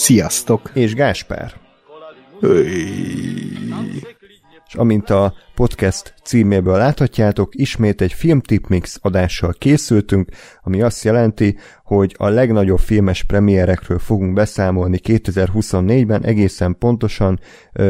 Sziasztok! És Gáspár. És amint a podcast címéből láthatjátok, ismét egy filmtipmix adással készültünk, ami azt jelenti, hogy a legnagyobb filmes premierekről fogunk beszámolni 2024-ben, egészen pontosan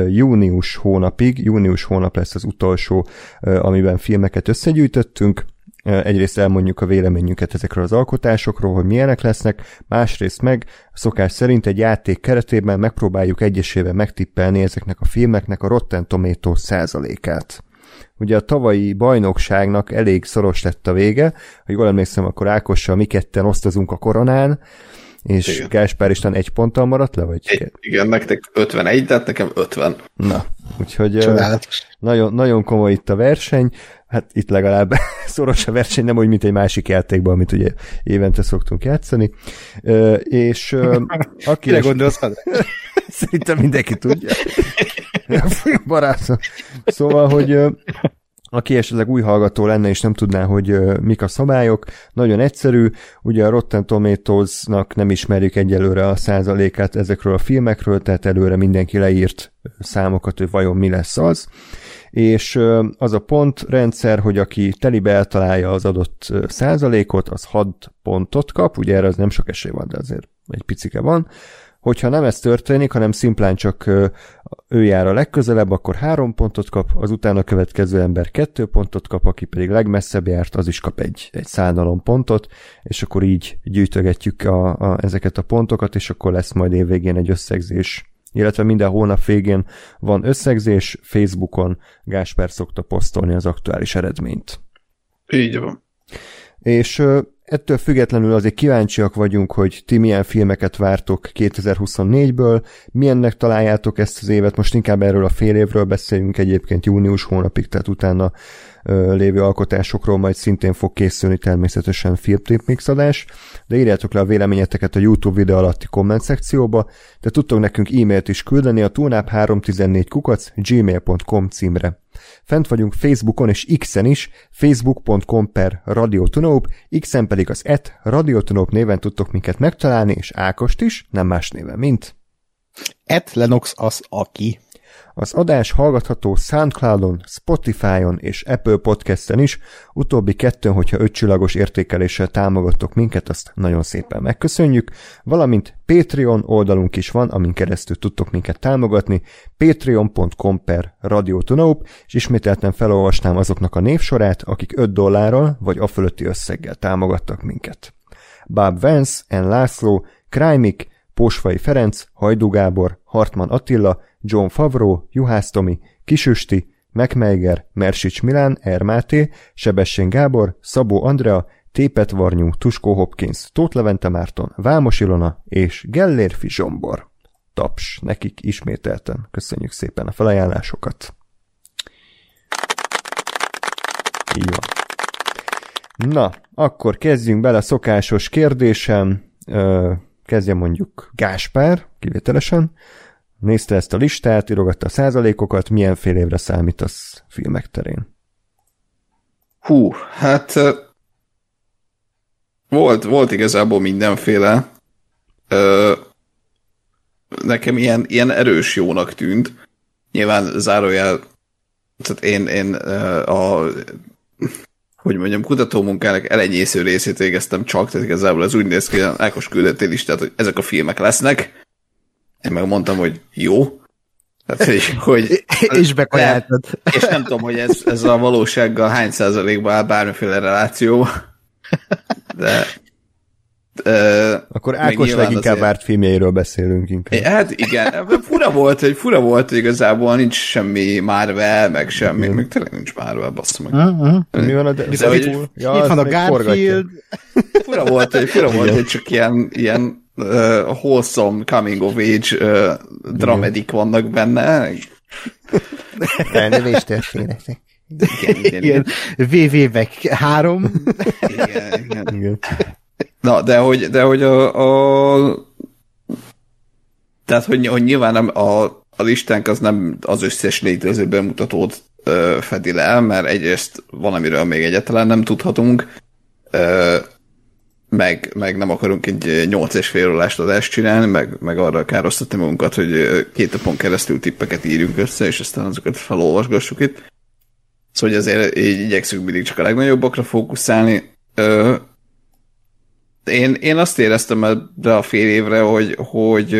június hónapig, június hónap lesz az utolsó, amiben filmeket összegyűjtöttünk, egyrészt elmondjuk a véleményünket ezekről az alkotásokról, hogy milyenek lesznek, másrészt meg szokás szerint egy játék keretében megpróbáljuk egyesével megtippelni ezeknek a filmeknek a Rotten Tomatoes százalékát. Ugye a tavalyi bajnokságnak elég szoros lett a vége, ha jól emlékszem, akkor Ákossal mi ketten osztozunk a koronán, és igen. Gáspár Isten egy ponttal maradt le, vagy? Egy, igen, nektek 51, tehát nekem 50. Na, úgyhogy nagyon, nagyon komoly itt a verseny, hát itt legalább szoros a verseny, nem úgy, mint egy másik játékban, amit ugye évente szoktunk játszani. És aki Kire gondolsz? Szerintem mindenki tudja. Barátom. Szóval, hogy aki esetleg új hallgató lenne és nem tudná, hogy uh, mik a szabályok, nagyon egyszerű, ugye a Rotten Tomatoes-nak nem ismerjük egyelőre a százalékát ezekről a filmekről, tehát előre mindenki leírt számokat, hogy vajon mi lesz az, és az a pont rendszer, hogy aki telibe eltalálja az adott százalékot, az 6 pontot kap, ugye erre az nem sok esély van, de azért egy picike van, Hogyha nem ez történik, hanem szimplán csak ő jár a legközelebb, akkor három pontot kap, az utána következő ember kettő pontot kap, aki pedig legmesszebb járt, az is kap egy, egy szállalom pontot, és akkor így gyűjtögetjük a, a, ezeket a pontokat, és akkor lesz majd évvégén egy összegzés illetve minden hónap végén van összegzés, Facebookon Gásper szokta posztolni az aktuális eredményt. Így van. És Ettől függetlenül azért kíváncsiak vagyunk, hogy ti milyen filmeket vártok 2024-ből, milyennek találjátok ezt az évet, most inkább erről a fél évről beszélünk egyébként június hónapig, tehát utána ö, lévő alkotásokról majd szintén fog készülni természetesen filmtip mixadás, de írjátok le a véleményeteket a YouTube videó alatti komment szekcióba, de tudtok nekünk e-mailt is küldeni a tunap314 kukac gmail.com címre. Fent vagyunk Facebookon és X-en is, facebook.com per radiotunóp, X-en pedig az et radiotunóp néven tudtok minket megtalálni, és Ákost is, nem más néven, mint... Et Lenox az aki. Az adás hallgatható Soundcloudon, Spotify-on és Apple Podcast-en is, utóbbi kettőn, hogyha ötcsillagos értékeléssel támogattok minket, azt nagyon szépen megköszönjük, valamint Patreon oldalunk is van, amin keresztül tudtok minket támogatni, patreon.com per radiotunaup, és ismételten felolvasnám azoknak a névsorát, akik 5 dollárral vagy a fölötti összeggel támogattak minket. Bob Vance, N. László, Krajmik, Pósfai Ferenc, Hajdú Gábor, Hartman Attila, John Favreau, Juhász Tomi, Kisüsti, Megmeiger, Mersics Milán, Ermáté, Sebessen Gábor, Szabó Andrea, Tépet Varnyú, Tuskó Hopkins, Tóth Levente Márton, Vámos Ilona és Gellérfi Zsombor. Taps nekik ismételten. Köszönjük szépen a felajánlásokat. Így. Na, akkor kezdjünk bele a szokásos kérdésem. Kezdje mondjuk Gáspár, kivételesen. Nézte ezt a listát, írogatta a százalékokat, milyen fél évre számítasz filmek terén? Hú, hát volt, volt igazából mindenféle. Ö, nekem ilyen, ilyen erős jónak tűnt. Nyilván zárójel, tehát én, én a hogy mondjam, kutatómunkának elenyésző részét végeztem csak, tehát igazából ez úgy néz ki, hogy Ákos küldettél listát, hogy ezek a filmek lesznek, én meg mondtam, hogy jó. Tehát, hogy, hogy és bekajáltad. És nem tudom, hogy ez, ez a valósággal hány százalékban áll bármiféle reláció. De Uh, Akkor Ákos leginkább azért... várt filmjeiről beszélünk inkább. Hát igen, fura volt, hogy fura volt, hogy igazából nincs semmi Marvel, meg semmi, még tényleg nincs Marvel, bassza meg. Uh-huh. Mi van a de, de, hogy, ja, itt van a Garfield. Fura volt, hogy, fura volt, hogy csak ilyen, ilyen uh, wholesome coming of age uh, dramedik vannak benne. Elnevés történetek. Igen, igen, Ilyen VV-vek három. igen, igen. Igen. Na, de hogy, de hogy a, a tehát, hogy, hogy nyilván nem a, a listánk az nem az összes létező bemutatót ö, fedi le, mert egyrészt van, amiről még egyáltalán nem tudhatunk, ö, meg, meg nem akarunk egy 8 és fél órást adást csinálni, meg, meg arra károsztatni magunkat, hogy két napon keresztül tippeket írjunk össze, és aztán azokat felolvasgassuk itt. Szóval azért így igyekszünk mindig csak a legnagyobbakra fókuszálni. Ö, én, én azt éreztem ebbe a fél évre, hogy, hogy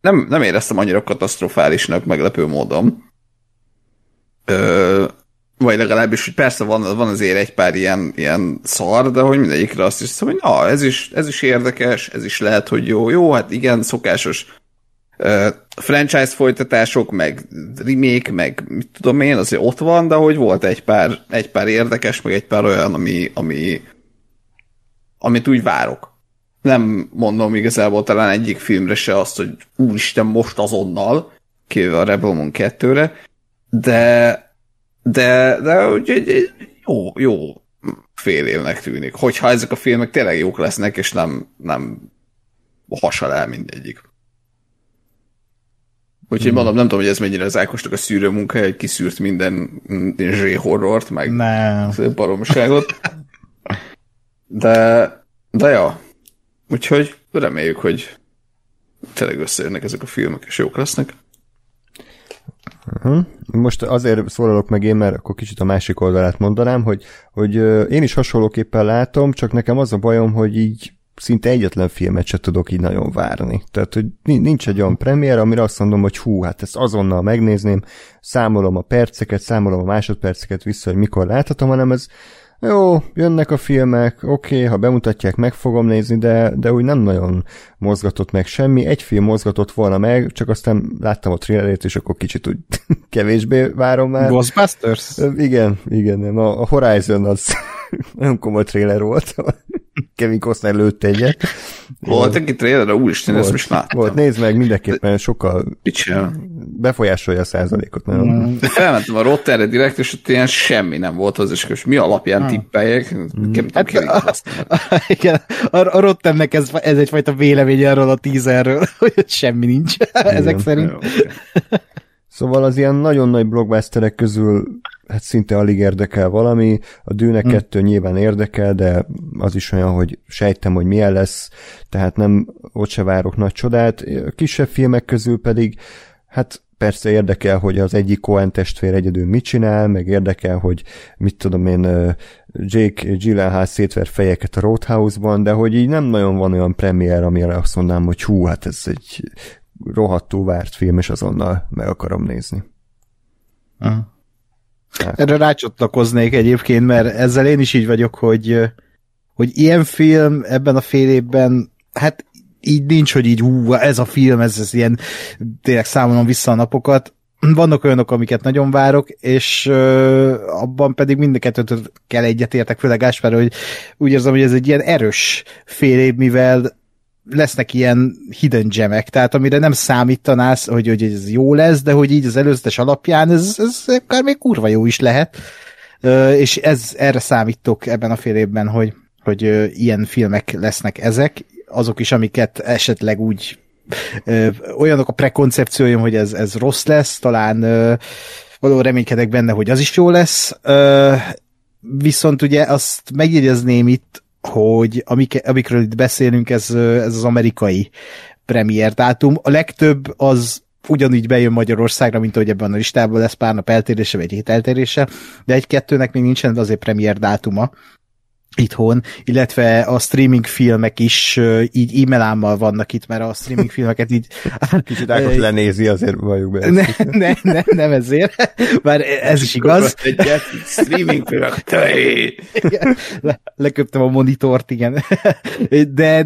nem, nem éreztem annyira katasztrofálisnak meglepő módon. Ö, vagy legalábbis, hogy persze van, van azért egy pár ilyen, ilyen szar, de hogy mindegyikre azt hiszem, hogy na, ez is, ez is érdekes, ez is lehet, hogy jó. Jó, hát igen, szokásos ö, franchise folytatások, meg remake, meg mit tudom én, azért ott van, de hogy volt egy pár, egy pár érdekes, meg egy pár olyan, ami, ami, amit úgy várok. Nem mondom igazából talán egyik filmre se azt, hogy úristen, most azonnal, kivéve a Rebel Moon 2-re, de de, de úgy egy, jó, jó fél évnek tűnik. Hogyha ezek a filmek tényleg jók lesznek, és nem, nem hasal el mindegyik. Úgyhogy mondom, nem tudom, hogy ez mennyire az Ákosnak a szűrő munkája, hogy kiszűrt minden zsé-horrort, meg Nem. baromságot. De, de ja. Úgyhogy reméljük, hogy tényleg összejönnek ezek a filmek, és jók lesznek. Uh-huh. Most azért szólalok meg én, mert akkor kicsit a másik oldalát mondanám, hogy, hogy én is hasonlóképpen látom, csak nekem az a bajom, hogy így szinte egyetlen filmet se tudok így nagyon várni. Tehát, hogy ni- nincs egy olyan premier, amire azt mondom, hogy hú, hát ezt azonnal megnézném, számolom a perceket, számolom a másodperceket vissza, hogy mikor láthatom, hanem ez jó, jönnek a filmek, oké, okay, ha bemutatják, meg fogom nézni, de, de úgy nem nagyon mozgatott meg semmi. Egy film mozgatott volna meg, csak aztán láttam a trailerét, és akkor kicsit úgy kevésbé várom már. Ghostbusters? Igen, igen, nem. A, a Horizon az nagyon komoly trailer volt. Kevin Costner lőtt egyet. Volt egy trailer, úristen, ezt Volt, most láttam. Volt, nézd meg, mindenképpen sokkal Picsa. befolyásolja a százalékot. Nagyon. Mm. Felmentem a Rotterre direkt, és ott ilyen semmi nem volt hozzá, és most mi alapján tippeljek? Hát, Igen, a, a Rottennek ez, ez egyfajta vélemény arról a teaserről, hogy semmi nincs ezek szerint. Szóval az ilyen nagyon nagy blockbusterek közül hát szinte alig érdekel valami. A Dűne 2 nyilván érdekel, de az is olyan, hogy sejtem, hogy milyen lesz, tehát nem ott se várok nagy csodát. A kisebb filmek közül pedig hát persze érdekel, hogy az egyik Coen testvér egyedül mit csinál, meg érdekel, hogy mit tudom én, Jake Gyllenhaal szétver fejeket a Roadhouse-ban, de hogy így nem nagyon van olyan premier, amire azt mondanám, hogy hú, hát ez egy rohadtul várt film, és azonnal meg akarom nézni. Aha. Erre rácsatlakoznék egyébként, mert ezzel én is így vagyok, hogy, hogy ilyen film ebben a fél évben, hát így nincs, hogy így hú, ez a film, ez, ez ilyen, tényleg számolom vissza a napokat. Vannak olyanok, amiket nagyon várok, és ö, abban pedig mindkettőt kell egyetértek, főleg Gáspár, hogy úgy érzem, hogy ez egy ilyen erős fél év, mivel lesznek ilyen hidden gemek, tehát amire nem számítanálsz, hogy, hogy ez jó lesz, de hogy így az előzetes alapján ez, ez akár még kurva jó is lehet, Ö, és ez, erre számítok ebben a fél évben, hogy, hogy ö, ilyen filmek lesznek ezek, azok is, amiket esetleg úgy ö, olyanok a prekoncepcióim, hogy ez, ez rossz lesz, talán ö, való reménykedek benne, hogy az is jó lesz, ö, viszont ugye azt megjegyezném itt, hogy amik, amikről itt beszélünk, ez, ez az amerikai premier dátum. A legtöbb az ugyanígy bejön Magyarországra, mint ahogy ebben a listában lesz pár nap eltérése, vagy egy hét eltérése, de egy-kettőnek még nincsen azért premier dátuma itthon, illetve a streaming filmek is így e-mailámmal vannak itt, mert a streaming filmeket így... Kicsit Ákos lenézi, azért valljuk be. Ne, ne, ne, nem ezért, bár ez is igaz. Egyet, streaming filmek, Igen, Le, leköptem a monitort, igen. De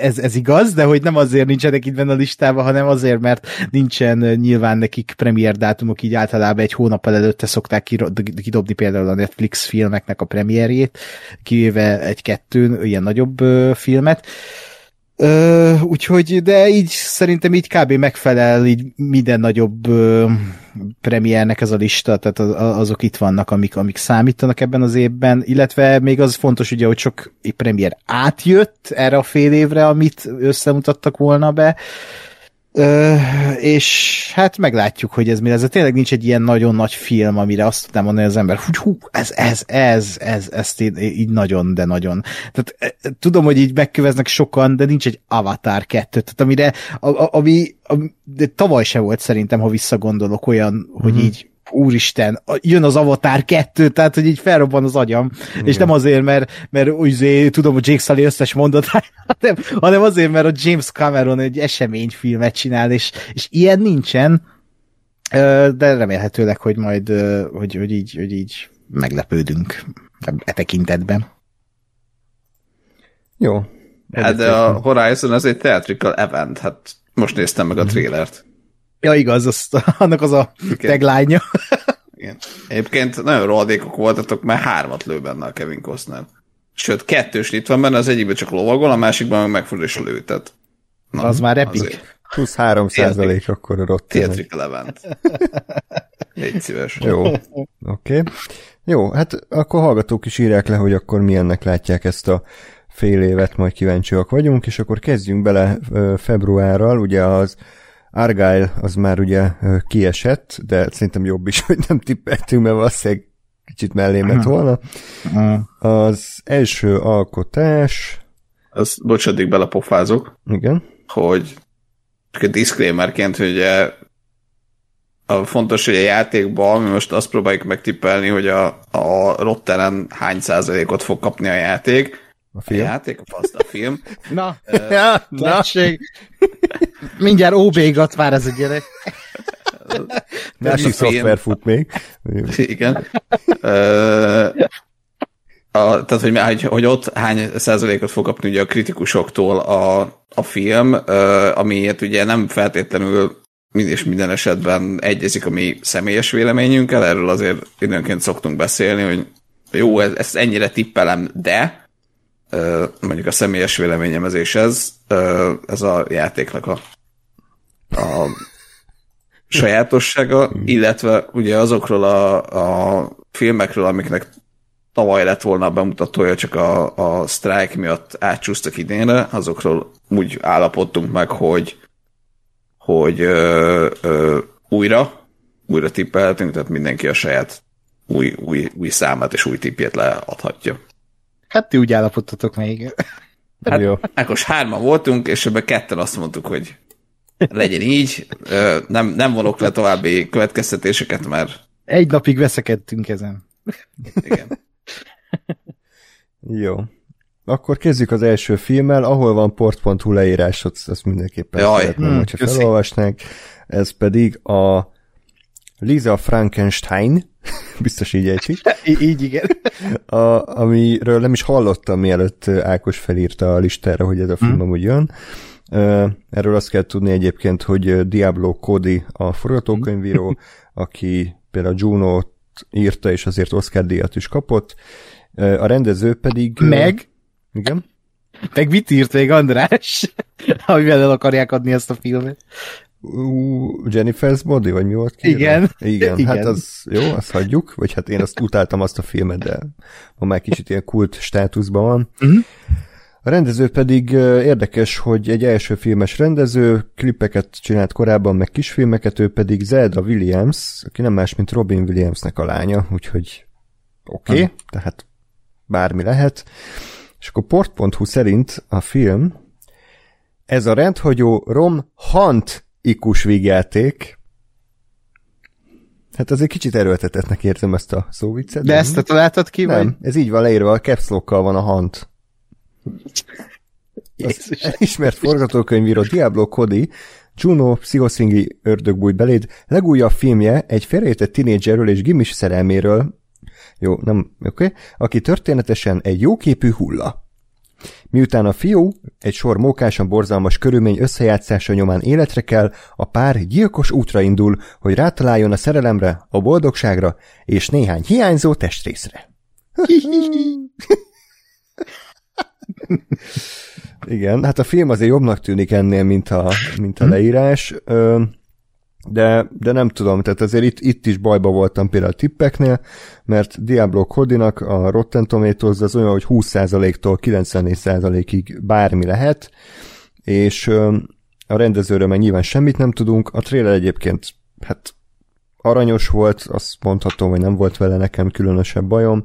ez, ez igaz, de hogy nem azért nincsenek itt benne a listában, hanem azért, mert nincsen nyilván nekik premier dátumok, így általában egy hónappal előtte szokták kidobni például a Netflix filmeknek a premierjét, kivéve egy-kettőn ilyen nagyobb ö, filmet. Ö, úgyhogy, de így szerintem így kb. megfelel így minden nagyobb ö, premiernek ez a lista, tehát az, azok itt vannak, amik, amik számítanak ebben az évben, illetve még az fontos ugye, hogy sok premier átjött erre a fél évre, amit összemutattak volna be, Ö, és hát meglátjuk, hogy ez mi lesz. Tényleg nincs egy ilyen nagyon nagy film, amire azt tudnám mondani az ember, hogy hú, ez, ez, ez, ez, ezt így, így nagyon, de nagyon. Tehát e, tudom, hogy így megköveznek sokan, de nincs egy Avatar 2, tehát amire, a, a, ami, ami de tavaly se volt szerintem, ha visszagondolok olyan, mm-hmm. hogy mhm. így úristen, jön az Avatar 2, tehát, hogy így felrobban az agyam, Igen. és nem azért, mert, mert úgy tudom, hogy Jake Sully összes mondatáját, hanem, hanem azért, mert a James Cameron egy eseményfilmet csinál, és, és ilyen nincsen, de remélhetőleg, hogy majd, hogy, hogy, így, hogy így meglepődünk e tekintetben. Jó. Hát de a Horizon az egy theatrical event, hát most néztem meg a trélert. Ja, igaz, azt, annak az a tagline Igen. Egyébként nagyon rohadékok voltatok, mert hármat lő benne a Kevin Costner. Sőt, kettős itt van benne, az egyikben csak lovagol, a másikban meg megfordul és lő, tehát... Na, az már epic. Azért. Plusz 3 százalék akkor a rott. Theatrical event. Légy szíves. Jó, oké. Okay. Jó, hát akkor hallgatók is írják le, hogy akkor milyennek látják ezt a fél évet, majd kíváncsiak vagyunk, és akkor kezdjünk bele februárral, ugye az Argyle az már ugye kiesett, de szerintem jobb is, hogy nem tippeltünk, mert valószínűleg kicsit mellé ment volna. Az első alkotás... Az, bocs, addig belepofázok. Igen. Hogy csak egy disclaimerként, hogy a fontos, hogy a játékban mi most azt próbáljuk megtippelni, hogy a, a Rotteren hány százalékot fog kapni a játék, a film? A játék, a fasz, a film. Na, uh, ja, na. Mindjárt OB-gat vár ez a gyerek. Másik szoftver fut még. Igen. Uh, a, tehát, hogy, hogy, hogy ott hány százalékot fog kapni ugye a kritikusoktól a, a film, uh, amiért ugye nem feltétlenül és minden esetben egyezik a mi személyes véleményünkkel, erről azért időnként szoktunk beszélni, hogy jó, ezt ennyire tippelem, de mondjuk a személyes véleményem ez és ez, a játéknak a, a sajátossága, illetve ugye azokról a, a filmekről, amiknek tavaly lett volna a bemutatója, csak a, a strike miatt átcsúsztak idénre, azokról úgy állapodtunk meg, hogy hogy ö, ö, újra, újra tippelhetünk, tehát mindenki a saját új, új, új számát és új tippjét leadhatja. Hát ti úgy állapottatok még. Hát, Jó. Akkor hárman voltunk, és ebben ketten azt mondtuk, hogy legyen így. Nem, nem vonok le további következtetéseket, mert... Egy napig veszekedtünk ezen. Igen. Jó. Akkor kezdjük az első filmmel, ahol van port.hu leírás, azt mindenképpen Jaj. szeretném, hmm, hogyha köszi. felolvasnánk. Ez pedig a Lisa Frankenstein, biztos így ejtsik. így, igen. A, amiről nem is hallottam, mielőtt Ákos felírta a listára, hogy ez a film hmm. amúgy jön. Erről azt kell tudni egyébként, hogy Diablo Cody a forgatókönyvíró, hmm. aki például Juno-t írta, és azért Oscar díjat is kapott. A rendező pedig... Meg? Igen? Meg mit írt még András? Amivel el akarják adni ezt a filmet? Jennifer's Body, vagy mi volt ki? Igen. Igen, Igen. hát az jó, azt hagyjuk, vagy hát én azt utáltam azt a filmet, de ma már kicsit ilyen kult státuszban van. Uh-huh. A rendező pedig érdekes, hogy egy első filmes rendező, klippeket csinált korábban, meg kisfilmeket, ő pedig Zelda Williams, aki nem más, mint Robin Williamsnek a lánya, úgyhogy oké, okay, uh-huh. tehát bármi lehet. És akkor port.hu szerint a film ez a rendhagyó Rom Hunt ikus vígjáték. Hát azért kicsit erőltetetnek érzem ezt a szóviccet. De ezt te találtad ki, Nem, vagy? ez így van leírva, a caps van a hant. ismert forgatókönyvíró Diablo Cody, Juno pszichoszingli ördögbújt beléd, legújabb filmje egy félrejtett tinédzserről és gimis szerelméről, jó, nem, oké, okay, aki történetesen egy jóképű hulla. Miután a fiú egy sor mókásan borzalmas körülmény összejátszása nyomán életre kell, a pár gyilkos útra indul, hogy rátaláljon a szerelemre, a boldogságra és néhány hiányzó testrészre. Igen, hát a film azért jobbnak tűnik ennél, mint a, mint a leírás, de, de nem tudom, tehát azért itt, itt is bajba voltam például a tippeknél, mert Diablo Kodinak a Rotten Tomatoes az olyan, hogy 20%-tól 94%-ig bármi lehet, és a rendezőről meg nyilván semmit nem tudunk, a trailer egyébként hát aranyos volt, azt mondhatom, hogy nem volt vele nekem különösebb bajom,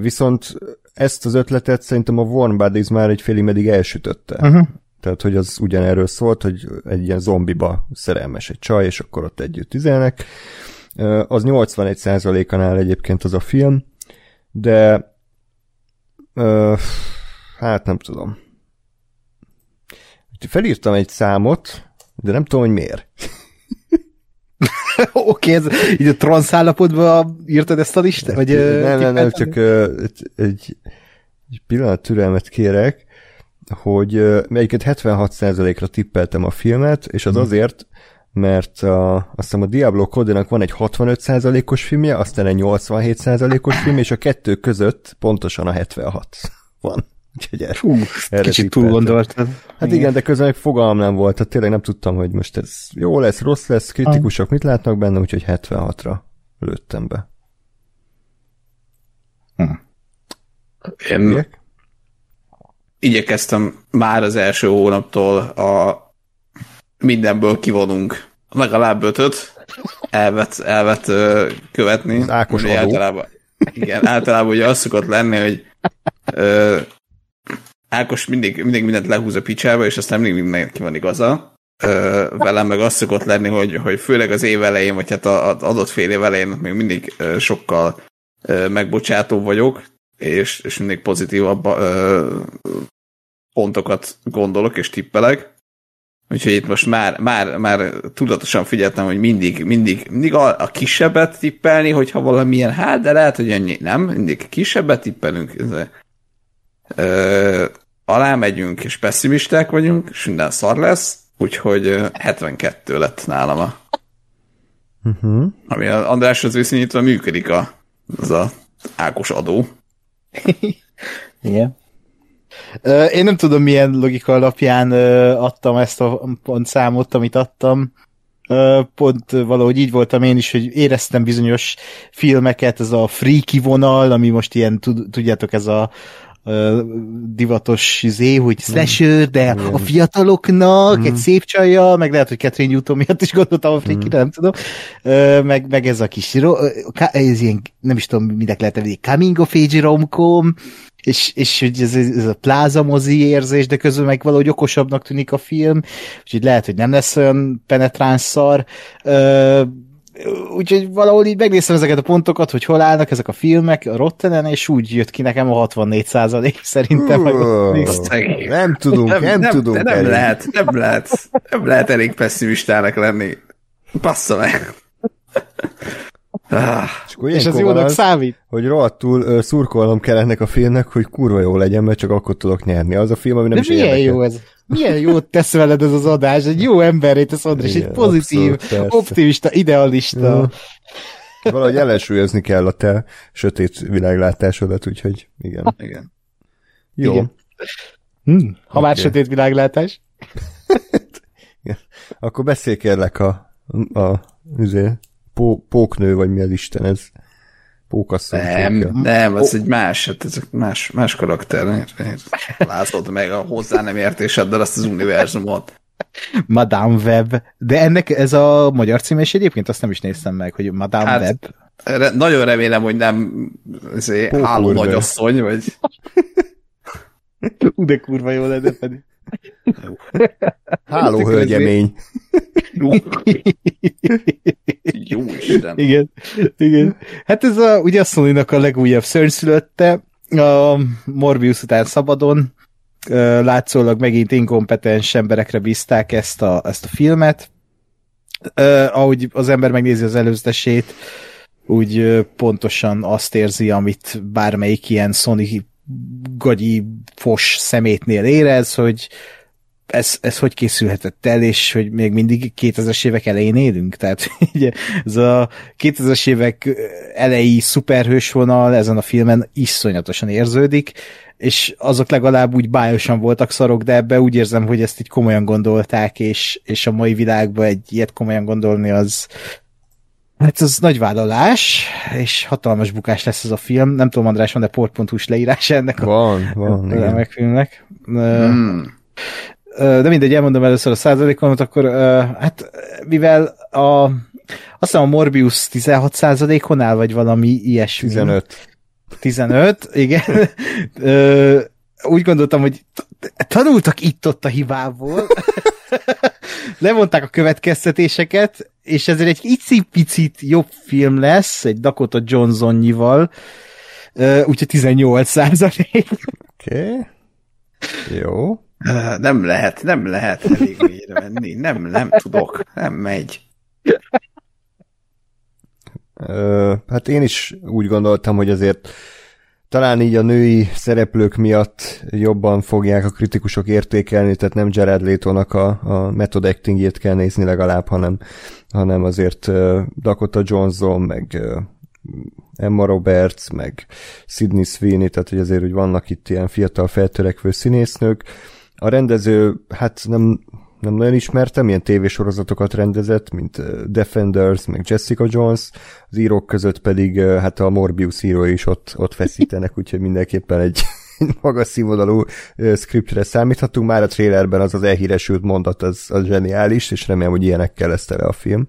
viszont ezt az ötletet szerintem a Warm Bodies már egy félig meddig elsütötte. Uh-huh. Tehát, hogy az ugyanerről szólt, hogy egy ilyen zombiba szerelmes egy csaj, és akkor ott együtt üzelnek. Az 81%-an áll egyébként az a film, de hát nem tudom. Felírtam egy számot, de nem tudom, hogy miért. Oké, okay, ez így a transz állapotban írtad ezt a listát? Vagy, nem, nem, nem, csak uh, egy, egy, egy pillanat türelmet kérek, hogy melyiket 76%-ra tippeltem a filmet, és az hmm. azért, mert a, azt hiszem a Diablo code van egy 65%-os filmje, aztán egy 87%-os film, és a kettő között pontosan a 76 van. Úgyhogy er, Fú, kicsit túl gondoltad. Hát igen, de közben fogalmam nem volt, tehát tényleg nem tudtam, hogy most ez jó lesz, rossz lesz, kritikusok mit látnak benne, úgyhogy 76-ra lőttem be. Hm. Én? Igyekeztem már az első hónaptól a mindenből kivonunk legalább ötöt, elvet, elvet követni. Az Ákos adó. Általában, igen, általában ugye az szokott lenni, hogy ö, Ákos mindig, mindig mindent lehúz a picsába, és aztán mindig mindenki van igaza. Ö, velem meg az szokott lenni, hogy, hogy főleg az év elején, vagy hát az adott fél év elején még mindig ö, sokkal ö, megbocsátó vagyok, és, és mindig pozitívabb ö, pontokat gondolok és tippelek. Úgyhogy itt most már, már, már tudatosan figyeltem, hogy mindig, mindig, mindig a, a kisebbet tippelni, hogyha valamilyen, hát, de lehet, hogy ennyi, nem, mindig kisebbet tippelünk ö, alá megyünk, és pessimisták vagyunk, és minden szar lesz, úgyhogy 72 lett nálam a uh-huh. ami Andráshoz viszonyítva működik a, az a Ákos adó. Igen. Én nem tudom, milyen logika alapján adtam ezt a pontszámot, amit adtam. Pont valahogy így voltam én is, hogy éreztem bizonyos filmeket, ez a freaky vonal, ami most ilyen, tudjátok, ez a, divatos zé, hogy slasher, de mm. a fiataloknak mm. egy szép csajjal, meg lehet, hogy Catherine Newton miatt is gondoltam a friki, mm. nem tudom, meg, meg ez a kis, ez ilyen, nem is tudom, mindek lehet egy coming of age romcom, és, és hogy ez, ez a pláza mozi érzés, de közben meg valahogy okosabbnak tűnik a film, úgyhogy lehet, hogy nem lesz olyan penetráns szar úgyhogy valahol így megnéztem ezeket a pontokat, hogy hol állnak ezek a filmek a Rottenen, és úgy jött ki nekem a 64 százalék szerintem. Uh, nem tudunk, nem, nem, nem tudunk. Nem elég. lehet, nem lehet, nem lehet elég pessimistának lenni. Passza meg. Ah, és, és az jónak az, számít. Hogy rohadtul uh, szurkolnom kell ennek a filmnek, hogy kurva jó legyen, mert csak akkor tudok nyerni. Az a film, ami nem De is milyen érdekel. jó ez? Milyen jót tesz veled ez az adás, egy jó emberré tesz András, egy pozitív, abszolút, optimista, idealista. Ja. Valahogy ellensúlyozni kell a te sötét világlátásodat, úgyhogy igen. Igen. Jó. Igen. Hm, ha okay. már sötét világlátás. Akkor beszélj kérlek a, a, a pó, póknő, vagy mi az Isten ez? Pókasszony. Nem, nem, az egy más, hát ez más, más karakter. Látod meg a hozzá nem értéseddel azt az univerzumot. Madame Web. De ennek ez a magyar címe, és egyébként azt nem is néztem meg, hogy Madame hát, Web. Re- nagyon remélem, hogy nem álló nagyasszony, vagy... Ú, de kurva jó lenne pedig. Háló hölgyemény. Jó Isten. Igen, igen. Hát ez a, ugye a sony a legújabb szörnyszülötte, a Morbius után szabadon, látszólag megint inkompetens emberekre bízták ezt a, ezt a filmet. ahogy az ember megnézi az előzetesét, úgy pontosan azt érzi, amit bármelyik ilyen Sony gagyi fos szemétnél érez, hogy ez, ez hogy készülhetett el, és hogy még mindig 2000-es évek elején élünk? Tehát ugye, ez a 2000-es évek elejé szuperhős vonal ezen a filmen iszonyatosan érződik, és azok legalább úgy bájosan voltak szarok, de ebbe úgy érzem, hogy ezt így komolyan gondolták, és, és a mai világban egy ilyet komolyan gondolni az Hát ez nagy vállalás, és hatalmas bukás lesz ez a film. Nem tudom, András, van de port.hu-s leírás ennek van, a, van, a filmnek. Hmm. De mindegy, elmondom először a százalékomat, akkor hát mivel a azt hiszem a Morbius 16 százalékon áll, vagy valami ilyesmi. 15. 15, igen. Úgy gondoltam, hogy tanultak itt-ott a hibából. Lemondták a következtetéseket, és ezért egy icipicit jobb film lesz, egy Dakota Johnson-nyival, úgyhogy 18 százalék. Oké. Okay. Jó. Nem lehet, nem lehet elég mélyre menni. Nem, nem tudok. Nem megy. Hát én is úgy gondoltam, hogy azért talán így a női szereplők miatt jobban fogják a kritikusok értékelni, tehát nem Jared Leto-nak a, a method actingjét kell nézni legalább, hanem, hanem azért Dakota Johnson, meg Emma Roberts, meg Sidney Sweeney, tehát hogy azért hogy vannak itt ilyen fiatal feltörekvő színésznők. A rendező, hát nem, nem nagyon ismertem, ilyen tévésorozatokat rendezett, mint Defenders, meg Jessica Jones, az írók között pedig hát a Morbius írói is ott, ott feszítenek, úgyhogy mindenképpen egy magas színvonalú scriptre számíthatunk. Már a trailerben az az elhíresült mondat, az, az zseniális, és remélem, hogy ilyenekkel lesz tele a film.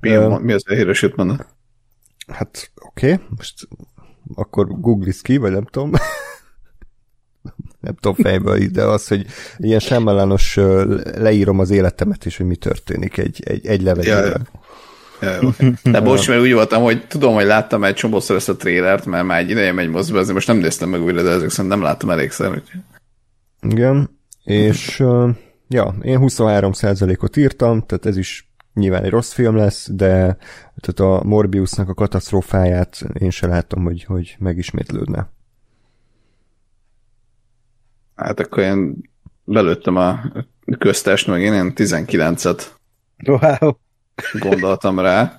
Mi, uh, mi az elhíresült mondat? Hát oké, okay. most akkor googlisz ki, vagy nem tudom. nem tudom fejből, de az, hogy ilyen semmelános leírom az életemet, és hogy mi történik egy, egy, egy levelében. Ja, ja. Ja, De bocs, mert úgy voltam, hogy tudom, hogy láttam egy csomószor ezt a trélert, mert már egy ideje megy mozba, azért most nem néztem meg újra, de ezek szerint nem láttam elégszer. Hogy... Igen, és ja, én 23%-ot írtam, tehát ez is nyilván egy rossz film lesz, de tehát a Morbiusnak a katasztrófáját én se látom, hogy, hogy megismétlődne. Hát akkor én belőttem a köztest, meg én ilyen 19-et wow. gondoltam rá.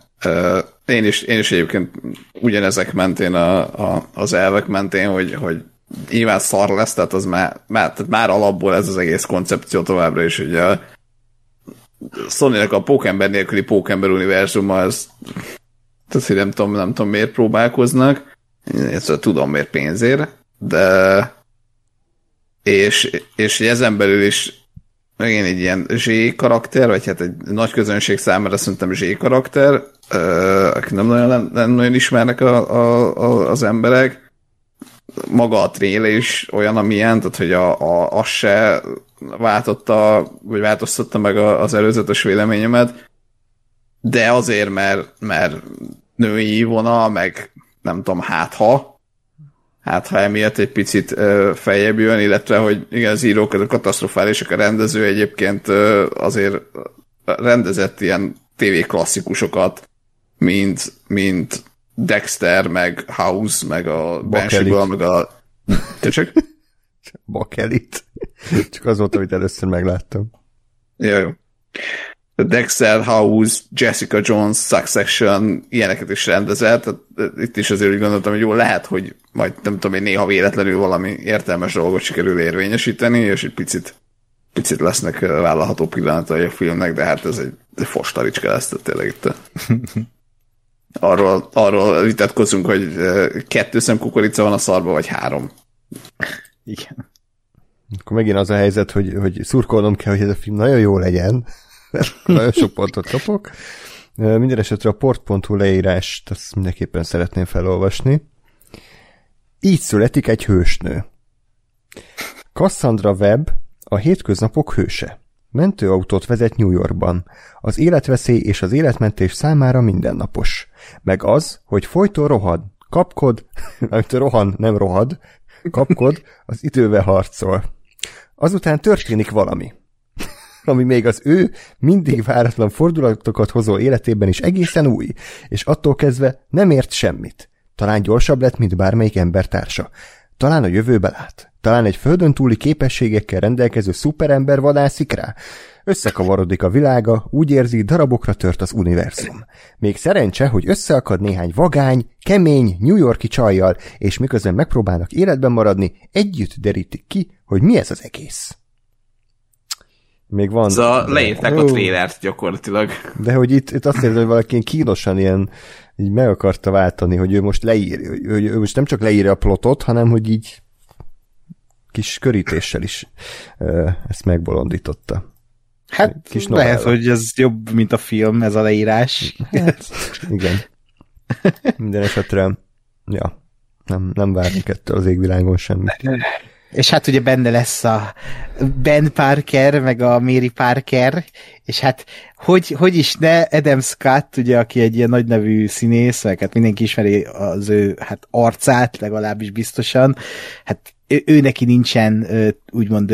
Én is, én is egyébként ugyanezek mentén, a, a, az elvek mentén, hogy, hogy nyilván szar lesz, tehát az már, már, tehát már alapból ez az egész koncepció továbbra is, hogy a sony a pókember nélküli pókember univerzuma, az tehát, hogy nem tudom, nem tudom miért próbálkoznak, én tudom miért pénzért, de és, és ezen belül is megint egy ilyen Z karakter, vagy hát egy nagy közönség számára szerintem Z karakter, uh, aki nem nagyon, nem, nagyon ismernek a, a, a, az emberek. Maga a tréle is olyan, amilyen, tehát hogy a, a, az se váltotta, vagy változtatta meg a, az előzetes véleményemet, de azért, mert, mert női vonal, meg nem tudom, hát ha, hát ha emiatt egy picit ö, feljebb jön, illetve, hogy igen, az írók a katasztrofálisak, a rendező egyébként ö, azért rendezett ilyen TV klasszikusokat, mint, mint Dexter, meg House, meg a Banshee, meg a... Csak? Bakelit. Csak az volt, amit először megláttam. Jó, jó. Dexter House, Jessica Jones, Succession, ilyeneket is rendezett. Tehát itt is azért úgy gondoltam, hogy jó, lehet, hogy majd nem tudom én néha véletlenül valami értelmes dolgot sikerül érvényesíteni, és egy picit, picit lesznek vállalható pillanatai a filmnek, de hát ez egy, egy fostaricska lesz, tehát tényleg itt arról, arról vitatkozunk, hogy kettő szem kukorica van a szarba, vagy három. Igen. Akkor megint az a helyzet, hogy, hogy szurkolnom kell, hogy ez a film nagyon jó legyen, nagyon sok pontot kapok. Minden esetre a port.hu leírást azt mindenképpen szeretném felolvasni. Így születik egy hősnő. Cassandra Webb a hétköznapok hőse. Mentőautót vezet New Yorkban. Az életveszély és az életmentés számára mindennapos. Meg az, hogy folyton rohad, kapkod, amit rohan, nem rohad, kapkod, az idővel harcol. Azután történik valami ami még az ő mindig váratlan fordulatokat hozó életében is egészen új, és attól kezdve nem ért semmit. Talán gyorsabb lett, mint bármelyik embertársa. Talán a jövőbe lát. Talán egy földön túli képességekkel rendelkező szuperember vadászik rá. Összekavarodik a világa, úgy érzi, darabokra tört az univerzum. Még szerencse, hogy összeakad néhány vagány, kemény, New Yorki csajjal, és miközben megpróbálnak életben maradni, együtt derítik ki, hogy mi ez az egész. Még van... Szóval leírták a trélert gyakorlatilag. De hogy itt, itt azt érzem, hogy valaki ilyen kínosan ilyen így meg akarta váltani, hogy ő most leír, hogy ő most nem csak leírja a plotot, hanem hogy így kis körítéssel is ezt megbolondította. Hát kis lehet, hogy ez jobb, mint a film, ez a leírás. Hát, igen. Minden esetre, ja, nem, nem várunk ettől az égvilágon semmit. És hát ugye benne lesz a Ben Parker, meg a Mary Parker, és hát hogy, hogy is ne Adam Scott, ugye, aki egy ilyen nagy nevű színész, meg hát mindenki ismeri az ő hát arcát, legalábbis biztosan, hát ő, ő neki nincsen úgymond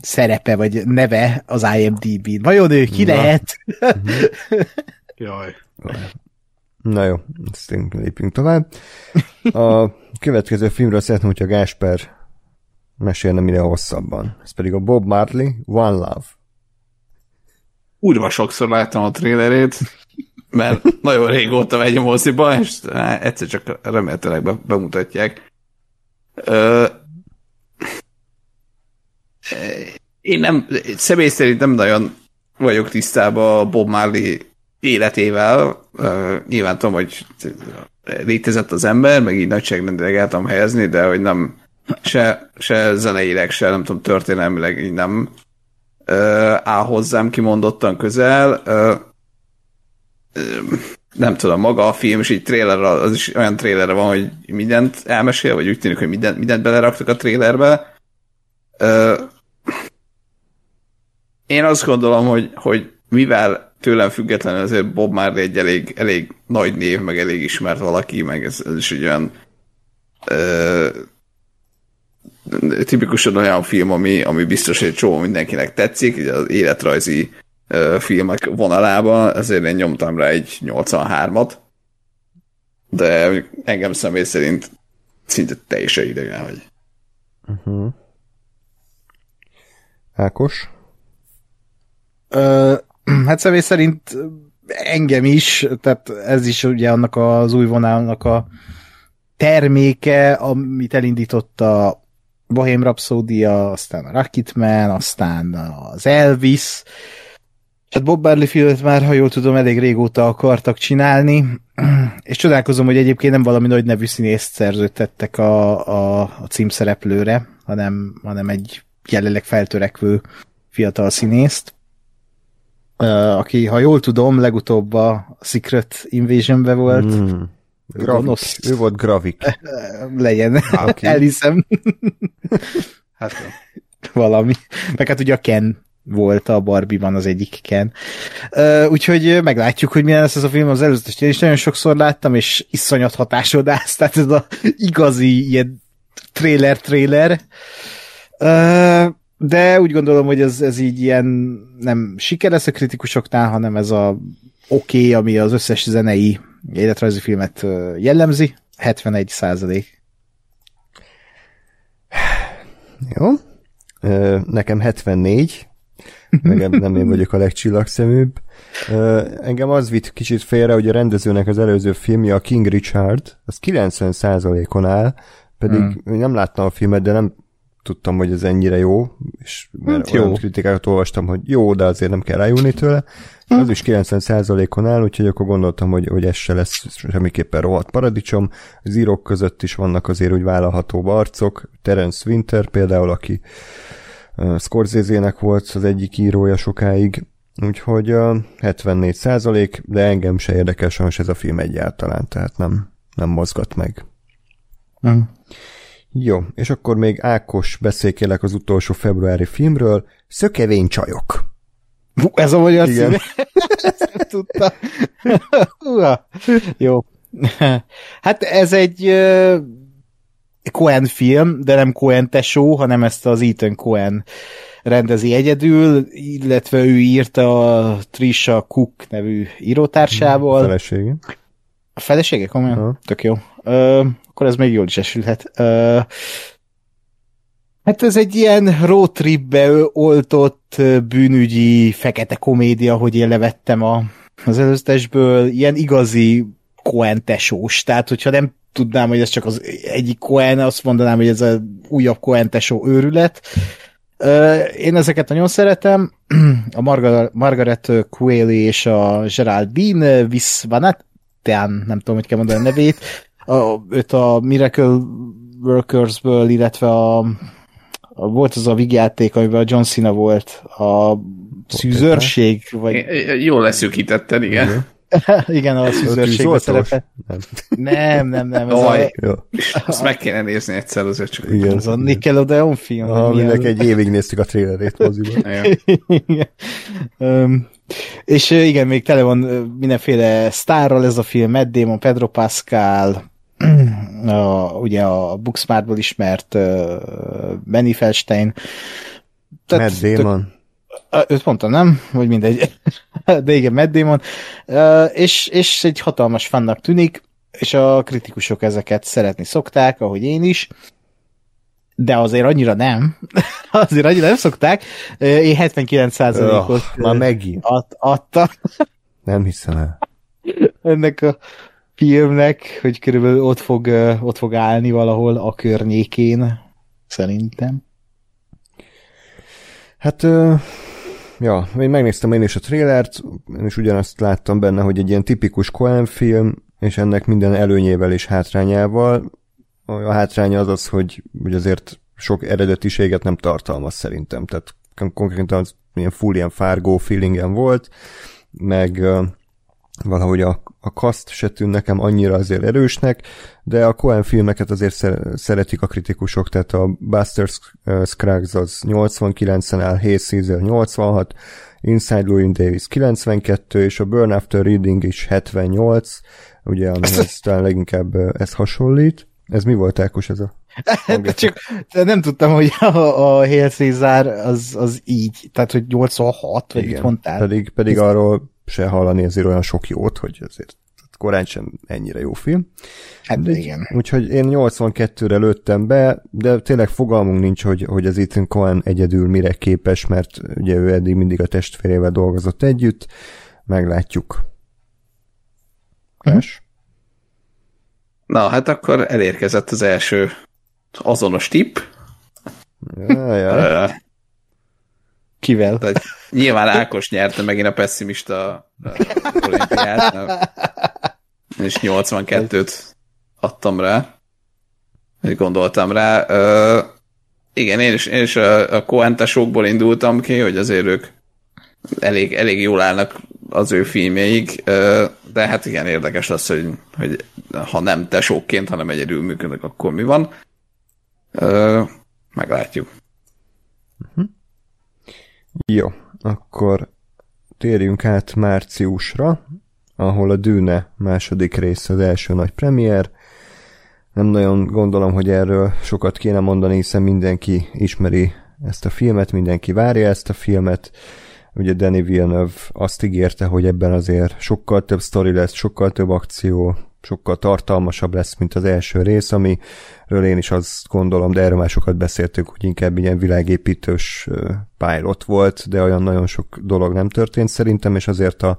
szerepe, vagy neve az IMDb-n. Vajon ő ki Na. lehet? Jaj. Na jó, ezt lépjünk tovább. A következő filmről szeretném, hogyha Gásper mesélne minél hosszabban. Ez pedig a Bob Marley, One Love. Úrva sokszor láttam a trélerét, mert nagyon régóta megy a moziba, és egyszer csak remélhetőleg be, bemutatják. Ö, én nem, személy szerint nem nagyon vagyok tisztában a Bob Marley életével. Uh, nyilván tudom, hogy létezett az ember, meg így nagyságrendileg el helyezni, de hogy nem se, se zeneileg, se nem tudom, történelmileg így nem uh, áll hozzám kimondottan közel. Uh, uh, nem tudom, maga a film, és így trailer, az is olyan trailerre van, hogy mindent elmesél, vagy úgy tűnik, hogy mindent, mindent beleraktak a trailerbe. Uh, én azt gondolom, hogy, hogy mivel tőlem függetlenül azért Bob Marley egy elég, elég nagy név, meg elég ismert valaki, meg ez, ez is egy olyan ö, tipikusan olyan film, ami, ami biztos, hogy csomó mindenkinek tetszik, ugye az életrajzi ö, filmek vonalában, ezért én nyomtam rá egy 83-at, de engem személy szerint szinte teljesen idegen, hogy uh-huh. Ákos? Ö, hát személy szerint engem is, tehát ez is ugye annak az új vonalnak a terméke, amit elindított a Bohém Rhapsodia, aztán a Rocketman, aztán az Elvis, Hát Bob Marley filmet már, ha jól tudom, elég régóta akartak csinálni, és csodálkozom, hogy egyébként nem valami nagy nevű színészt szerződtettek a, a, a címszereplőre, hanem, hanem egy jelenleg feltörekvő fiatal színészt aki, ha jól tudom, legutóbb a Secret Invasion-be volt. Mm. Gravik. Ő volt Gravik. Legyen. Ah, okay. Elhiszem. hát valami. Meg hát ugye a Ken volt a Barbie-ban az egyik Ken. Úgyhogy meglátjuk, hogy milyen lesz ez a film az előzetes. Én is nagyon sokszor láttam, és iszonyat hatásodász, tehát ez a igazi ilyen trailer-trailer. De úgy gondolom, hogy ez, ez így ilyen nem siker lesz a kritikusoknál, hanem ez a oké, okay, ami az összes zenei életrajzi filmet jellemzi, 71 százalék. Jó. Nekem 74, Nekem nem én vagyok a legcsillagszeműbb. Engem az vitt kicsit félre, hogy a rendezőnek az előző filmje, a King Richard, az 90%-on áll, pedig hmm. nem láttam a filmet, de nem tudtam, hogy ez ennyire jó, és mert hát olyan jó. kritikákat olvastam, hogy jó, de azért nem kell rájulni tőle. Hm. Az is 90%-on áll, úgyhogy akkor gondoltam, hogy, hogy ez se lesz semmiképpen rohadt paradicsom. Az írók között is vannak azért úgy vállalható arcok. Terence Winter például, aki uh, Scorsese-nek volt az egyik írója sokáig, úgyhogy uh, 74 százalék, de engem se érdekel sajnos ez a film egyáltalán, tehát nem, nem mozgat meg. Mm. Jó, és akkor még Ákos beszélkélek az utolsó februári filmről, Szökevény csajok. Ez a magyar Igen. címe? Ezt nem tudta. Jó. Hát ez egy uh, Cohen film, de nem Cohen tesó, hanem ezt az Ethan Cohen rendezi egyedül, illetve ő írta a Trisha Cook nevű írótársával. A felesége. A felesége? Komolyan? Ha. Tök jó. Uh, akkor ez még jól is esülhet. Uh, Hát ez egy ilyen roadtripbe oltott bűnügyi fekete komédia, hogy én levettem a, az előztesből, ilyen igazi Coen tesós. Tehát, hogyha nem tudnám, hogy ez csak az egyik Coen, azt mondanám, hogy ez a újabb Coen tesó őrület. Én ezeket nagyon szeretem. A Margaret, Qualley és a Geraldine Visvanatian, nem tudom, hogy kell mondani a nevét, a, őt a Miracle Workersből, illetve a, a volt az a vigyáték, amiben a John Cena volt, a szűzőrség, vagy... Jól leszűkítetted, igen. igen. Igen, a szűzőrségben szerepel. Nem, nem, nem. nem ez a... Jó. Azt meg kéne nézni egyszer, azért csak. Igen. Ez a Nickelodeon film. Ah, mindenki egy évig néztük a trailerét moziban. igen. Um, és igen, még tele van mindenféle sztárral ez a film, Matt Damon, Pedro Pascal, a, ugye a Booksmartból ismert uh, Benny Feldstein. Tehát, Matt Damon. Tök, őt mondtam, nem? Vagy mindegy. De igen, Matt Damon. És, és egy hatalmas fannak tűnik, és a kritikusok ezeket szeretni szokták, ahogy én is. De azért annyira nem. azért annyira nem szokták. Én 79%-ot oh, már megint. Ad, adtam. nem hiszem el. Ennek a filmnek, hogy körülbelül ott fog, ott fog állni valahol a környékén, szerintem. Hát, ja, én megnéztem én is a trélert, én is ugyanazt láttam benne, hogy egy ilyen tipikus Coen film, és ennek minden előnyével és hátrányával. A hátránya az az, hogy, hogy azért sok eredetiséget nem tartalmaz szerintem, tehát konkrétan az ilyen full ilyen Fargo feelingen volt, meg valahogy a, a kaszt se tűn nekem annyira azért erősnek, de a Coen filmeket azért szeretik a kritikusok, tehát a Buster Scruggs az 89-en áll, Hayes Caesar 86, Inside Louis Davis 92, és a Burn After Reading is 78, ugye, amihez talán leginkább ez hasonlít. Ez mi volt, Ákos, ez a Csak nem tudtam, hogy a, a Hail Caesar az, az így, tehát hogy 86, vagy Igen, mit mondtál? Pedig, pedig arról se hallani azért olyan sok jót, hogy azért korán sem ennyire jó film. Hát de igen. Úgyhogy én 82-re lőttem be, de tényleg fogalmunk nincs, hogy, hogy az Ethan Cohen egyedül mire képes, mert ugye ő eddig mindig a testvérével dolgozott együtt. Meglátjuk. Más? Na, hát akkor elérkezett az első azonos tipp. Jaj, Kivel? Tehát nyilván Ákos nyerte megint a pessimista olimpiát. És 82-t adtam rá. Gondoltam rá. Uh, igen, én is, én is a, a Coentesokból indultam ki, hogy azért ők elég, elég jól állnak az ő filmjeik, de hát igen, érdekes lesz, hogy, hogy ha nem tesókként, hanem egyedül működnek, akkor mi van. Meglátjuk. Uh-huh. Jó, akkor térjünk át márciusra, ahol a Dűne második rész az első nagy premier. Nem nagyon gondolom, hogy erről sokat kéne mondani, hiszen mindenki ismeri ezt a filmet, mindenki várja ezt a filmet. Ugye Danny Villeneuve azt ígérte, hogy ebben azért sokkal több sztori lesz, sokkal több akció, sokkal tartalmasabb lesz, mint az első rész, amiről én is azt gondolom, de erről már sokat beszéltük, hogy inkább ilyen világépítős pilot volt, de olyan nagyon sok dolog nem történt szerintem, és azért a,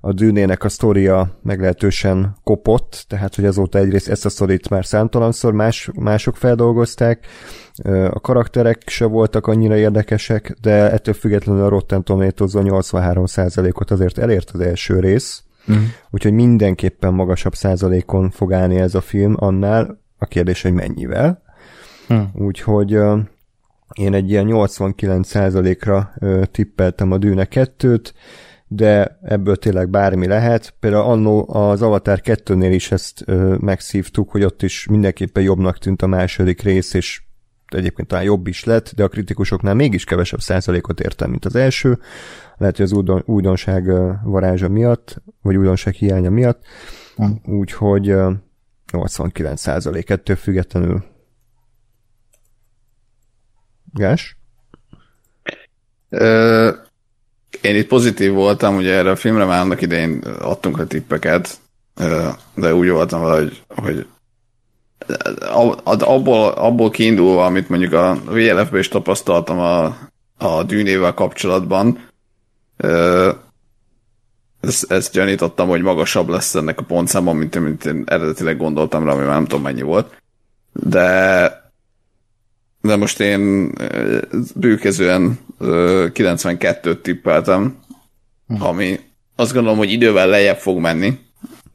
a dűnének a sztoria meglehetősen kopott, tehát hogy azóta egyrészt ezt a sztorit már számtalanszor más, mások feldolgozták, a karakterek se voltak annyira érdekesek, de ettől függetlenül a Rotten Tomatoes 83%-ot azért elért az első rész, Uh-huh. Úgyhogy mindenképpen magasabb százalékon fog állni ez a film annál, a kérdés, hogy mennyivel. Uh-huh. Úgyhogy uh, én egy ilyen 89 százalékra uh, tippeltem a Dűne 2-t, de ebből tényleg bármi lehet. Például annó az Avatar 2-nél is ezt uh, megszívtuk, hogy ott is mindenképpen jobbnak tűnt a második rész, és egyébként talán jobb is lett, de a kritikusoknál mégis kevesebb százalékot értem, mint az első lehet, hogy az újdon, újdonság varázsa miatt, vagy újdonság hiánya miatt, hm. úgyhogy 89 százalék ettől függetlenül. Gás? Ö, én itt pozitív voltam, ugye erre a filmre már annak idején adtunk a tippeket, de úgy voltam valahogy, hogy abból, abból kiindulva, amit mondjuk a VLF-ben is tapasztaltam a, a dűnével kapcsolatban, ezt, ezt gyanítottam, hogy magasabb lesz ennek a pontszáma, mint, mint én eredetileg gondoltam rá, ami már nem tudom mennyi volt. De de most én bőkezően 92-t tippeltem, hm. ami azt gondolom, hogy idővel lejjebb fog menni,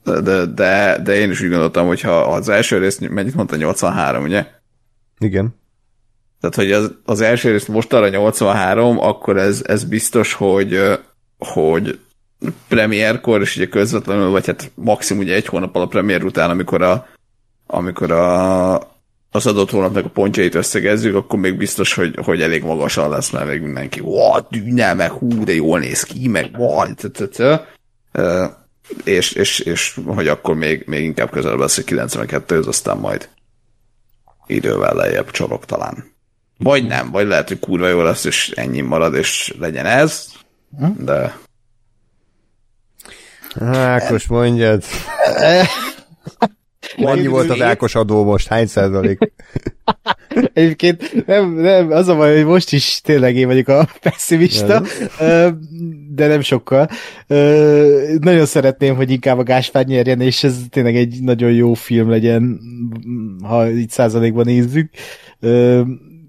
de, de, de én is úgy gondoltam, hogy ha az első rész, mennyit mondta, 83, ugye? Igen. Tehát, hogy az, az első rész most arra 83, akkor ez, ez biztos, hogy, hogy premierkor, és ugye közvetlenül, vagy hát maximum ugye egy hónap a premier után, amikor a, amikor a, az adott hónapnak a pontjait összegezzük, akkor még biztos, hogy, hogy elég magasan lesz, mert még mindenki, what, dűne, meg hú, de jól néz ki, meg what, és, és, és hogy akkor még, még inkább közelebb lesz a 92 aztán majd idővel lejjebb csorog talán. Vagy nem, vagy lehet, hogy kurva jó lesz, és ennyi marad, és legyen ez, de... Ákos, mondjad. Mennyi volt az Ákos adó most? Hány százalék? Egyébként nem, nem, az a baj, hogy most is tényleg én vagyok a pessimista, de nem sokkal. Nagyon szeretném, hogy inkább a Gáspár nyerjen, és ez tényleg egy nagyon jó film legyen, ha így százalékban nézzük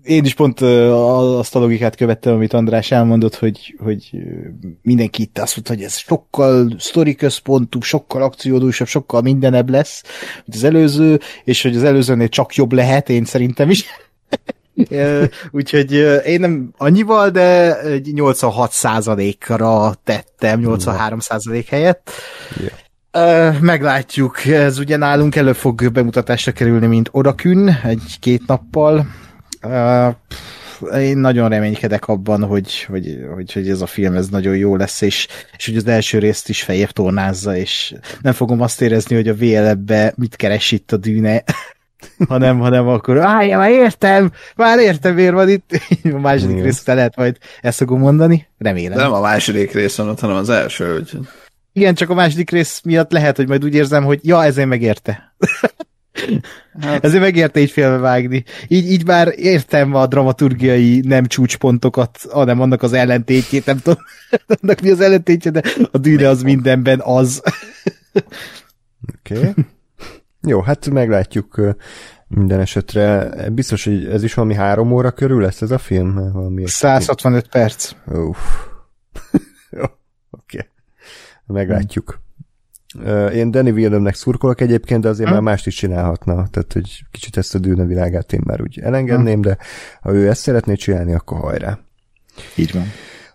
én is pont azt a logikát követtem, amit András elmondott, hogy, hogy mindenki itt azt mondta, hogy ez sokkal sztori központú, sokkal akciódúsabb, sokkal mindenebb lesz, mint az előző, és hogy az előzőnél csak jobb lehet, én szerintem is. Úgyhogy én nem annyival, de 86 ra tettem, 83 helyett. Yeah. Meglátjuk, ez ugye nálunk elő fog bemutatásra kerülni, mint Orakün, egy-két nappal, Uh, én nagyon reménykedek abban, hogy, hogy, hogy, hogy ez a film ez nagyon jó lesz, és, és hogy az első részt is fejebb tornázza, és nem fogom azt érezni, hogy a VLB-be mit keres itt a dűne, hanem, hanem akkor, állj, már értem, már értem, miért van itt. a második Igen. rész lehet majd ezt fogom mondani, remélem. De nem a második rész van ott, hanem az első, hogy... Igen, csak a második rész miatt lehet, hogy majd úgy érzem, hogy ja, ezért megérte. Hát. Ezért megérte így félbevágni. Így, így már értem a dramaturgiai nem csúcspontokat, hanem annak az ellentétjét, nem tudom, annak mi az ellentétje, de a dűne az mindenben az. Oké. Okay. Jó, hát meglátjuk minden esetre. Biztos, hogy ez is valami három óra körül lesz ez a film? Valami 165 perc. Uff. Oké. Okay. Meglátjuk. Én Danny Villeneuve-nek szurkolok egyébként, de azért hmm. már mást is csinálhatna. Tehát, hogy kicsit ezt a dűne világát én már úgy elengedném, hmm. de ha ő ezt szeretné csinálni, akkor hajrá. Így van.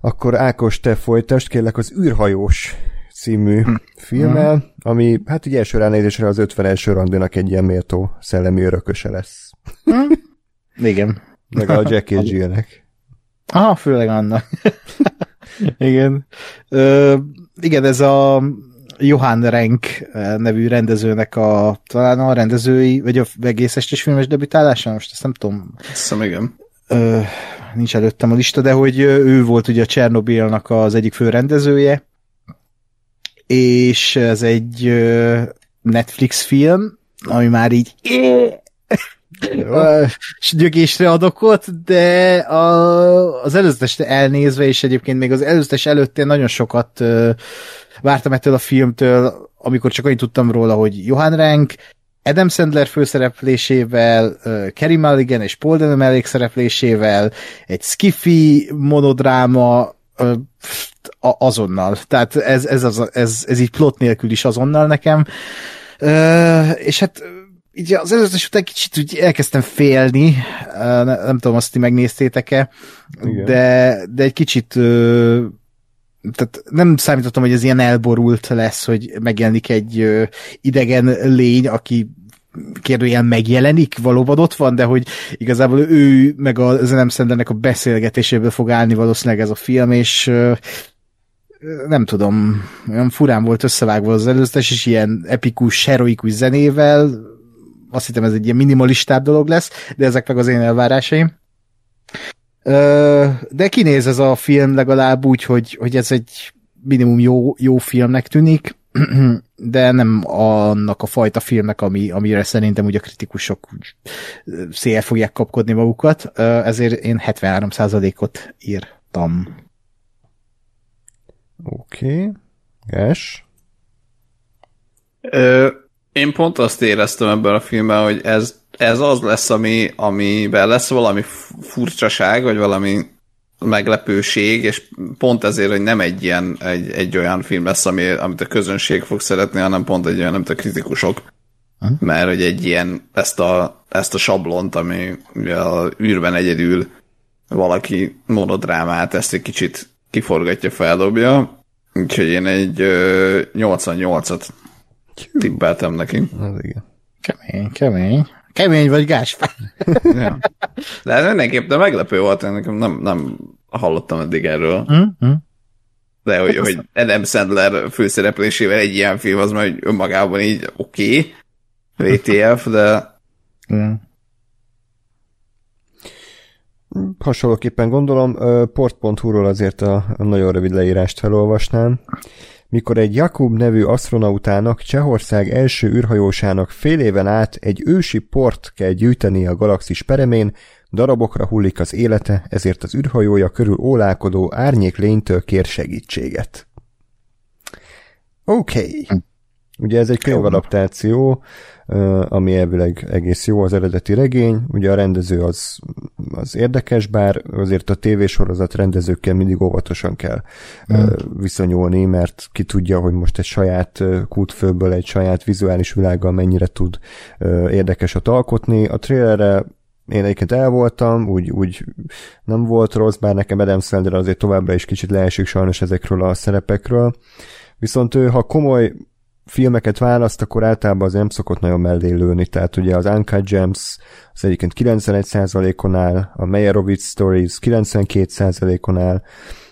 Akkor Ákos, te folytasd, kérlek az űrhajós című hmm. filmmel, hmm. ami hát ugye első ránézésre az 50 randinak egy ilyen méltó szellemi örököse lesz. Hmm. Igen. Meg a Jackie Jill-nek. Ah, főleg annak. igen. Ö, igen, ez a Johann Renk eh, nevű rendezőnek a talán a rendezői, vagy a egész estés filmes debütálása, most ezt nem tudom. Hiszem, igen. Ö, nincs előttem a lista, de hogy ő volt ugye a Csernobilnak az egyik fő rendezője, és ez egy Netflix film, ami már így gyögésre adok ott, de a, az előzetes elnézve, és egyébként még az előzetes előtt én nagyon sokat uh, vártam ettől a filmtől, amikor csak annyit tudtam róla, hogy Johan Rank, Adam Sandler főszereplésével, uh, Kerry Mulligan és Paul Dano mellék szereplésével, egy skiffy monodráma, uh, azonnal. Tehát ez, ez, az, ez, ez így plot nélkül is azonnal nekem. Uh, és hát így az előzetes után kicsit úgy elkezdtem félni, nem, nem tudom, azt ti megnéztétek-e, de, de egy kicsit tehát nem számítottam, hogy ez ilyen elborult lesz, hogy megjelenik egy idegen lény, aki kérdőjel megjelenik, valóban ott van, de hogy igazából ő meg a Zenem Szendernek a beszélgetéséből fog állni valószínűleg ez a film, és nem tudom, olyan furán volt összevágva az előzetes, és ilyen epikus, heroikus zenével, azt hittem ez egy ilyen minimalistább dolog lesz, de ezek meg az én elvárásaim. De kinéz ez a film legalább úgy, hogy, hogy ez egy minimum jó, jó filmnek tűnik. de nem annak a fajta filmek, ami, amire szerintem ugye a kritikusok úgy szél fogják kapkodni magukat, ezért én 73%-ot írtam. Oké. Okay. Ges? Én pont azt éreztem ebben a filmben, hogy ez, ez az lesz, ami, amiben lesz valami furcsaság, vagy valami meglepőség, és pont ezért, hogy nem egy ilyen, egy, egy olyan film lesz, ami, amit a közönség fog szeretni, hanem pont egy olyan, amit a kritikusok. Ha? Mert hogy egy ilyen, ezt a, ezt a sablont, ami ugye a űrben egyedül valaki monodrámát, ezt egy kicsit kiforgatja, feldobja, úgyhogy én egy ö, 88-at tippeltem neki. Az igen. Kemény, kemény. Kemény vagy Gáspár. ja. De mindenképp de meglepő volt, nekem nem, nem hallottam eddig erről. Mm-hmm. De hogy, hogy Adam Sandler főszereplésével egy ilyen film, az majd önmagában így oké, okay, VTF, de... Mm. Hasonlóképpen gondolom, port.hu-ról azért a, a nagyon rövid leírást felolvasnám mikor egy Jakub nevű asztronautának, Csehország első űrhajósának fél éven át egy ősi port kell gyűjteni a galaxis peremén, darabokra hullik az élete, ezért az űrhajója körül ólálkodó árnyék lénytől kér segítséget. Oké. Okay. Ugye ez egy könyvadaptáció, ami elvileg egész jó az eredeti regény. Ugye a rendező az, az érdekes, bár azért a tévésorozat rendezőkkel mindig óvatosan kell mm. viszonyulni, mert ki tudja, hogy most egy saját kútfőből, egy saját vizuális világgal mennyire tud érdekesat alkotni. A trailerre én egyébként el voltam, úgy, úgy nem volt rossz, bár nekem Adam Sandler azért továbbra is kicsit leesik sajnos ezekről a szerepekről. Viszont ő, ha komoly filmeket választ, akkor általában az nem szokott nagyon mellé lőni, tehát ugye az Uncut Gems az egyébként 91%-on áll, a Meyerowitz Stories 92%-on áll,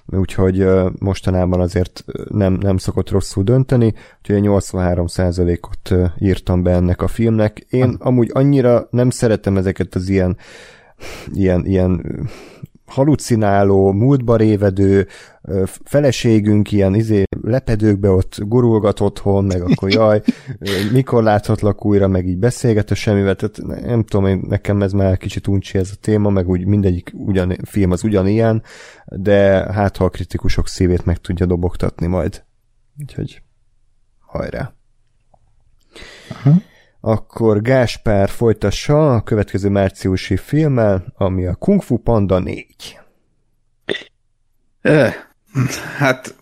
úgyhogy mostanában azért nem, nem szokott rosszul dönteni, úgyhogy 83%-ot írtam be ennek a filmnek. Én amúgy annyira nem szeretem ezeket az ilyen ilyen, ilyen halucináló, múltba révedő feleségünk ilyen izé lepedőkbe ott gurulgat otthon, meg akkor jaj, mikor láthatlak újra, meg így beszélget a semmivel, tehát nem tudom, én, nekem ez már kicsit uncsi ez a téma, meg úgy mindegyik ugyan, film az ugyanilyen, de hát ha a kritikusok szívét meg tudja dobogtatni majd. Úgyhogy hajrá. Uh-huh. Akkor Gáspár folytassa a következő márciusi filmmel, ami a Kung Fu Panda 4. Eh, hát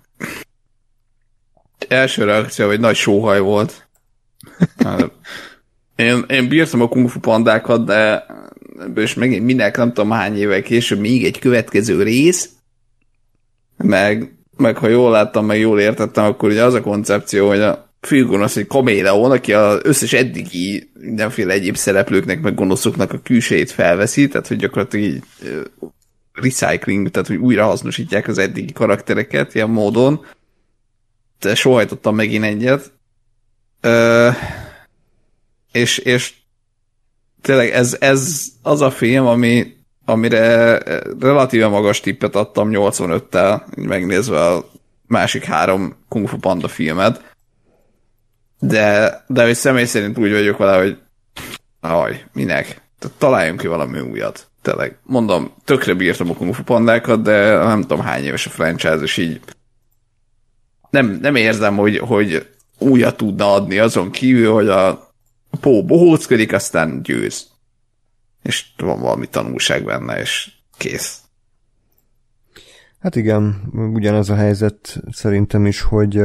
első reakció, hogy nagy sóhaj volt. Én, én bírtam a Kung Fu Pandákat, de is megint minek nem tudom hány évvel később még egy következő rész, meg, meg ha jól láttam, meg jól értettem, akkor ugye az a koncepció, hogy a főgonosz egy kaméleon, aki az összes eddigi mindenféle egyéb szereplőknek, meg gonoszoknak a külsejét felveszi, tehát hogy gyakorlatilag így recycling, tehát hogy újra hasznosítják az eddigi karaktereket ilyen módon. De sohajtottam megint egyet. Uh, és, és tényleg ez, ez az a film, ami, amire relatíve magas tippet adtam 85-tel, megnézve a másik három Kung Fu Panda filmet de, de hogy személy szerint úgy vagyok vele, hogy aj, minek? Tehát találjunk ki valami újat. Tényleg, mondom, tökre bírtam a Kung Fu pandákat, de nem tudom hány éves a franchise, és így nem, nem érzem, hogy, hogy újat tudna adni azon kívül, hogy a Pó bohóckodik, aztán győz. És van valami tanulság benne, és kész. Hát igen, ugyanez a helyzet szerintem is, hogy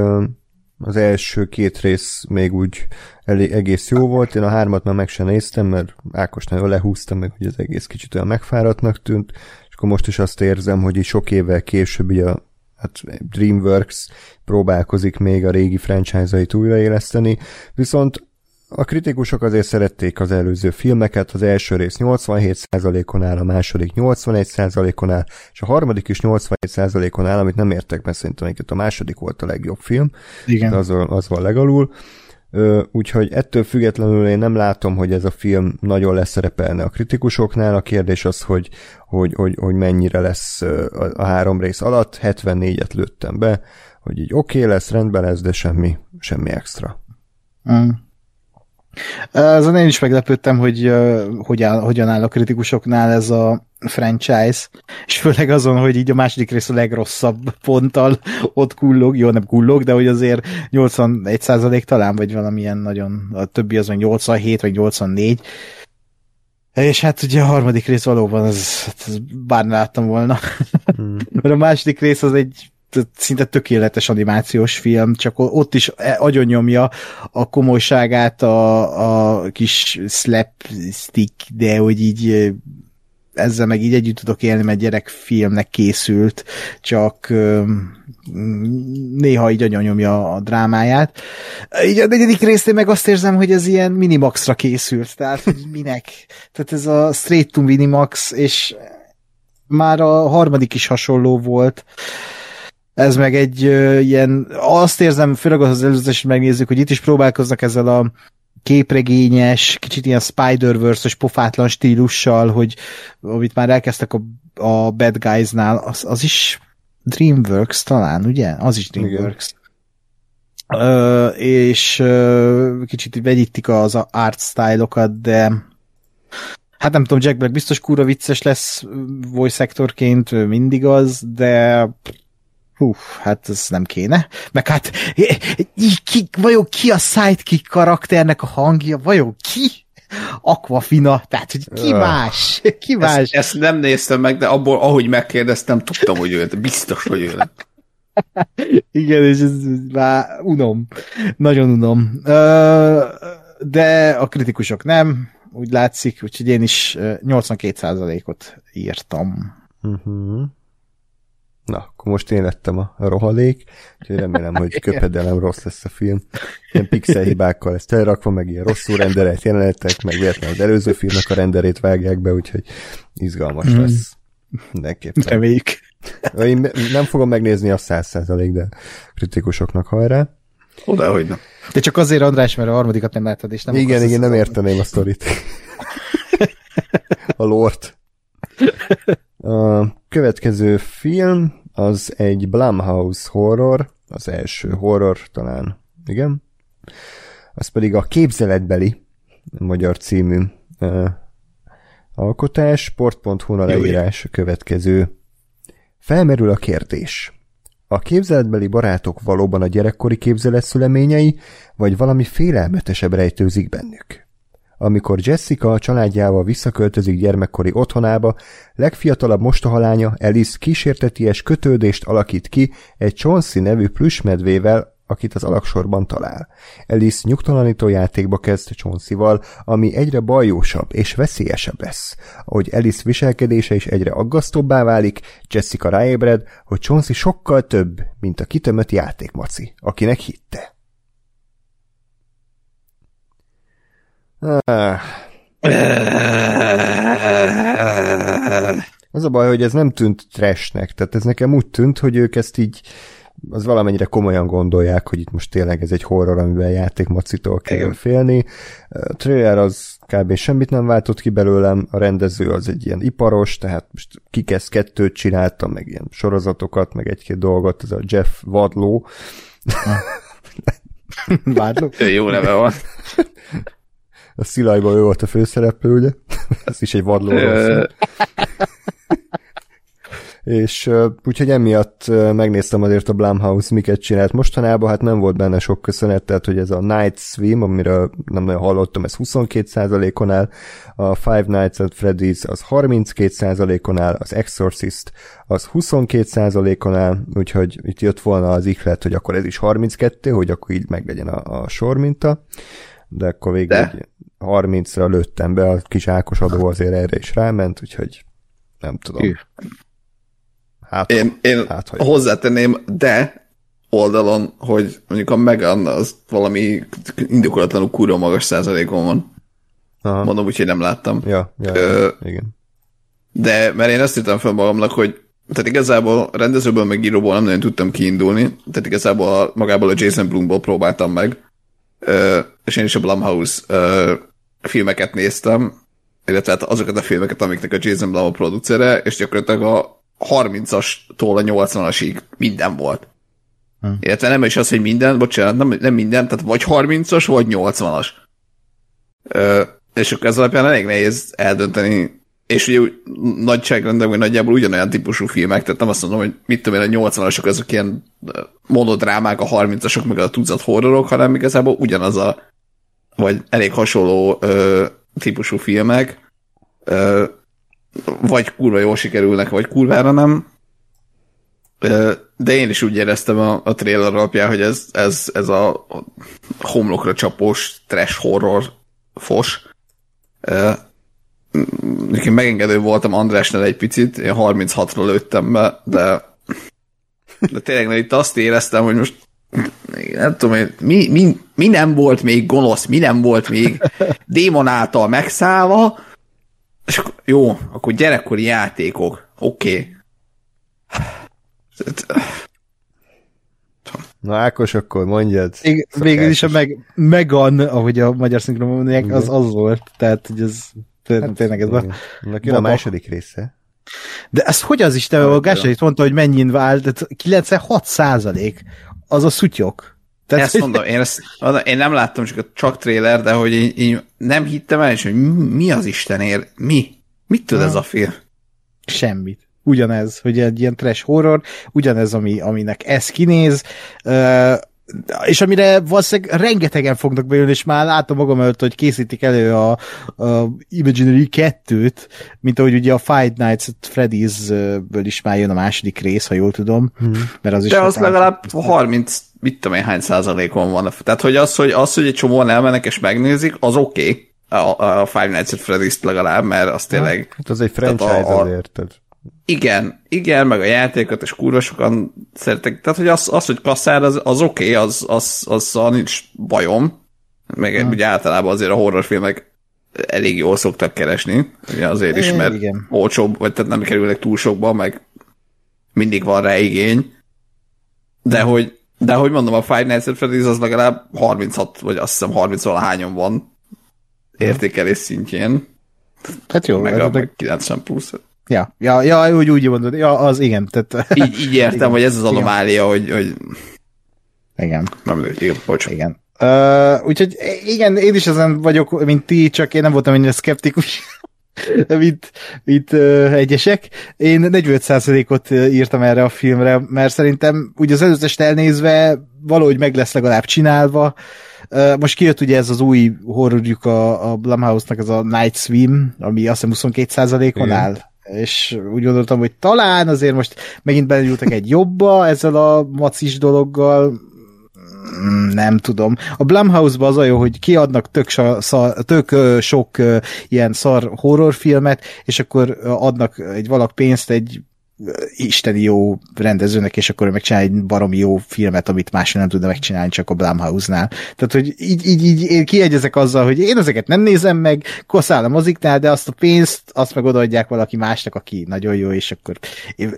az első két rész még úgy elég, egész jó volt, én a hármat már meg sem néztem, mert Ákos nagyon lehúztam meg, hogy az egész kicsit olyan megfáradtnak tűnt, és akkor most is azt érzem, hogy így sok évvel később ugye a hát DreamWorks próbálkozik még a régi franchise-ait újraéleszteni, viszont a kritikusok azért szerették az előző filmeket, az első rész 87%-on áll, a második 81%-on áll, és a harmadik is 87%-on áll, amit nem értek, mert szerintem a második volt a legjobb film, Igen. az, az van legalul. úgyhogy ettől függetlenül én nem látom, hogy ez a film nagyon leszerepelne a kritikusoknál. A kérdés az, hogy, hogy, hogy, hogy mennyire lesz a, a három rész alatt. 74-et lőttem be, hogy így oké okay lesz, rendben lesz, de semmi, semmi extra. Mm. Azon én is meglepődtem, hogy hogy áll, hogyan áll a kritikusoknál ez a franchise, és főleg azon, hogy így a második rész a legrosszabb ponttal ott kullog, jó, nem kullog, de hogy azért 81 talán, vagy valamilyen nagyon, a többi az vagy 87 vagy 84, és hát ugye a harmadik rész valóban, az, az bár láttam volna. Hmm. Mert a második rész az egy szinte tökéletes animációs film, csak ott is e, agyon nyomja a komolyságát a, a kis slapstick, de hogy így ezzel meg így együtt tudok élni, mert gyerekfilmnek készült, csak néha így anyanyomja a drámáját. Így a negyedik részén meg azt érzem, hogy ez ilyen Minimaxra készült, tehát hogy minek. Tehát ez a Straight to Minimax, és már a harmadik is hasonló volt. Ez meg egy ö, ilyen, azt érzem, főleg az előzetes megnézzük, hogy itt is próbálkoznak ezzel a képregényes, kicsit ilyen Spider-Verse-os pofátlan stílussal, hogy amit már elkezdtek a, a Bad Guys-nál, az, az is Dreamworks talán, ugye? Az is Dreamworks. Ö, és ö, kicsit vegyítik az art style-okat, de hát nem tudom, Jack Black biztos kúra vicces lesz voice actorként, mindig az, de Hú, hát ez nem kéne. Meg hát, ki, vajon ki a sidekick karakternek a hangja? Vajon ki? Aquafina, tehát hogy ki más? Ki más? Ezt, ezt nem néztem meg, de abból, ahogy megkérdeztem, tudtam, hogy ő biztos, hogy ő. Igen, és ez már unom. Nagyon unom. De a kritikusok nem, úgy látszik, úgyhogy én is 82%-ot írtam. Uh-huh. Na, akkor most én lettem a rohadék, úgyhogy remélem, hogy köpedelem rossz lesz a film. Ilyen pixel hibákkal ezt elrakva, meg ilyen rosszul renderelt jelenetek, meg véletlenül az előző filmnek a renderét vágják be, úgyhogy izgalmas mm. lesz. Mindenképpen. Reméljük. Én nem fogom megnézni a száz százalék, de kritikusoknak hajrá. Oda, hogy nem. De csak azért, András, mert a harmadikat nem láttad, és nem Igen, igen, nem érteném a sztorit. a lort. A következő film az egy Blumhouse horror, az első horror talán, igen. Az pedig a képzeletbeli magyar című uh, alkotás, sport.hu-n a leírás a következő. Felmerül a kérdés. A képzeletbeli barátok valóban a gyerekkori képzelet szüleményei, vagy valami félelmetesebb rejtőzik bennük? Amikor Jessica családjával visszaköltözik gyermekkori otthonába, legfiatalabb mostohalánya Alice kísérteties kötődést alakít ki egy Chauncey nevű plüsmedvével, akit az alaksorban talál. Alice nyugtalanító játékba kezd Chauncey-val, ami egyre bajósabb és veszélyesebb lesz. Ahogy Alice viselkedése is egyre aggasztóbbá válik, Jessica ráébred, hogy Chauncey sokkal több, mint a kitömött játékmaci, akinek hitte. Az a baj, hogy ez nem tűnt trashnek, tehát ez nekem úgy tűnt, hogy ők ezt így az valamennyire komolyan gondolják, hogy itt most tényleg ez egy horror, amiben játékmacitól kell Igen. félni. A trailer az kb. semmit nem váltott ki belőlem, a rendező az egy ilyen iparos, tehát most kikesz kettőt csináltam, meg ilyen sorozatokat, meg egy-két dolgot, ez a Jeff Wadlow. Wadlow? Jó neve van a Szilajban ő volt a főszereplő, ugye? Ez is egy vadló és uh, úgyhogy emiatt uh, megnéztem azért a Blumhouse miket csinált mostanában, hát nem volt benne sok köszönet, tehát hogy ez a Night Swim, amiről nem nagyon hallottam, ez 22%-on áll, a Five Nights at Freddy's az 32%-on áll, az Exorcist az 22%-on áll, úgyhogy itt jött volna az ihlet, hogy akkor ez is 32, hogy akkor így meglegyen a, a sorminta, de akkor végül de. 30-ra lőttem be, a kis Ákos adó azért erre is ráment, úgyhogy nem tudom. Hát, én én hát, hogy... hozzátenném, de oldalon, hogy mondjuk a Megan az valami indokolatlanul kurva magas százalékon van. Aha. Mondom úgy, hogy nem láttam. Ja, ja, Ö, igen. De, mert én azt írtam fel magamnak, hogy tehát igazából rendezőből meg íróból nem nagyon tudtam kiindulni, tehát igazából a, magából a Jason Blumból próbáltam meg, ö, és én is a Blumhouse ö, filmeket néztem, illetve hát azokat a filmeket, amiknek a Jason Blum a producere, és gyakorlatilag a 30-astól a 80-asig minden volt. Hm. Illetve nem is az, hogy minden, bocsánat, nem, nem minden, tehát vagy 30-as, vagy 80-as. Ö, és akkor ez alapján elég nehéz eldönteni, és ugye nagyságrendben, hogy nagyjából ugyanolyan típusú filmek, tehát nem azt mondom, hogy mit tudom én, a 80-asok azok ilyen monodrámák, a 30-asok, meg a tucat horrorok, hanem igazából ugyanaz a, vagy elég hasonló ö, típusú filmek, ö, vagy kurva jól sikerülnek, vagy kurvára nem. Ö, de én is úgy éreztem a, a trailer alapján, hogy ez, ez, ez a homlokra csapós trash horror fos. Nekem megengedő voltam Andrásnál egy picit, én 36-ra lőttem be, de, de tényleg itt azt éreztem, hogy most nem tudom, mi, mi, mi nem volt még gonosz, mi nem volt még démon által megszállva, és akkor, jó, akkor gyerekkori játékok, oké. Okay. Na Ákos, akkor mondjad. Vég, végül is a meg, Megan, ahogy a magyar szinkron mondják, az az volt. Tehát, hogy ez hát, tényleg ez van. Neki a második része. De ez hogy az Isten, a Gása itt mondta, hogy mennyin vált, 96 százalék, az a szutyok. Tehát, ezt mondom, én, ezt, én nem láttam csak csak trailer, de hogy én, én nem hittem el, és hogy mi az Istenért, mi? Mit tud ez a film? Semmit ugyanez, hogy egy ilyen trash horror, ugyanez, ami, aminek ez kinéz, és amire valószínűleg rengetegen fognak bejönni, és már látom magam előtt, hogy készítik elő a, a Imaginary 2-t, mint ahogy ugye a Five Nights at Freddy's-ből is már jön a második rész, ha jól tudom. Hmm. Mert az is De az legalább 30, mit tudom én, hány százalékon van. Tehát, hogy az, hogy, az, hogy egy csomóan elmennek és megnézik, az oké. Okay. A, a Five Nights at Freddy's-t legalább, mert az tényleg... Hát az egy franchise a, azért. Igen, igen, meg a játékot, és kurva sokan szeretek. Tehát, hogy az, az hogy kasszár, az, az oké, okay, az, az, az, az nincs bajom. Meg hmm. ugye általában azért a horrorfilmek elég jól szoktak keresni, ugye azért is, mert igen. olcsóbb, vagy tehát nem kerülnek túl sokba, meg mindig van rá igény. De hogy, de hogy mondom, a Five Nights at Freddy's az legalább 36, vagy azt hiszem 30 hányon van értékelés szintjén. Hát jó, meg a meg 90 plusz. Ja, ja, ja úgy, úgy mondod, ja, az igen. Tehát, így, így értem, igen. hogy ez az anomália, hogy, hogy... Igen. Nem, igen, bocs. Igen. Uh, úgyhogy igen, én is ezen vagyok, mint ti, csak én nem voltam ennyire szkeptikus, mint, mint uh, egyesek. Én 45%-ot írtam erre a filmre, mert szerintem úgy az előzést elnézve valahogy meg lesz legalább csinálva. Uh, most kijött ugye ez az új horrorjuk a, a Blumhouse-nak, ez a Night Swim, ami azt hiszem 22%-on áll és úgy gondoltam, hogy talán azért most megint belegyúltak egy jobba ezzel a macis dologgal, mm, nem tudom. A Blumhouse-ban az a jó, hogy kiadnak tök, szar, tök sok ilyen szar horrorfilmet, és akkor adnak egy valak pénzt egy isteni jó rendezőnek, és akkor megcsinál egy baromi jó filmet, amit máshol nem tudna megcsinálni, csak a Blumhouse-nál. Tehát, hogy így, így, így én kiegyezek azzal, hogy én ezeket nem nézem meg, koszál a moziknál, de azt a pénzt, azt meg odaadják valaki másnak, aki nagyon jó, és akkor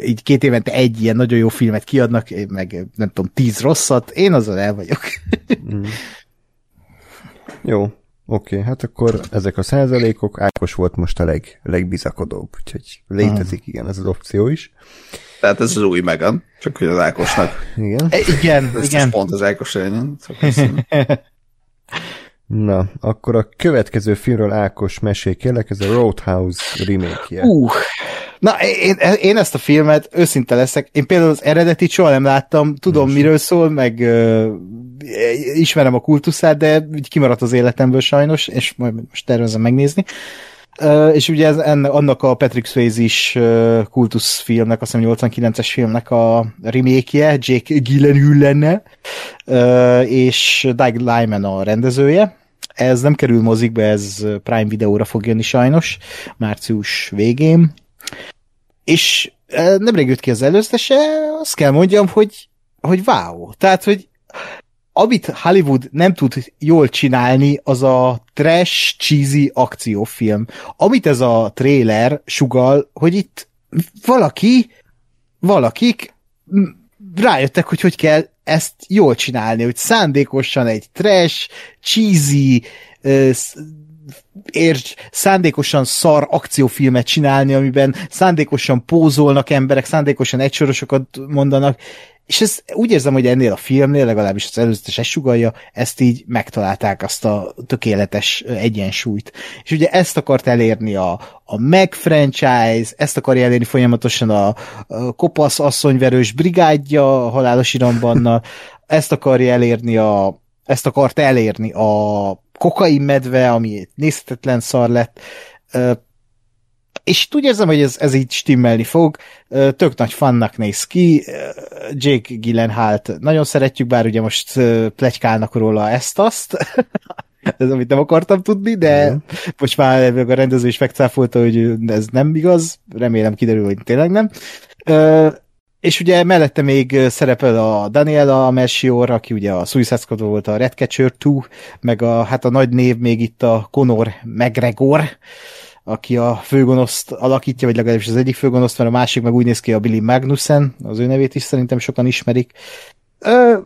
így két évente egy ilyen nagyon jó filmet kiadnak, meg nem tudom, tíz rosszat, én azzal el vagyok. Mm. Jó, Oké, okay, hát akkor ezek a százalékok, Ákos volt most a leg, legbizakodóbb, úgyhogy létezik igen ez az opció is. Tehát ez az új Megan, csak hogy az Ákosnak. Igen. E, igen, ez igen. pont az Ákos ellen. Na, akkor a következő filmről Ákos mesél kérlek, ez a Roadhouse remake-je. Uh, na, én, én ezt a filmet, őszinte leszek, én például az eredetit soha nem láttam, tudom Most. miről szól, meg uh, ismerem a kultuszát, de úgy kimaradt az életemből sajnos, és majd most tervezem megnézni. Uh, és ugye ez enne, annak a Patrick Swayze is uh, kultuszfilmnek, azt hiszem 89-es filmnek a remake-je, Jake Gyllenhaal uh, és Doug Lyman a rendezője. Ez nem kerül mozikba, ez Prime videóra fog jönni sajnos, március végén. És uh, nemrég jött ki az előztese, azt kell mondjam, hogy, hogy wow. Tehát, hogy amit Hollywood nem tud jól csinálni, az a trash, cheesy akciófilm. Amit ez a trailer sugal, hogy itt valaki, valakik rájöttek, hogy hogy kell ezt jól csinálni, hogy szándékosan egy trash, cheesy, érts, szándékosan szar akciófilmet csinálni, amiben szándékosan pózolnak emberek, szándékosan egysorosokat mondanak, és ez úgy érzem, hogy ennél a filmnél, legalábbis az előzetes esugalja, ezt így megtalálták, azt a tökéletes egyensúlyt. És ugye ezt akart elérni a, a Meg franchise, ezt akarja elérni folyamatosan a, a kopasz asszonyverős brigádja a halálos irambannal, ezt akarja elérni a ezt akart elérni a kokain medve, ami nézhetetlen szar lett, és úgy érzem, hogy ez, ez így stimmelni fog. Tök nagy fannak néz ki. Jake Gyllenhaalt nagyon szeretjük, bár ugye most plegykálnak róla ezt-azt. ez amit nem akartam tudni, de mm. most már a rendező is megcáfolta, hogy ez nem igaz. Remélem kiderül, hogy tényleg nem. És ugye mellette még szerepel a Daniela Melchior, aki ugye a Suicide Squad volt a Redcatcher 2, meg a, hát a nagy név még itt a Conor McGregor, aki a főgonoszt alakítja, vagy legalábbis az egyik főgonoszt, mert a másik meg úgy néz ki a Billy Magnussen, az ő nevét is szerintem sokan ismerik. Ö,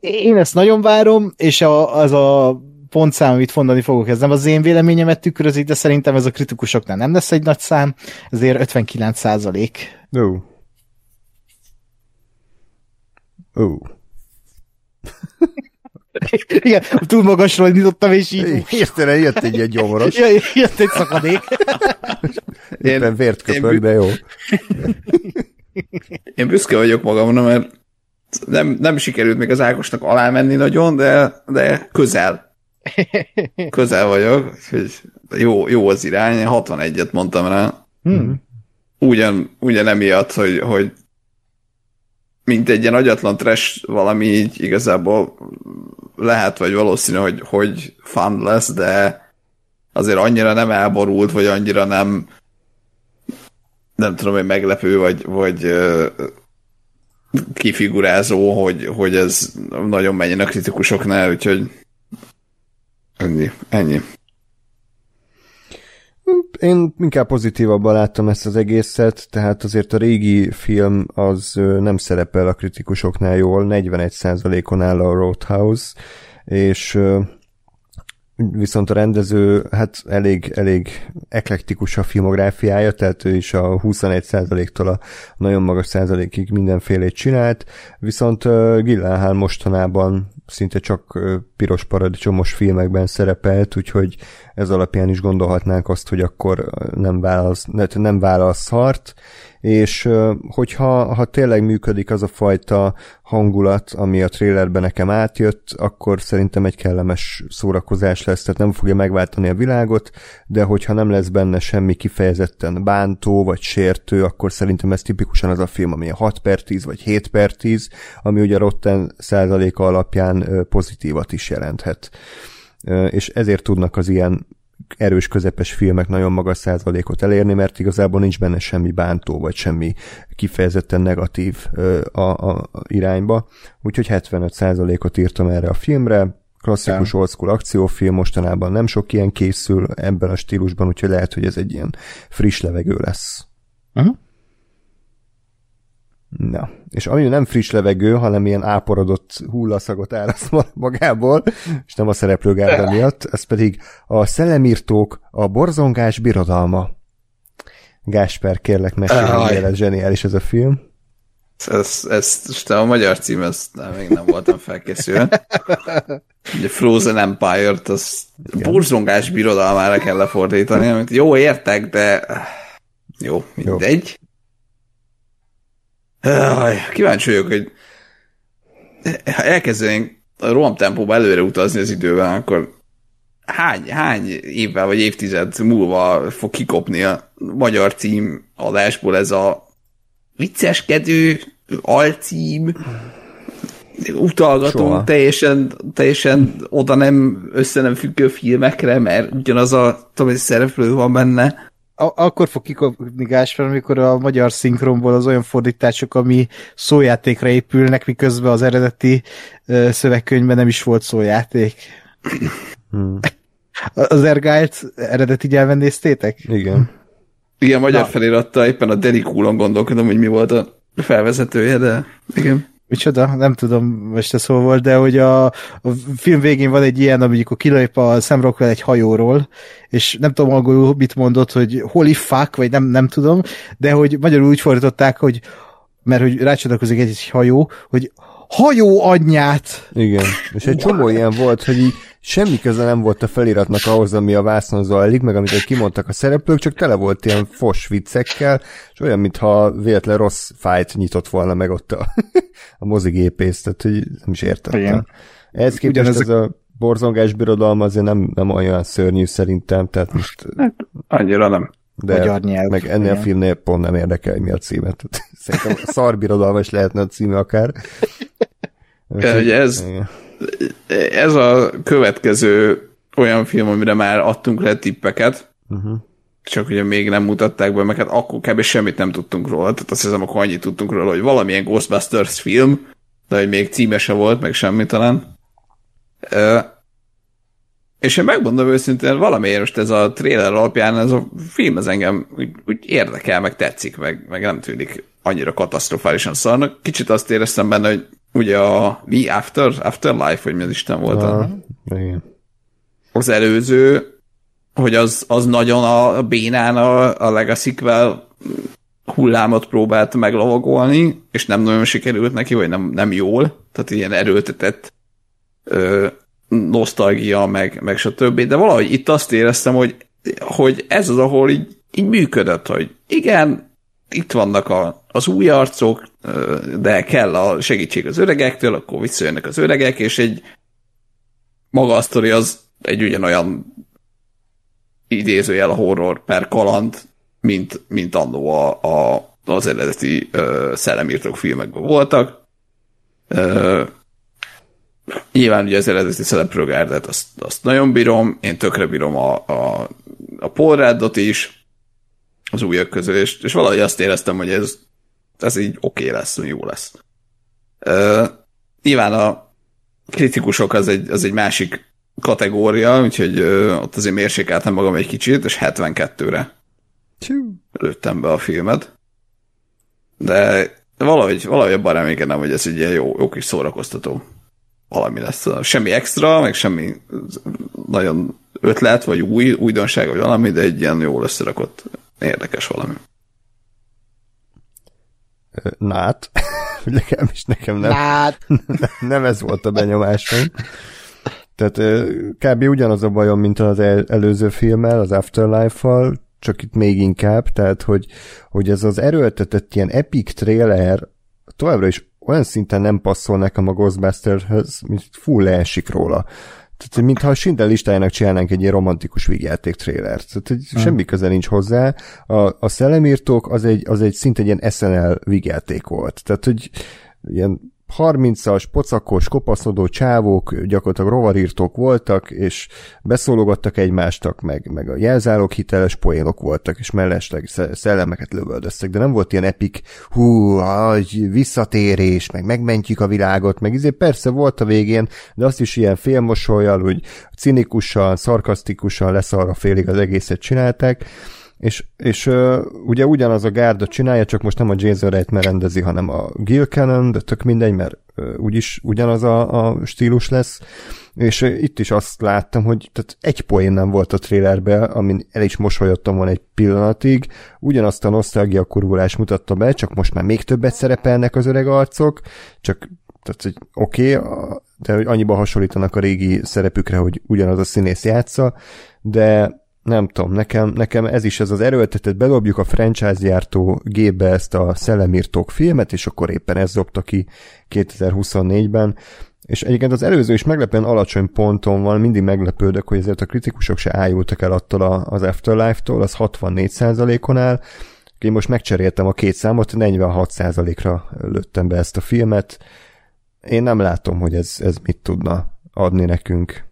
én ezt nagyon várom, és a, az a pontszám, amit mondani fogok, ez nem az én véleményemet tükrözik, de szerintem ez a kritikusoknál nem lesz egy nagy szám, ezért 59 százalék. No. Ó. Igen, túl magasról nyitottam, és így... Hirtelen jött egy ilyen gyomoros. Ja, jött egy szakadék. Éppen vért köpök, de jó. Én büszke vagyok magamra, mert nem, nem sikerült még az Ákosnak alá menni nagyon, de, de közel. Közel vagyok, úgyhogy jó, jó az irány, 61-et mondtam rá. Hmm. Ugyan, ugyan emiatt, hogy, hogy mint egy ilyen agyatlan trash valami így igazából lehet, vagy valószínű, hogy, hogy fun lesz, de azért annyira nem elborult, vagy annyira nem nem tudom, hogy meglepő, vagy, vagy kifigurázó, hogy, hogy ez nagyon menjen a kritikusoknál, úgyhogy ennyi. ennyi. Én inkább pozitívabban láttam ezt az egészet, tehát azért a régi film az nem szerepel a kritikusoknál jól, 41%-on áll a Roadhouse, és viszont a rendező hát elég, elég eklektikus a filmográfiája, tehát ő is a 21%-tól a nagyon magas százalékig mindenfélét csinált, viszont Gyllenhaal mostanában szinte csak piros paradicsomos filmekben szerepelt, úgyhogy ez alapján is gondolhatnánk azt, hogy akkor nem válasz, nem válasz szart, és hogyha ha tényleg működik az a fajta hangulat, ami a trailerben nekem átjött, akkor szerintem egy kellemes szórakozás lesz, tehát nem fogja megváltani a világot, de hogyha nem lesz benne semmi kifejezetten bántó vagy sértő, akkor szerintem ez tipikusan az a film, ami a 6 per 10 vagy 7 per 10, ami ugye Rotten százaléka alapján pozitívat is jelenthet. És ezért tudnak az ilyen erős közepes filmek nagyon magas százalékot elérni, mert igazából nincs benne semmi bántó, vagy semmi kifejezetten negatív a, a, a irányba. Úgyhogy 75 százalékot írtam erre a filmre, klasszikus old school akciófilm, mostanában nem sok ilyen készül ebben a stílusban, úgyhogy lehet, hogy ez egy ilyen friss levegő lesz. Uh-huh. Na, és ami nem friss levegő, hanem ilyen áporodott hullaszagot áraszt magából, és nem a szereplőgárda miatt, ez pedig a szellemírtók, a borzongás birodalma. Gásper, kérlek, mesélj, ez zseniális ez a film. Ez, ez, a magyar cím, ezt nem, még nem voltam felkészülve. Ugye Frozen Empire-t, az borzongás birodalmára kell lefordítani, amit jó értek, de jó, mindegy. Jó. Kíváncsi vagyok, hogy ha elkezdenénk a roham tempóba előre utazni az időben, akkor hány, hány évvel vagy évtized múlva fog kikopni a magyar cím adásból ez a vicceskedő alcím, utalgatunk teljesen, teljesen oda nem össze nem függő filmekre, mert ugyanaz a tudom, szereplő van benne akkor fog kikopni Gásper, amikor a magyar szinkronból az olyan fordítások, ami szójátékra épülnek, miközben az eredeti uh, szövegkönyvben nem is volt szójáték. Hmm. Az Ergált eredeti nyelven néztétek? Igen. Igen, magyar Na. felirattal éppen a Derek gondolkodom, hogy mi volt a felvezetője, de igen. Micsoda? Nem tudom, most ez hol volt, de hogy a, a film végén van egy ilyen, amikor kilép a Sam Rockwell egy hajóról, és nem tudom angolul mit mondott, hogy holy fuck, vagy nem, nem tudom, de hogy magyarul úgy fordították, hogy mert hogy rácsatlakozik egy, egy hajó, hogy hajó anyját! Igen, és egy csomó ilyen volt, hogy így semmi köze nem volt a feliratnak ahhoz, ami a vászon zajlik, meg amit kimondtak a szereplők, csak tele volt ilyen fos viccekkel, és olyan, mintha véletlen rossz fájt nyitott volna meg ott a, a mozigépész, tehát hogy nem is értettem. Igen. Ez képest ez a borzongás birodalma azért nem, nem olyan szörnyű szerintem, tehát most... Hát, annyira nem. De meg ennél igen. a filmnél pont nem érdekel, hogy mi a címe. Szerintem a szarbirodalma is lehetne a címe akár. Úgyhogy, ez, ez a következő olyan film, amire már adtunk le tippeket, uh-huh. csak ugye még nem mutatták be, meg hát akkor kb. semmit nem tudtunk róla, tehát azt hiszem, akkor annyit tudtunk róla, hogy valamilyen Ghostbusters film, de hogy még címese volt, meg semmi talán. És én megmondom őszintén, valamiért most ez a trailer alapján ez a film az engem úgy, úgy érdekel, meg tetszik, meg, meg nem tűnik annyira katasztrofálisan szarnak. Kicsit azt éreztem benne, hogy ugye a Mi After, Afterlife, vagy mi az Isten volt a, igen. az előző, hogy az, az nagyon a bénán a, a legacy hullámot próbált meglovagolni, és nem nagyon sikerült neki, vagy nem, nem jól, tehát ilyen erőltetett ö, nosztalgia, meg, meg stb. De valahogy itt azt éreztem, hogy, hogy ez az, ahol így, így működött, hogy igen, itt vannak a, az új arcok, de kell a segítség az öregektől, akkor visszajönnek az öregek, és egy maga a sztori az egy ugyanolyan idézőjel a horror per kaland, mint, mint annó a, a, az eredeti ö, szellemírtók filmekben voltak. Ö, nyilván ugye az eredeti szellemprogárdet azt, azt nagyon bírom, én tökre bírom a, a, a Paul Raddot is, az újak közül, és, és valahogy azt éreztem, hogy ez, ez így oké okay lesz, jó lesz. Uh, nyilván a kritikusok az egy, az egy másik kategória, úgyhogy uh, ott azért mérsékeltem magam egy kicsit, és 72-re lőttem be a filmet. De valahogy, valahogy abban reménykedem, hogy ez egy ilyen jó, jó kis szórakoztató valami lesz. Semmi extra, meg semmi nagyon ötlet, vagy új, újdonság, vagy valami, de egy ilyen jól összerakott Érdekes valami. Nát. nekem is nekem nem. Nát. nem ez volt a benyomásom. Tehát kb. ugyanaz a bajom, mint az előző filmmel, az Afterlife-val, csak itt még inkább, tehát hogy, hogy ez az erőltetett ilyen epic trailer továbbra is olyan szinten nem passzol nekem a Ghostbusterhöz, mint full leesik róla. Tehát, mintha a Schindler listájának csinálnánk egy ilyen romantikus vígjáték trailert. Tehát, hogy hmm. semmi köze nincs hozzá. A, a szellemírtók az egy, az egy szinte egy ilyen SNL vígjáték volt. Tehát, hogy ilyen 30-as, pocakos, kopaszodó csávók gyakorlatilag rovarírtók voltak, és beszólogattak egymástak, meg, meg a jelzálók hiteles poénok voltak, és mellesleg szellemeket lövöldöztek, de nem volt ilyen epik, hú, egy visszatérés, meg megmentjük a világot, meg izé persze volt a végén, de azt is ilyen félmosolyal, úgy cinikusan, szarkasztikusan lesz arra félig az egészet csinálták, és, és uh, ugye ugyanaz a gárda csinálja, csak most nem a Jason Reitman rendezi, hanem a Gil Cannon, de tök mindegy, mert uh, úgyis ugyanaz a, a stílus lesz, és uh, itt is azt láttam, hogy tehát egy poén nem volt a trailerben, amin el is mosolyodtam volna egy pillanatig, ugyanazt a nosztalgia kurvulás mutatta be, csak most már még többet szerepelnek az öreg arcok, csak tehát, hogy oké, okay, de hogy annyiban hasonlítanak a régi szerepükre, hogy ugyanaz a színész játsza, de nem tudom, nekem, nekem ez is ez az erőltetett, bedobjuk a franchise gyártó gépbe ezt a szellemírtók filmet, és akkor éppen ez dobta ki 2024-ben, és egyébként az előző is meglepően alacsony ponton van, mindig meglepődök, hogy ezért a kritikusok se ájultak el attól az Afterlife-tól, az 64%-on áll, én most megcseréltem a két számot, 46%-ra lőttem be ezt a filmet. Én nem látom, hogy ez, ez mit tudna adni nekünk.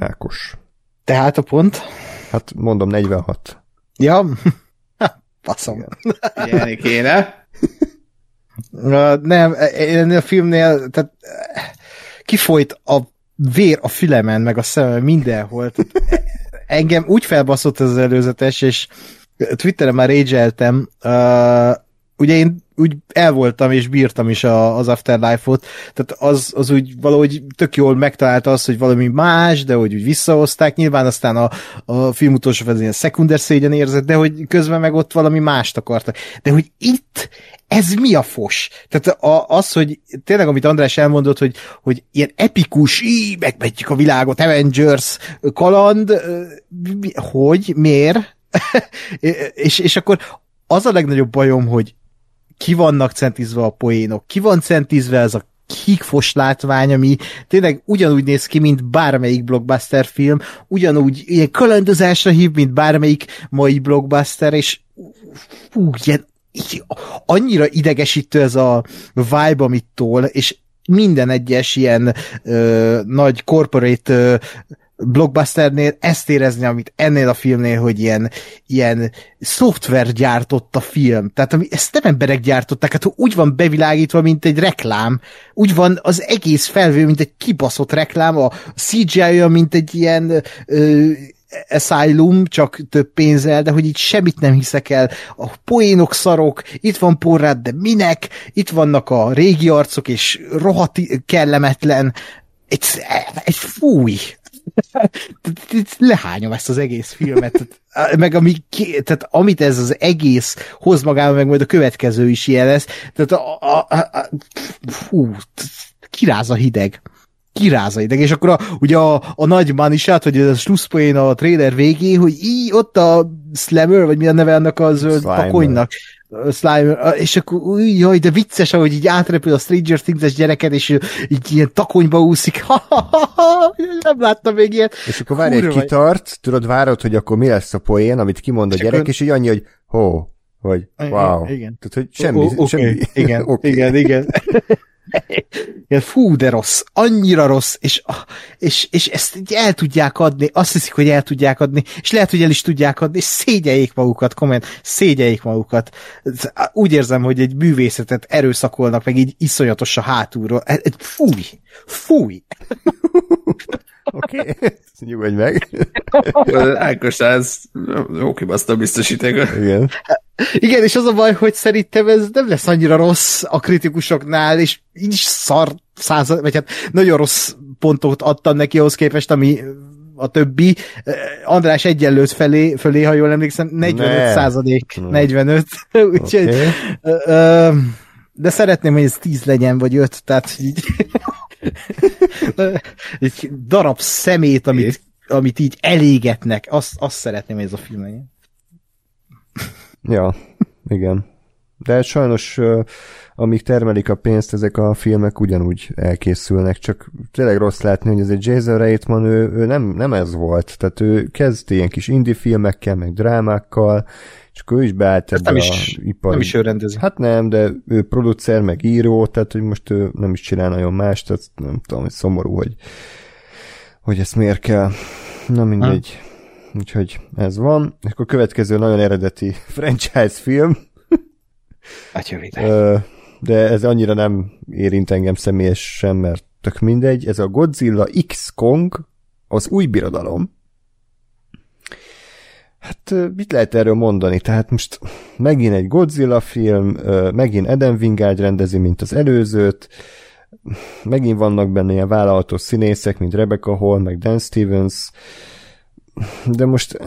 Ákos. Tehát a pont? Hát mondom 46. Ja, passzom. Figyelni kéne. nem, ennél a filmnél tehát kifolyt a vér a fülemen, meg a szemem mindenhol. Tehát, engem úgy felbaszott ez az előzetes, és Twitteren már rage ugye én úgy el voltam és bírtam is a, az Afterlife-ot, tehát az, az úgy valahogy tök jól megtalálta azt, hogy valami más, de hogy úgy visszahozták, nyilván aztán a, a film utolsó fel ilyen szekunder szégyen érzett, de hogy közben meg ott valami mást akartak. De hogy itt ez mi a fos? Tehát a, az, hogy tényleg, amit András elmondott, hogy, hogy ilyen epikus, í, megvetjük a világot, Avengers kaland, hogy, miért? és, és akkor az a legnagyobb bajom, hogy ki vannak centizve a poénok, ki van centizve ez a kikfos látvány, ami tényleg ugyanúgy néz ki, mint bármelyik blockbuster film, ugyanúgy ilyen kalandozásra hív, mint bármelyik mai blockbuster, és fú, ilyen, annyira idegesítő ez a vibe, amit tól, és minden egyes ilyen ö, nagy corporate ö, blockbusternél ezt érezni, amit ennél a filmnél, hogy ilyen, ilyen szoftver gyártott a film. Tehát ami, ezt nem emberek gyártották, hát úgy van bevilágítva, mint egy reklám. Úgy van az egész felvő, mint egy kibaszott reklám, a CGI olyan, mint egy ilyen ö, Asylum, csak több pénzzel, de hogy itt semmit nem hiszek el. A poénok szarok, itt van porrát, de minek? Itt vannak a régi arcok, és rohadt kellemetlen. Egy, egy fúj, lehányom ezt az egész filmet, meg ami, tehát amit ez az egész hoz magával, meg majd a következő is ilyen lesz, tehát a, a, a, a fú, kiráz a hideg. Kiráz a hideg, és akkor a, ugye a, a nagy manisát, hogy ez a slusszpoén a trailer végé, hogy így ott a Slammer, vagy mi a neve annak a zöld pakonynak, Slime, és akkor jaj, de vicces, ahogy így átrepül a Stranger Things-es gyereket, és így ilyen takonyba úszik. Ha, ha, ha, ha, nem láttam még ilyet. És akkor várj egy kitart, tudod, várod, hogy akkor mi lesz a poén, amit kimond a és gyerek, és így annyi, hogy ho, vagy wow. Igen. Tehát, hogy semmi, o, okay. semmi. Igen, okay. igen, igen. Fú, de rossz, annyira rossz, és, és, és ezt így el tudják adni, azt hiszik, hogy el tudják adni, és lehet, hogy el is tudják adni, és szégyeljék magukat, komment, szégyeljék magukat. Úgy érzem, hogy egy művészetet erőszakolnak, meg így iszonyatos a hátulról. E, e, fúj, fúj. Oké, okay. nyugodj meg. Ákos, ez jó kibaszta biztosíték. Igen. Igen, és az a baj, hogy szerintem ez nem lesz annyira rossz a kritikusoknál, és így is szar század, vagy hát nagyon rossz pontot adtam neki ahhoz képest, ami a többi. András egyenlőt felé, felé ha jól emlékszem, 45 ne. százalék, 45. Úgyhogy, okay. de szeretném, hogy ez 10 legyen, vagy 5, tehát így egy darab szemét, amit, amit így elégetnek, azt, azt szeretném, hogy ez a film legyen. Ja, igen. De sajnos, amíg termelik a pénzt, ezek a filmek ugyanúgy elkészülnek, csak tényleg rossz látni, hogy ez egy Jason Reitman, ő, ő nem, nem ez volt, tehát ő kezdte ilyen kis indie filmekkel, meg drámákkal, és akkor ő is beállt ebbe nem is, a ipar. Nem is ő rendezi. Hát nem, de ő producer, meg író, tehát hogy most ő nem is csinál nagyon más, tehát nem tudom, hogy szomorú, hogy, hogy ezt miért kell. Na mindegy. Ha. Úgyhogy ez van. És akkor következő nagyon eredeti franchise film. Atya De ez annyira nem érint engem személyesen, mert tök mindegy. Ez a Godzilla X Kong, az új birodalom. Hát mit lehet erről mondani? Tehát most megint egy Godzilla film, megint Eden Wingard rendezi, mint az előzőt, megint vannak benne ilyen vállalatos színészek, mint Rebecca Hall, meg Dan Stevens, de most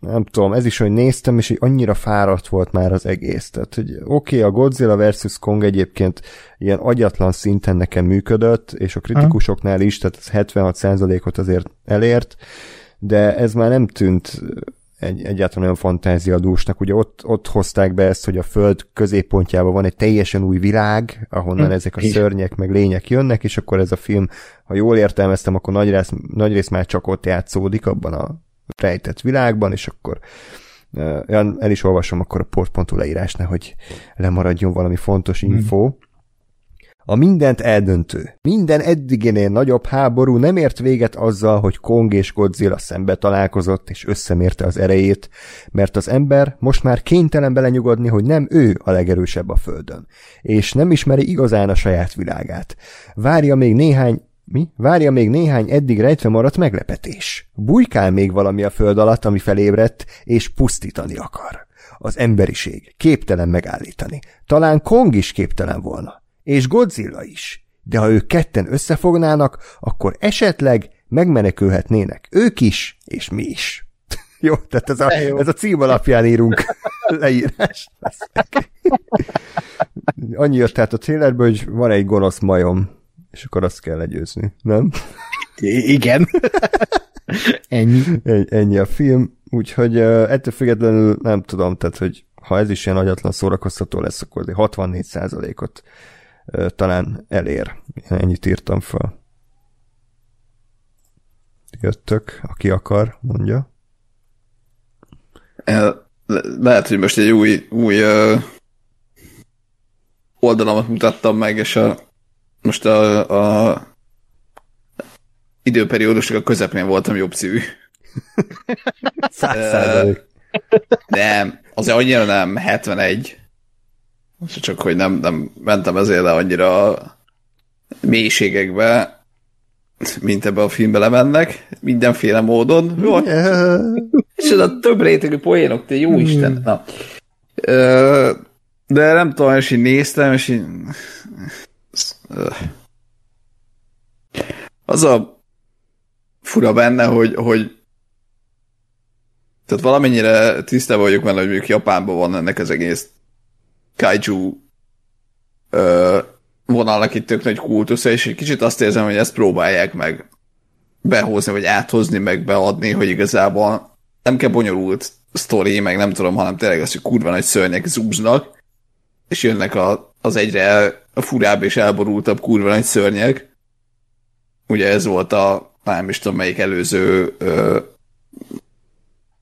nem tudom, ez is, hogy néztem, és hogy annyira fáradt volt már az egész. Tehát, hogy oké, okay, a Godzilla vs. Kong egyébként ilyen agyatlan szinten nekem működött, és a kritikusoknál is, tehát ez 76%-ot azért elért, de ez már nem tűnt egy, egyáltalán olyan fantáziadúsnak. Ugye ott, ott hozták be ezt, hogy a Föld középpontjában van egy teljesen új világ, ahonnan hm. ezek a szörnyek meg lények jönnek, és akkor ez a film, ha jól értelmeztem, akkor nagy rész, nagy rész már csak ott játszódik, abban a rejtett világban, és akkor el is olvasom akkor a port.hu leírásnál, hogy lemaradjon valami fontos hm. info. Mm. A mindent eldöntő, minden eddiginél nagyobb háború nem ért véget azzal, hogy Kong és Godzilla szembe találkozott és összemérte az erejét, mert az ember most már kénytelen belenyugodni, hogy nem ő a legerősebb a földön, és nem ismeri igazán a saját világát. Várja még néhány mi? Várja még néhány eddig rejtve maradt meglepetés. Bujkál még valami a föld alatt, ami felébredt, és pusztítani akar. az emberiség képtelen megállítani. Talán Kong is képtelen volna. És Godzilla is. De ha ők ketten összefognának, akkor esetleg megmenekülhetnének ők is, és mi is. jó, tehát ez a, ez a cím alapján írunk leírás. Annyi jött tehát a trailerből, hogy van egy gonosz majom, és akkor azt kell legyőzni, nem? I- igen. Ennyi. Ennyi a film, úgyhogy uh, ettől függetlenül nem tudom, tehát hogy ha ez is ilyen agyatlan szórakoztató lesz, akkor 64%-ot uh, talán elér. Ennyit írtam fel. Jöttök, aki akar, mondja. Le- lehet, hogy most egy új, új oldalamat mutattam meg, és a, most a, a időperiódusnak a közepén voltam jobb szívű. Százalék. Nem, azért annyira nem, 71. Csak hogy nem, nem mentem ezért le annyira mélységekbe, mint ebbe a filmbe lemennek, mindenféle módon. Jó, és ez a több rétegű poénok, te jó Isten. Na. Ö, de nem tudom, és így néztem, és így... Az a fura benne, hogy, hogy tehát valamennyire tisztában vagyok vele, hogy mondjuk Japánban van ennek az egész kaiju ö, vonalnak itt tök nagy kultusza, és egy kicsit azt érzem, hogy ezt próbálják meg behozni, vagy áthozni, meg beadni, hogy igazából nem kell bonyolult sztori, meg nem tudom, hanem tényleg az, hogy kurva nagy szörnyek zúznak, és jönnek a, az egyre furább és elborultabb kurva nagy szörnyek. Ugye ez volt a, nem is tudom melyik előző ö,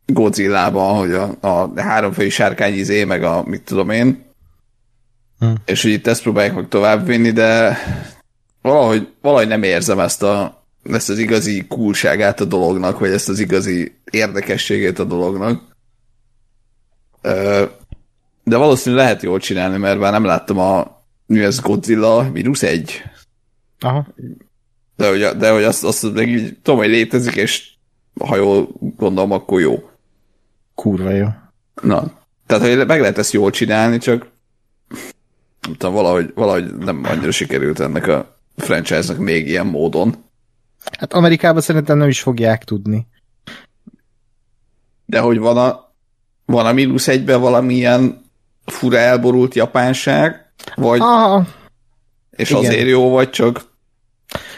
Godzilla-ban, hogy a, a háromfejű sárkány izé, meg a mit tudom én, hm. és hogy itt ezt próbálják meg továbbvinni, de valahogy, valahogy nem érzem ezt, a, ezt az igazi coolságát a dolognak, vagy ezt az igazi érdekességét a dolognak. De valószínűleg lehet jól csinálni, mert már nem láttam a mi ez Godzilla mínusz egy. Aha. De hogy, de hogy azt, azt meg így tudom, hogy létezik, és ha jól gondolom, akkor jó. Kurva jó. Na, tehát hogy meg lehet ezt jól csinálni, csak nem tudom, valahogy, valahogy nem annyira sikerült ennek a franchise-nak még ilyen módon. Hát Amerikában szerintem nem is fogják tudni. De hogy van a, van a mínusz egyben valamilyen fura elborult japánság, vagy Aha. és Igen. azért jó, vagy csak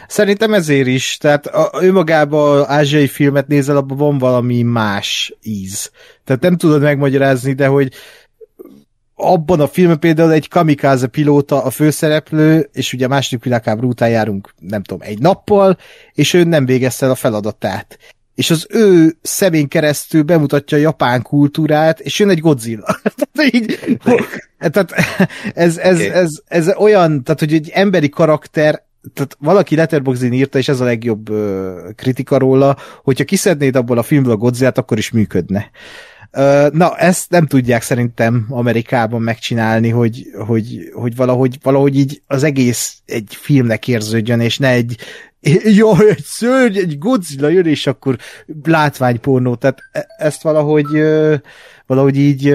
Szerintem ezért is. Tehát a, önmagában ázsiai filmet nézel, abban van valami más íz. Tehát nem tudod megmagyarázni, de hogy abban a filmben például egy kamikáze pilóta a főszereplő, és ugye a második világháború után járunk, nem tudom, egy nappal, és ő nem végezte el a feladatát. És az ő szemén keresztül bemutatja a japán kultúrát, és jön egy Godzilla. tehát így, tehát ez, ez, okay. ez, ez, olyan, tehát hogy egy emberi karakter tehát valaki Letterboxdin írta, és ez a legjobb uh, kritika róla, hogyha kiszednéd abból a filmből a godzilla akkor is működne. Na, ezt nem tudják szerintem Amerikában megcsinálni, hogy, hogy, hogy valahogy, valahogy így az egész egy filmnek érződjön, és ne egy jó, egy szörny, egy Godzilla jön, és akkor látványpornó. Tehát e, ezt valahogy, valahogy így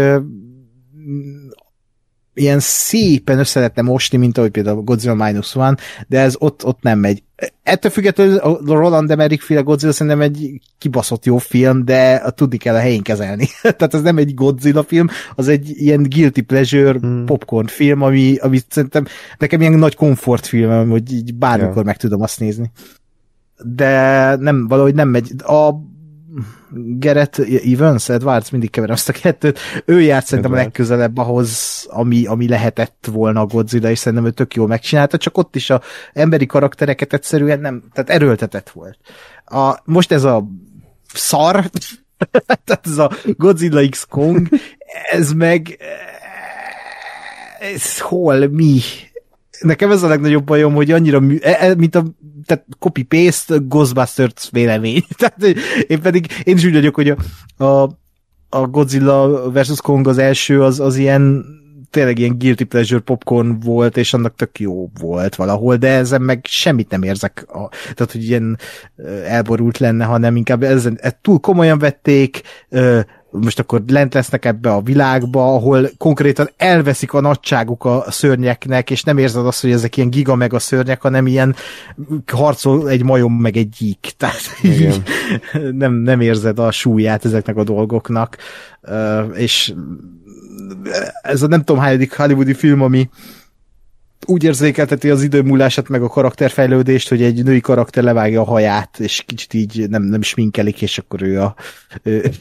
ilyen szépen össze lehetne mosni, mint ahogy például Godzilla Minus One, de ez ott, ott nem megy. Ettől függetlenül a Roland Emmerich féle Godzilla szerintem egy kibaszott jó film, de tudni kell a helyén kezelni. Tehát ez nem egy Godzilla film, az egy ilyen guilty pleasure hmm. popcorn film, ami, ami szerintem nekem ilyen nagy komfortfilm, hogy így bármikor yeah. meg tudom azt nézni. De nem, valahogy nem megy. A Gerett Evans, Edwards, mindig keverem azt a kettőt, ő járt szerintem a legközelebb ahhoz, ami, ami lehetett volna a Godzilla, és szerintem ő tök jól megcsinálta, csak ott is a emberi karaktereket egyszerűen nem, tehát erőltetett volt. A, most ez a szar, tehát ez a Godzilla X Kong, ez meg ez hol, mi? Nekem ez a legnagyobb bajom, hogy annyira, mű, e, e, mint a tehát copy-paste Ghostbusters vélemény. tehát én pedig, én is úgy vagyok, hogy a, a, a Godzilla vs. Kong az első, az, az ilyen tényleg ilyen guilty pleasure popcorn volt, és annak tök jó volt valahol, de ezen meg semmit nem érzek, a, tehát hogy ilyen elborult lenne, hanem inkább ezen, ezt túl komolyan vették, most akkor lent lesznek ebbe a világba, ahol konkrétan elveszik a nagyságuk a szörnyeknek, és nem érzed azt, hogy ezek ilyen giga meg a szörnyek, hanem ilyen harcol egy majom meg egy gyík. Tehát így nem, nem érzed a súlyát ezeknek a dolgoknak. És ez a nem tudom hányadik hollywoodi film, ami úgy érzékelteti az idő múlását, meg a karakterfejlődést, hogy egy női karakter levágja a haját, és kicsit így nem, nem sminkelik, és akkor ő a ő,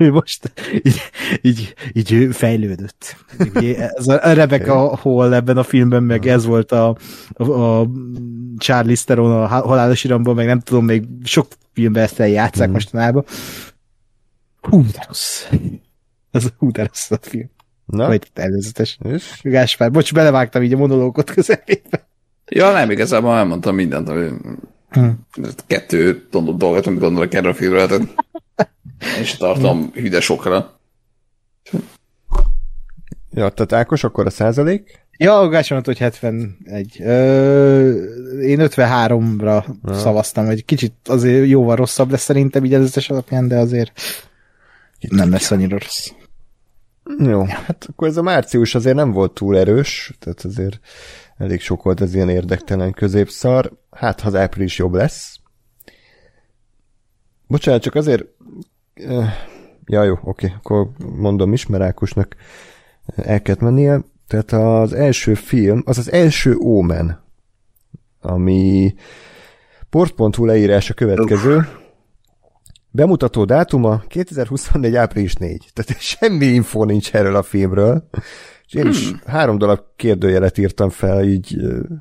ő most így, így, így fejlődött. Ez a Rebecca Hall ebben a filmben, meg ez volt a, a, a Charlie Theron a halálos iramban, meg nem tudom, még sok filmben ezt eljátszák mm. mostanában. Hú, de rossz. Ez hú, de rossz a film. Na? Vagy előzetes. És? Gáspár, bocs, belevágtam így a monológot közepébe. Ja, nem, igazából elmondtam mindent, ami hmm. kettő dolgot, amit gondolok erről a filmről, tehát és tartom hmm. hüde sokra. Ja, tehát Ákos, akkor a százalék? Ja, Gás mondta, hogy 71. Ö, én 53-ra ja. szavaztam, hogy kicsit azért jóval rosszabb lesz szerintem így előzetes alapján, de azért Itt nem lesz annyira rossz. Jó, hát akkor ez a március azért nem volt túl erős, tehát azért elég sok volt ez ilyen érdektelen középszar. Hát, ha az április jobb lesz. Bocsánat, csak azért... Ja, jó, oké, akkor mondom is, mert Ákosnak el kellett mennie. Tehát az első film, az az első Omen, ami port.hu leírása következő. Bemutató dátuma 2024. április 4. Tehát semmi info nincs erről a filmről. És én is hmm. három darab kérdőjelet írtam fel, így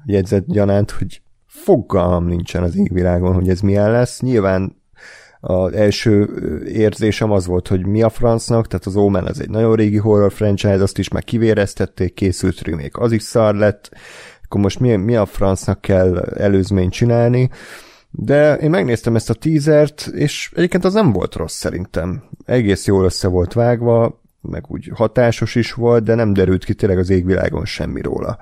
jegyzett gyanánt, hogy fogalmam nincsen az égvilágon, hogy ez milyen lesz. Nyilván az első érzésem az volt, hogy mi a francnak, tehát az Omen az egy nagyon régi horror franchise, azt is már kivéreztették, készült remake, az is szar lett, akkor most mi, mi a francnak kell előzményt csinálni, de én megnéztem ezt a teasert, és egyébként az nem volt rossz szerintem. Egész jól össze volt vágva, meg úgy hatásos is volt, de nem derült ki tényleg az égvilágon semmi róla.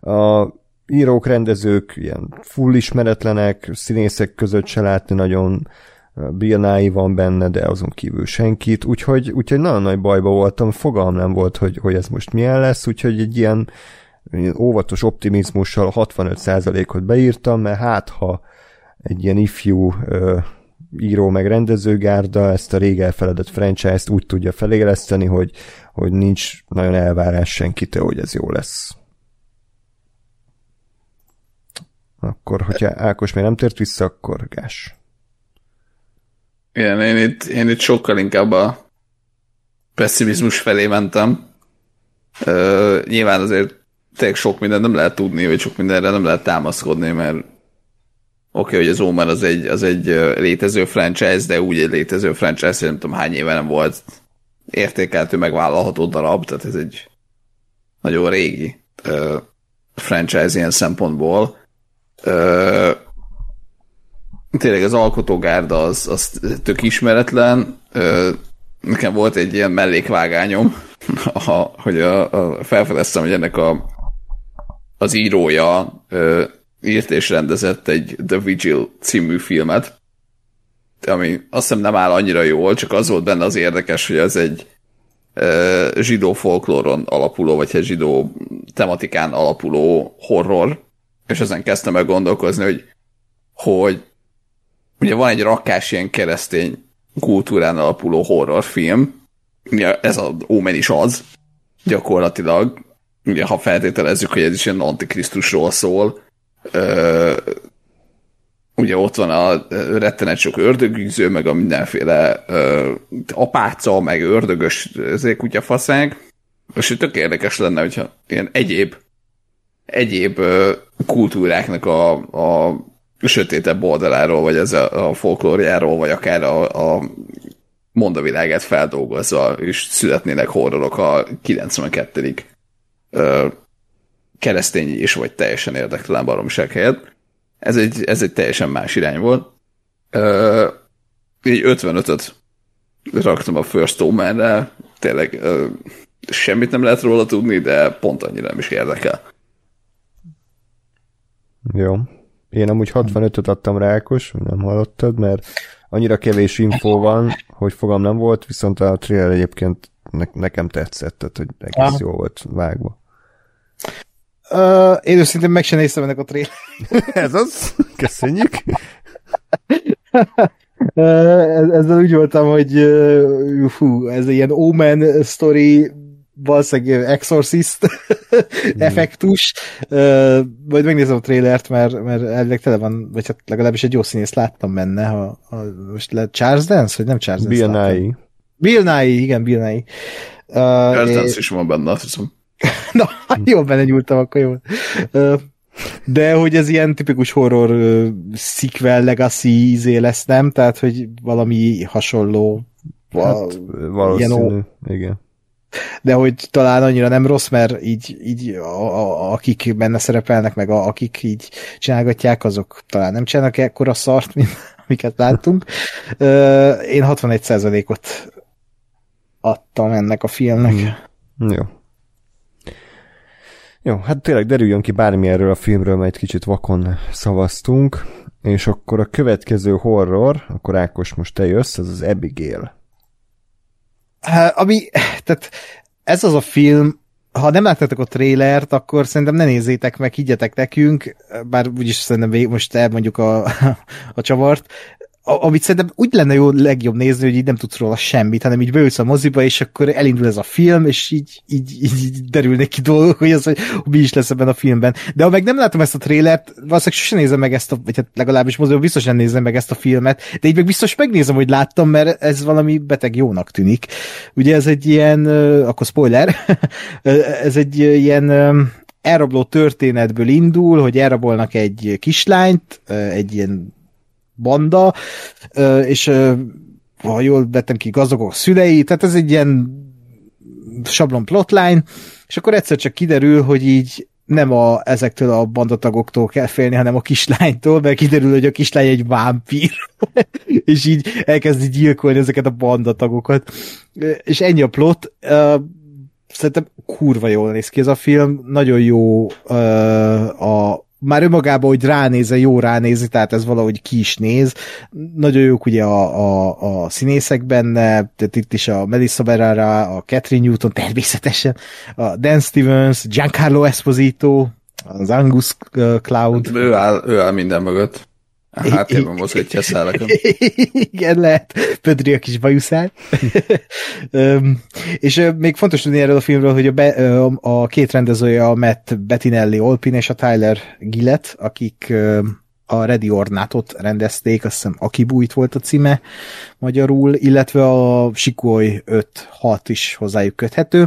A írók, rendezők ilyen full ismeretlenek, színészek között se látni nagyon, Bill van benne, de azon kívül senkit, úgyhogy, úgyhogy nagyon nagy bajba voltam, fogalm nem volt, hogy, hogy ez most milyen lesz, úgyhogy egy ilyen, óvatos optimizmussal 65%-ot beírtam, mert hát ha egy ilyen ifjú ö, író meg rendezőgárda ezt a rég elfeledett franchise-t úgy tudja feléleszteni, hogy, hogy nincs nagyon elvárás senkitől, hogy ez jó lesz. Akkor, hogyha Ákos még nem tért vissza, akkor gás. Igen, én itt, én itt sokkal inkább a pessimizmus felé mentem. Ö, nyilván azért tényleg sok minden nem lehet tudni, vagy sok mindenre nem lehet támaszkodni, mert Oké, okay, hogy az Omen az egy, az egy létező franchise, de úgy egy létező franchise, hogy nem tudom hány éve nem volt értékeltő, megvállalható darab, tehát ez egy nagyon régi uh, franchise ilyen szempontból. Tényleg az alkotógárda az, az tök ismeretlen. Nekem volt egy ilyen mellékvágányom, a, hogy a, a, felfedeztem, hogy ennek a, az írója uh, írt és rendezett egy The Vigil című filmet, ami azt hiszem nem áll annyira jól, csak az volt benne az érdekes, hogy ez egy e, zsidó folklóron alapuló, vagy egy zsidó tematikán alapuló horror, és ezen kezdtem el gondolkozni, hogy, hogy ugye van egy rakás ilyen keresztény kultúrán alapuló horrorfilm, ugye ez az Omen is az, gyakorlatilag, ugye ha feltételezzük, hogy ez is ilyen antikrisztusról szól, Ö, ugye ott van a rettenet sok ördögűző, meg a mindenféle ö, apáca, meg ördögös kutyafaszág, és tök érdekes lenne, hogyha ilyen egyéb egyéb kultúráknak a, a sötétebb oldaláról, vagy ez a, a folklóriáról, vagy akár a, a mondavilágát feldolgozva, és születnének horrorok a 92 keresztény és vagy teljesen érdektelen baromság helyett. Ez egy, ez egy teljesen más irány volt. Ö, így 55-öt raktam a First Omen-re, tényleg ö, semmit nem lehet róla tudni, de pont annyira nem is érdekel. Jó. Én amúgy 65-öt adtam rá, Ákos, nem hallottad, mert annyira kevés info van, hogy fogam nem volt, viszont a trailer egyébként ne, nekem tetszett, tehát hogy egész jó volt vágva. Uh, én őszintén meg sem néztem ennek a trailer. Ez az, köszönjük. ezzel úgy voltam, hogy uh, fú, ez ilyen Omen story valószínűleg Exorcist effektus. Uh, majd megnézem a trailert, mert, mert elvileg tele van, vagy hát legalábbis egy jó színész láttam benne. Ha, ha most le Charles Dance, vagy nem Charles Dance? Bill Nye. Bill Nye, igen, Bill Nye. Uh, Charles Dance is van benne, azt hiszem. Na, jó benne nyúltam, akkor jó. Uh, de hogy ez ilyen tipikus horror uh, sequel legacy izé lesz, nem? Tehát, hogy valami hasonló hát, valószínű, ilyen, igen. De hogy talán annyira nem rossz, mert így, így a, a, akik benne szerepelnek, meg a, akik így csinálgatják, azok talán nem csinálnak ekkora szart, mint amiket láttunk. Én 61%-ot adtam ennek a filmnek. Hmm. Jó. Jó, hát tényleg derüljön ki bármi erről a filmről, mert egy kicsit vakon szavaztunk, és akkor a következő horror, akkor Ákos most te jössz, ez az Abigail. Ami, tehát ez az a film, ha nem láttatok a trélert, akkor szerintem ne nézzétek meg, higgyetek nekünk, bár úgyis szerintem most elmondjuk a, a csavart, amit szerintem úgy lenne jó legjobb nézni, hogy így nem tudsz róla semmit, hanem így beülsz a moziba, és akkor elindul ez a film, és így, így, így, így derülnek ki dolgok, hogy az, hogy mi is lesz ebben a filmben. De ha meg nem látom ezt a trélert, valószínűleg sosem nézem meg ezt a, vagy hát legalábbis moziba biztos nem nézem meg ezt a filmet, de így meg biztos megnézem, hogy láttam, mert ez valami beteg jónak tűnik. Ugye ez egy ilyen, akkor spoiler, ez egy ilyen elrabló történetből indul, hogy elrabolnak egy kislányt, egy ilyen banda, és ha jól vettem ki, gazdagok szülei, tehát ez egy ilyen sablon plotline, és akkor egyszer csak kiderül, hogy így nem a, ezektől a bandatagoktól kell félni, hanem a kislánytól, mert kiderül, hogy a kislány egy vámpír, és így elkezdi gyilkolni ezeket a bandatagokat. És ennyi a plot. Szerintem kurva jól néz ki ez a film, nagyon jó a már önmagában, hogy ránézze, jó ránézni, tehát ez valahogy ki is néz. Nagyon jók ugye a, a, a színészek benne, tehát itt is a Melissa Berrara, a Catherine Newton természetesen, a Dan Stevens, Giancarlo Esposito, az Angus Cloud. Ő áll, ő áll minden mögött. Háttérben mozgatja a szálakat. Igen, lehet. Pödri a kis bajuszát. és még fontos tudni erről a filmről, hogy a, be, a két rendezője a Matt Bettinelli Olpin és a Tyler Gillett, akik a Ready Ornátot rendezték, azt hiszem Akibújt volt a címe magyarul, illetve a Sikoly 5-6 is hozzájuk köthető.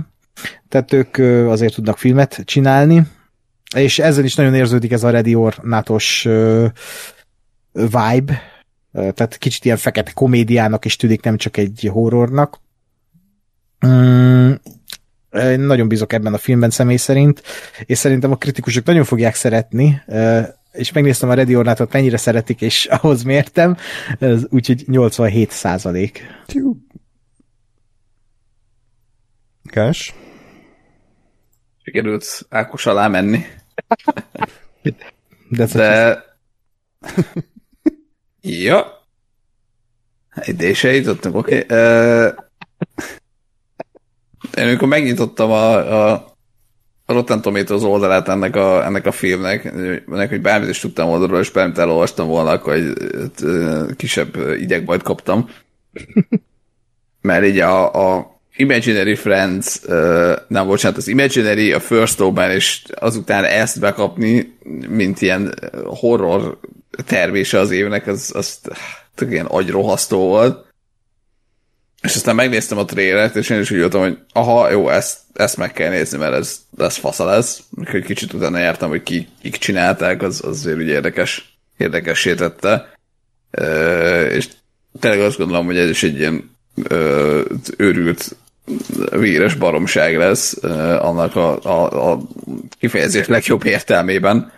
Tehát ők azért tudnak filmet csinálni, és ezzel is nagyon érződik ez a Ready Ornátos vibe, tehát kicsit ilyen fekete komédiának is tűnik, nem csak egy horrornak. Mm, nagyon bízok ebben a filmben személy szerint, és szerintem a kritikusok nagyon fogják szeretni, és megnéztem a Ready Ornátot, mennyire szeretik, és ahhoz mértem, úgyhogy 87 százalék. Kás? Sikerült Ákos alá menni. De, De... Ja. Ide is eljutottunk, oké. Okay. Én amikor megnyitottam a, a, Rotten Tomatoes oldalát ennek a, ennek a filmnek, ennek, hogy bármit is tudtam oldalról, és bármit elolvastam volna, akkor egy, kisebb idegbajt kaptam. Mert így a, a Imaginary Friends, nem bocsánat, az Imaginary, a First Omen, és azután ezt bekapni, mint ilyen horror tervése az évnek, az, az tök ilyen agyrohasztó volt. És aztán megnéztem a trélert, és én is úgy jöttem, hogy aha, jó, ezt, ezt meg kell nézni, mert ez, ez fasza lesz. Hogy kicsit utána jártam, hogy ki, kik csinálták, az, az azért úgy érdekes, érdekessé tette. E, és tényleg azt gondolom, hogy ez is egy ilyen ö, őrült véres baromság lesz annak a, a, a kifejezés legjobb értelmében.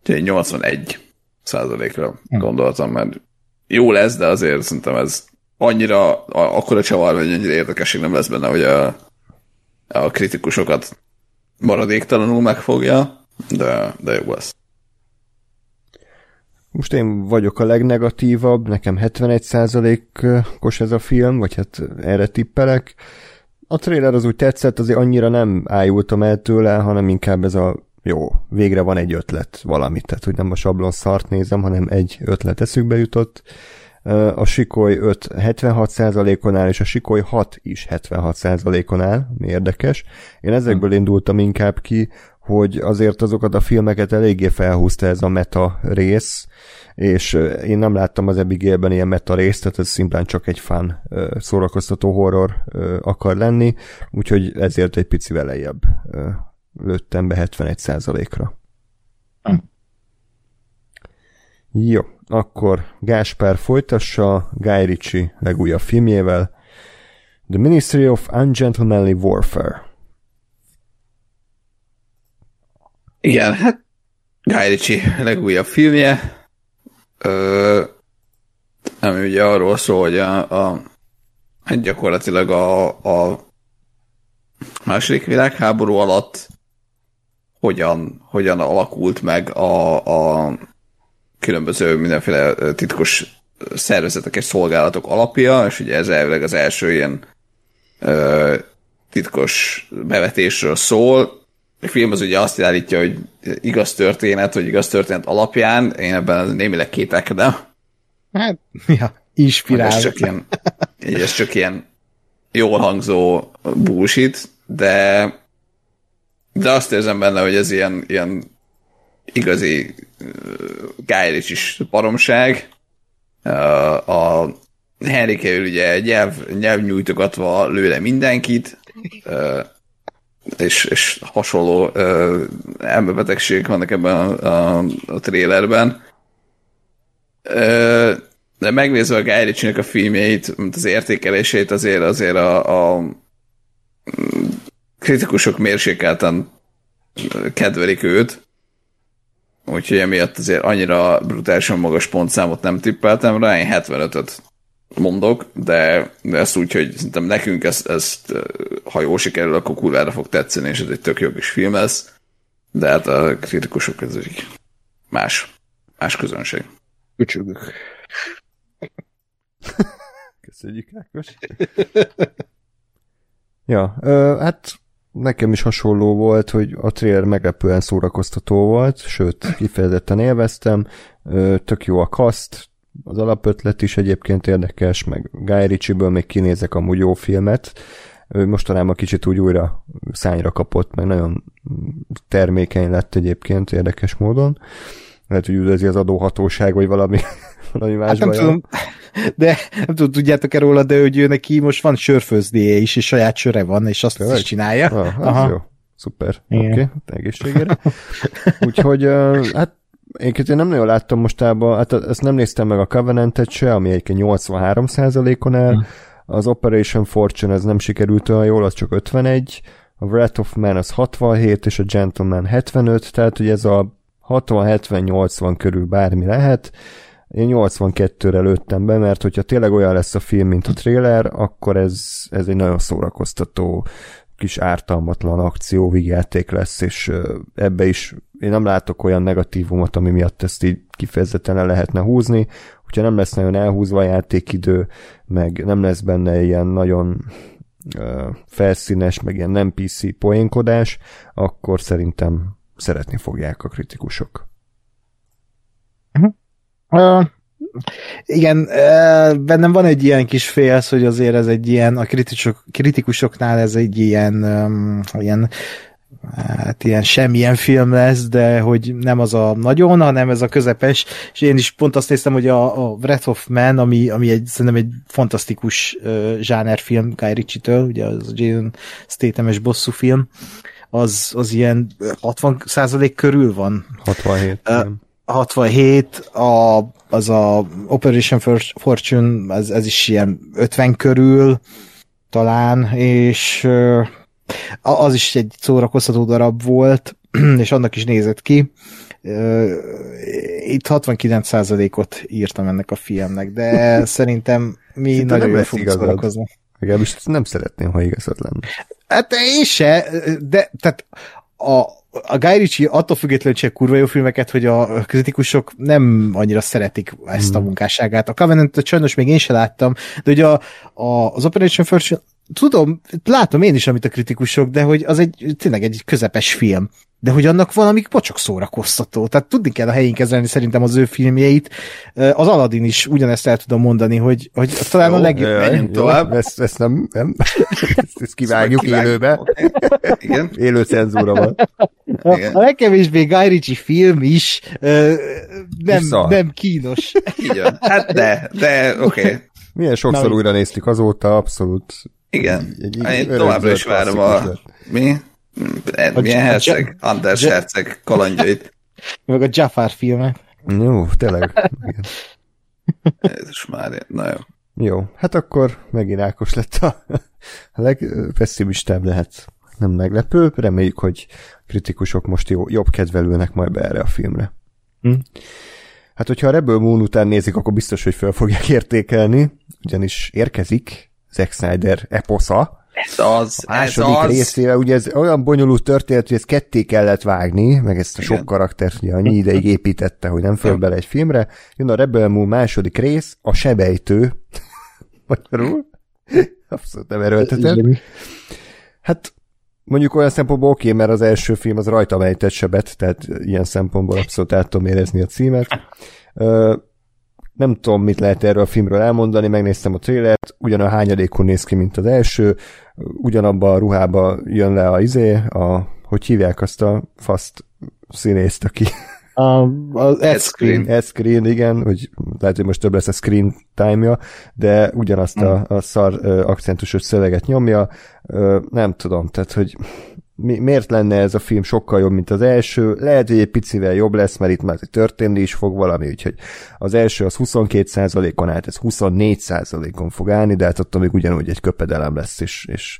Úgyhogy 81 százalékra hm. gondoltam, mert jó lesz, de azért szerintem ez annyira, akkora csavar, hogy annyira érdekesség nem lesz benne, hogy a, a kritikusokat maradéktalanul megfogja, de, de jó lesz. most én vagyok a legnegatívabb, nekem 71%-os ez a film, vagy hát erre tippelek. A trailer az úgy tetszett, azért annyira nem ájultam el tőle, hanem inkább ez a jó, végre van egy ötlet valamit, tehát hogy nem a sablon szart nézem, hanem egy ötlet eszükbe jutott. A Sikoly 5 76%-on áll, és a Sikoly 6 is 76%-on áll, mi érdekes. Én ezekből indultam inkább ki, hogy azért azokat a filmeket eléggé felhúzta ez a meta rész, és én nem láttam az Abigailben ilyen meta részt, tehát ez szimplán csak egy fan szórakoztató horror akar lenni, úgyhogy ezért egy picivel lejjebb lőttem be 71%-ra. Hm. Jó, akkor Gáspár folytassa Guy Ritchie legújabb filmjével, The Ministry of Ungentlemanly Warfare. Igen, hát Guy Ritchie legújabb filmje, ö, ami ugye arról szól, hogy a, a hát gyakorlatilag a, a második világháború alatt hogyan, hogyan alakult meg a, a különböző mindenféle titkos szervezetek és szolgálatok alapja, és ugye ez elvileg az első ilyen ö, titkos bevetésről szól. A film az ugye azt állítja, hogy igaz történet, vagy igaz történet alapján, én ebben némileg kételkedem. Hát, ja, inspirál. Ez csak ilyen, ez csak ilyen jól hangzó bullshit, de de azt érzem benne, hogy ez ilyen, ilyen igazi uh, is baromság. Uh, a Henry Cavill ugye nyelv, nyelvnyújtogatva lő le mindenkit, uh, és, és hasonló uh, emberbetegségek vannak ebben a, a, a trailerben. Uh, de megnézve a Guy a filmjeit, az értékelését, azért azért a, a kritikusok mérsékelten kedvelik őt, úgyhogy emiatt azért annyira brutálisan magas pontszámot nem tippeltem rá, én 75-öt mondok, de, de ezt úgy, hogy szerintem nekünk ezt, ezt ha jól sikerül, akkor kurvára fog tetszeni, és ez egy tök jó kis film lesz, de hát a kritikusok ez egy más, más közönség. Köcsögök. Köszönjük, Ákos. ja, ö, hát nekem is hasonló volt, hogy a trailer meglepően szórakoztató volt, sőt, kifejezetten élveztem, tök jó a kaszt, az alapötlet is egyébként érdekes, meg Guy Ritchie-ből még kinézek a jó filmet, mostanában kicsit úgy újra szányra kapott, meg nagyon termékeny lett egyébként érdekes módon. Lehet, hogy üdvözi az adóhatóság, vagy valami, valami más hát nem tudom, de nem tudom, tudjátok-e róla, de hogy ő neki most van sörfőzdéje is, és saját söre van, és azt is csinálja. Ah, Aha. jó. Szuper. Oké, okay. egészségére. Úgyhogy, hát én én nem nagyon láttam mostában, hát ezt nem néztem meg a Covenant-et se, ami egyébként 83%-on el, hm. az Operation Fortune ez nem sikerült olyan jól, az csak 51, a Wrath of Man az 67, és a Gentleman 75, tehát hogy ez a 60-70-80 körül bármi lehet, én 82-re lőttem be, mert hogyha tényleg olyan lesz a film, mint a trailer, akkor ez, ez egy nagyon szórakoztató kis ártalmatlan akció vigyáték lesz, és ebbe is én nem látok olyan negatívumot, ami miatt ezt így kifejezetten le lehetne húzni, hogyha nem lesz nagyon elhúzva a játékidő, meg nem lesz benne ilyen nagyon felszínes, meg ilyen nem PC poénkodás, akkor szerintem szeretni fogják a kritikusok. Uh, igen, uh, bennem van egy ilyen kis félsz, hogy azért ez egy ilyen, a kritikusok, kritikusoknál ez egy ilyen, um, ilyen hát ilyen semmilyen film lesz, de hogy nem az a nagyon, hanem ez a közepes, és én is pont azt néztem, hogy a, a Breath of Man, ami, ami egy, szerintem egy fantasztikus uh, zsánerfilm Guy Ritchie-től, ugye az Jason Statham-es bosszú film, az, az ilyen 60% körül van. 67. Uh, 67, a, az a Operation Fortune, ez, ez is ilyen 50 körül talán, és az is egy szórakoztató darab volt, és annak is nézett ki. Itt 69%-ot írtam ennek a filmnek, de szerintem mi Szinte nagyon jól fogunk szórakozni. Legalábbis nem szeretném, ha igazad lenne. Hát én se, de tehát a, a Guy Ritchie attól függetlenül csinál kurva jó filmeket, hogy a kritikusok nem annyira szeretik ezt a munkásságát. A Covenant sajnos még én sem láttam, de ugye a, a, az Operation First tudom, látom én is, amit a kritikusok, de hogy az egy tényleg egy közepes film. De hogy annak valami bocsok szórakoztató. Tehát tudni kell a helyén kezelni szerintem az ő filmjeit. Az Aladdin is ugyanezt el tudom mondani, hogy, hogy talán jó, a legjobb. Menjünk tovább. Ezt, ezt nem, nem. Ezt, ezt kivágjuk élőbe. Igen. Élő cenzúra van. Igen. A legkevésbé Guy Ritchie film is nem, nem kínos. Igen. Hát de, de oké. Okay. Milyen sokszor Na, újra néztük azóta, abszolút igen. Egy, egy Én továbbra is várom a... Mi? Milyen herceg? Anders herceg kalandjait. Meg a Jafar filmet. Jó, tényleg. Jézus már, na jó. Jó, hát akkor megint Ákos lett a, a legpesszimistább lehet. Nem meglepő, reméljük, hogy kritikusok most jó, jobb kedvelőnek majd be erre a filmre. Hm? Hát, hogyha a Rebel Moon után nézik, akkor biztos, hogy fel fogják értékelni, ugyanis érkezik Zack Snyder eposza. Ez az, a második ez az. részével, ugye ez olyan bonyolult történet, hogy ezt ketté kellett vágni, meg ezt a sok Igen. karaktert ugye annyi ideig építette, hogy nem föl bele egy filmre. Jön a Rebel Moon második rész, a sebejtő. Magyarul. Abszolút nem erőltetett. Hát mondjuk olyan szempontból oké, mert az első film az rajta ejtett sebet, tehát ilyen szempontból abszolút át tudom érezni a címet. Nem tudom, mit lehet erről a filmről elmondani, megnéztem a trailert, ugyan a hányadékon néz ki, mint az első, ugyanabba a ruhába jön le a izé, a, hogy hívják azt a faszt színészt, aki a, az Ed-Screen. Ed-Screen, igen, hogy lehet, hogy most több lesz a screen time-ja, de ugyanazt a, a szar akcentusos szöveget nyomja, nem tudom, tehát, hogy mi, miért lenne ez a film sokkal jobb, mint az első? Lehet, hogy egy picivel jobb lesz, mert itt már történni is fog valami, úgyhogy az első az 22%-on állt, ez 24%-on fog állni, de hát attól még ugyanúgy egy köpedelem lesz, és, és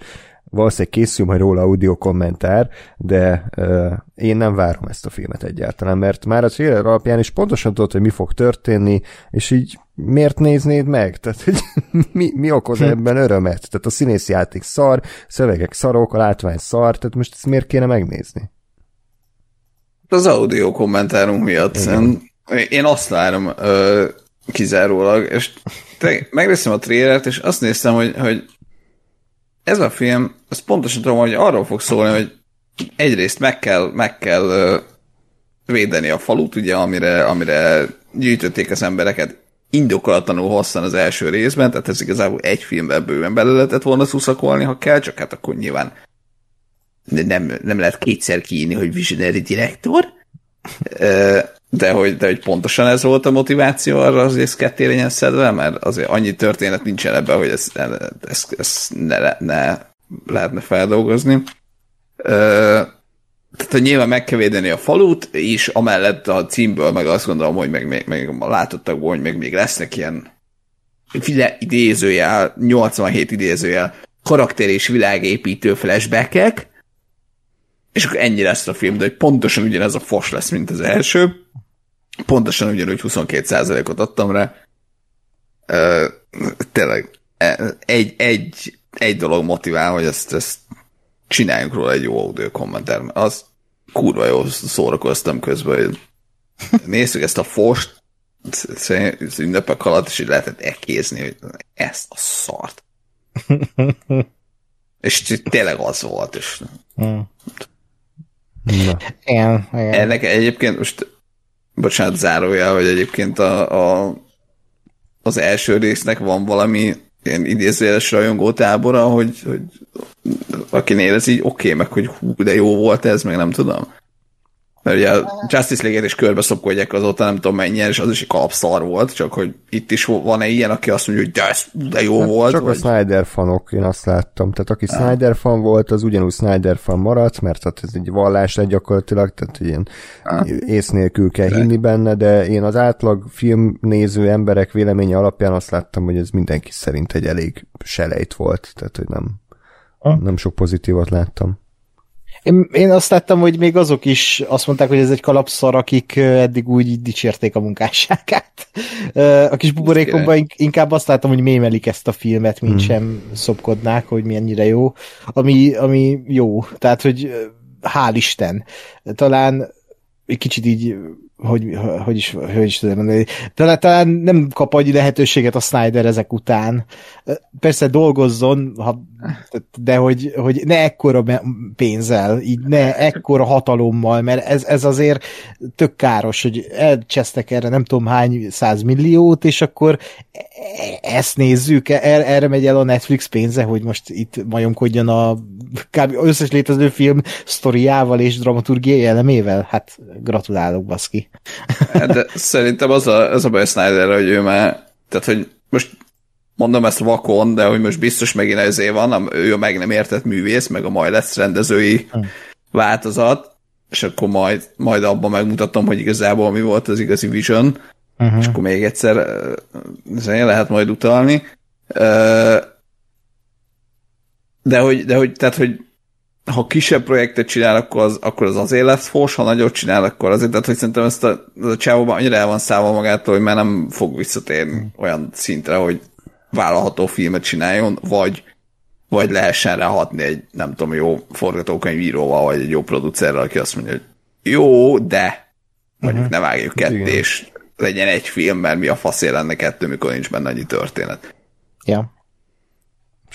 valószínűleg készül majd róla audio kommentár, de uh, én nem várom ezt a filmet egyáltalán, mert már a trailer alapján is pontosan tudod, hogy mi fog történni, és így miért néznéd meg? Tehát, hogy mi, mi okoz hm. ebben örömet? Tehát a színész játék szar, szövegek szarok, a látvány szar, tehát most ezt miért kéne megnézni? Az audio kommentárunk miatt. Igen. Én azt várom ö, kizárólag, és megnéztem a trailert, és azt néztem, hogy, hogy ez a film, az pontosan tudom, hogy arról fog szólni, hogy egyrészt meg kell, meg kell védeni a falut, ugye, amire, amire gyűjtötték az embereket indokolatlanul hosszan az első részben, tehát ez igazából egy filmben bőven bele lehetett volna szuszakolni, ha kell, csak hát akkor nyilván nem, nem lehet kétszer kiírni, hogy visionary direktor, de hogy, de hogy pontosan ez volt a motiváció arra az rész ketté legyen szedve, mert azért annyi történet nincsen ebben, hogy ezt, ezt, ezt ne, ne lehetne feldolgozni. Tehát, hogy nyilván meg kell védeni a falut, és amellett a címből meg azt gondolom, hogy meg, meg, meg látottak, hogy meg még lesznek ilyen idézőjel, 87 idézőjel, karakter és világépítő flashbackek, és akkor ennyi lesz a film, de hogy pontosan ugyanez a fos lesz, mint az első. Pontosan ugyanúgy 22%-ot adtam rá. Uh, tényleg, e, egy, egy, egy dolog motivál, hogy ezt, ezt csináljunk róla egy jó audio kommentár. Az kurva jó szórakoztam közben, hogy nézzük ezt a fost, az ünnepek alatt, és így lehetett ekézni, hogy ezt a szart. és tényleg az volt, és. Na. Igen, igen. Ennek egyébként most, bocsánat, zárójel, hogy egyébként a, a, az első résznek van valami ilyen idézőjeles rajongó tábora, hogy, hogy akinél ez így oké, okay, meg hogy hú, de jó volt ez, meg nem tudom. Mert ugye a Justice League-et is körbe szopkodják azóta, nem tudom mennyire, és az is egy kalapszar volt, csak hogy itt is van-e ilyen, aki azt mondja, hogy de, ez, de jó hát volt. Csak vagy... a Snyder fanok, én azt láttam. Tehát aki ah. Snyder fan volt, az ugyanúgy Snyder fan maradt, mert hát ez egy vallás lett gyakorlatilag, tehát ilyen ah. ész nélkül kell de. hinni benne, de én az átlag filmnéző emberek véleménye alapján azt láttam, hogy ez mindenki szerint egy elég selejt volt, tehát hogy nem, ah. nem sok pozitívat láttam. Én, én azt láttam, hogy még azok is azt mondták, hogy ez egy kalapszar, akik eddig úgy dicsérték a munkásságát. A kis buborékomban inkább azt láttam, hogy mémelik ezt a filmet, mint hmm. sem szopkodnák, hogy mennyire jó. Ami, ami jó. Tehát, hogy hál' Isten. Talán egy kicsit így hogy, hogy, is, hogy is tudom mondani, talán, talán nem kap annyi lehetőséget a Snyder ezek után. Persze dolgozzon, ha, de hogy, hogy ne ekkora pénzzel, így ne ekkora hatalommal, mert ez, ez azért tök káros, hogy elcsesztek erre nem tudom hány százmilliót, és akkor ezt nézzük, er, erre megy el a Netflix pénze, hogy most itt majomkodjon a kb. összes létező film sztoriával és dramaturgiai elemével. Hát gratulálok, baszki. De szerintem az a, az a baj Snyder, hogy ő már, tehát hogy most mondom ezt vakon, de hogy most biztos megint ezért van, ő a meg nem értett művész, meg a majd lesz rendezői hm. változat, és akkor majd, majd abban megmutatom, hogy igazából mi volt az igazi vision, uh-huh. és akkor még egyszer ezen lehet majd utalni. De hogy, de hogy, tehát, hogy ha kisebb projektet csinál, akkor az, akkor az azért lesz fos, ha nagyot csinál, akkor azért, tehát hogy szerintem ezt a, ez a csávóban annyira el van szállva magától, hogy már nem fog visszatérni olyan szintre, hogy vállalható filmet csináljon, vagy vagy lehessen ráhatni egy, nem tudom, jó forgatókönyvíróval, vagy egy jó producerrel, aki azt mondja, hogy jó, de mondjuk uh-huh. ne vágjuk ketté, és legyen egy film, mert mi a faszél lenne kettő, mikor nincs benne annyi történet. Ja.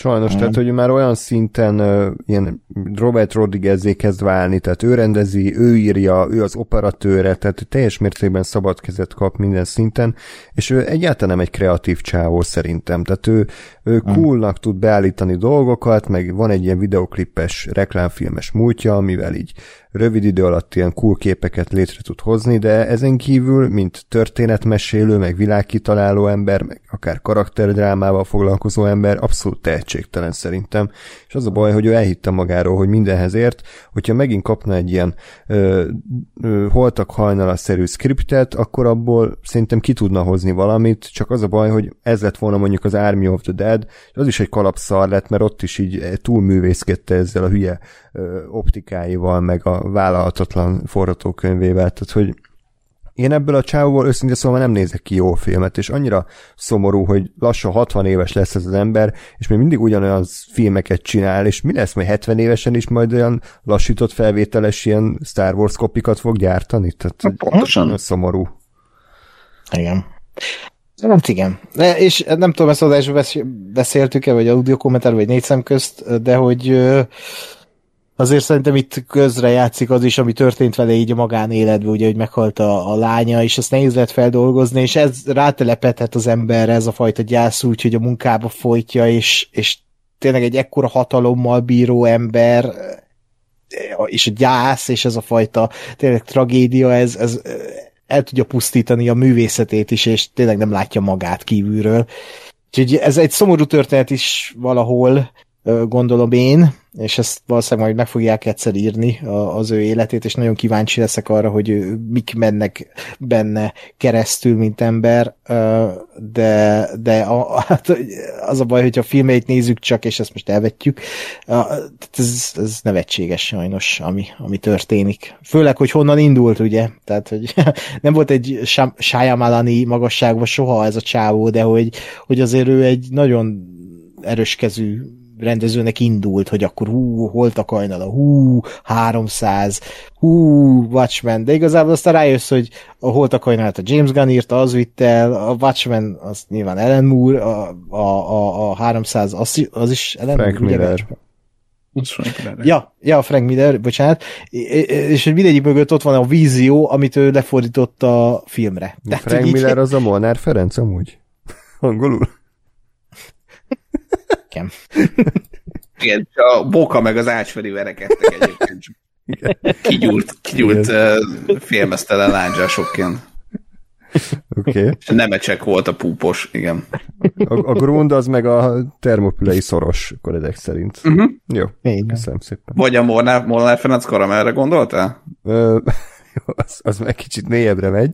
Sajnos, mm. tehát hogy már olyan szinten uh, ilyen Robert Rodriguezé kezd válni, tehát ő rendezi, ő írja, ő az operatőre, tehát teljes mértékben szabad kezet kap minden szinten, és ő egyáltalán nem egy kreatív csávó szerintem, tehát ő, ő mm. coolnak tud beállítani dolgokat, meg van egy ilyen videoklippes, reklámfilmes múltja, amivel így rövid idő alatt ilyen cool képeket létre tud hozni, de ezen kívül, mint történetmesélő, meg világkitaláló ember, meg akár karakterdrámával foglalkozó ember, abszolút tehetségtelen szerintem. És az a baj, hogy ő elhitte magáról, hogy mindenhez ért, hogyha megint kapna egy ilyen ö, ö, holtak hajnalaszerű skriptet, akkor abból szerintem ki tudna hozni valamit, csak az a baj, hogy ez lett volna mondjuk az Army of the Dead, és az is egy kalapszar lett, mert ott is így túlművészkedte ezzel a hülye ö, optikáival, meg a vállalhatatlan forgatókönyvével, tehát hogy én ebből a csávóból őszintén szóval nem nézek ki jó filmet, és annyira szomorú, hogy lassan 60 éves lesz ez az ember, és még mindig ugyanolyan filmeket csinál, és mi lesz majd 70 évesen is majd olyan lassított felvételes ilyen Star Wars kopikat fog gyártani? Tehát Na, pontosan. Szomorú. Igen. Hát igen. De, és nem tudom, ezt adásban beszéltük-e, vagy audio kommentár, vagy négy szem közt, de hogy azért szerintem itt közre játszik az is, ami történt vele így a magánéletben, ugye, hogy meghalt a, a lánya, és ezt nehéz lett feldolgozni, és ez rátelepedhet az emberre ez a fajta gyász úgy, hogy a munkába folytja, és, és tényleg egy ekkora hatalommal bíró ember, és a gyász, és ez a fajta tényleg tragédia, ez, ez el tudja pusztítani a művészetét is, és tényleg nem látja magát kívülről. Úgyhogy ez egy szomorú történet is valahol, gondolom én, és ezt valószínűleg majd meg fogják egyszer írni az ő életét, és nagyon kíváncsi leszek arra, hogy mik mennek benne keresztül, mint ember, de, de a, hát az a baj, hogy a filmeit nézzük csak, és ezt most elvetjük, ez, ez nevetséges sajnos, ami, ami történik. Főleg, hogy honnan indult, ugye? Tehát, hogy nem volt egy Shyamalan-i magasságban soha ez a csávó, de hogy, hogy azért ő egy nagyon erőskezű rendezőnek indult, hogy akkor hú, hol a kajnala, hú, 300, hú, Watchmen, de igazából aztán rájössz, hogy a Holt a kajnalát a James Gunn írta, az vitt el, a Watchmen az nyilván Ellen Moore, a, a, a, a 300 az, az is Ellen Frank Moore, Miller. Ja, ja, Frank Miller, bocsánat, és hogy mindegyik mögött ott van a vízió, amit ő lefordított a filmre. Tehát, Frank Miller az a Molnár Ferenc amúgy? Angolul? Nekem. Igen, a boka meg az ácsfeli verekedtek egyébként. Kigyúrt, kigyúrt uh, félmeztelen lándzsásokként. Oké. Okay. Nemecsek volt a púpos, igen. A, a grund az meg a termopülei szoros, akkor ezek szerint. Uh-huh. Jó, Igen. köszönöm szépen. Vagy a Molnár, Molnár Ferenc Karamelre gondoltál? az, az meg kicsit mélyebbre megy.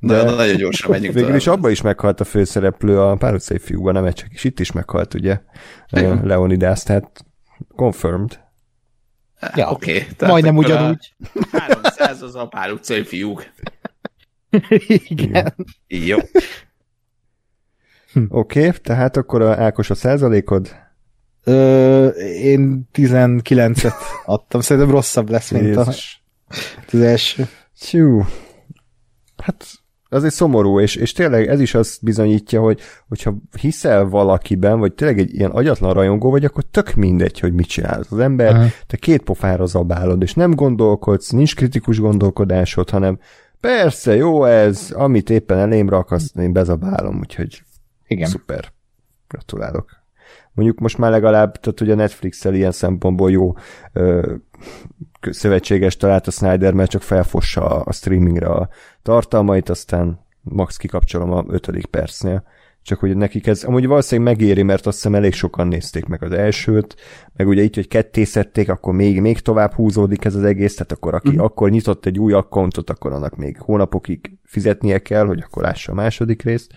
De, de nagyon gyorsan megyünk Végül is abban is meghalt a főszereplő a pár utcai fiúban, nem csak is itt is meghalt, ugye, Leonidas, tehát confirmed. Ja, oké. Okay, Majdnem ugyanúgy. 300 az a pár utcai fiúk. Igen. Jó. Oké, okay, tehát akkor a Ákos a százalékod? Ö, én 19-et adtam, szerintem rosszabb lesz, mint a, az első. Hú. Hát az egy szomorú, és, és tényleg ez is azt bizonyítja, hogy hogyha hiszel valakiben, vagy tényleg egy ilyen agyatlan rajongó vagy, akkor tök mindegy, hogy mit csinál az ember, Aha. te két pofára zabálod, és nem gondolkodsz, nincs kritikus gondolkodásod, hanem persze, jó ez, amit éppen elém rak, azt én bezabálom, úgyhogy Igen. szuper. Gratulálok. Mondjuk most már legalább, tehát ugye a Netflix-el ilyen szempontból jó ö, szövetséges talált a Snyder, mert csak felfossa a, streamingre a tartalmait, aztán max kikapcsolom a ötödik percnél. Csak hogy nekik ez amúgy valószínűleg megéri, mert azt hiszem elég sokan nézték meg az elsőt, meg ugye itt, hogy kettészették, akkor még, még tovább húzódik ez az egész, tehát akkor aki mm. akkor nyitott egy új akkontot, akkor annak még hónapokig fizetnie kell, hogy akkor lássa a második részt.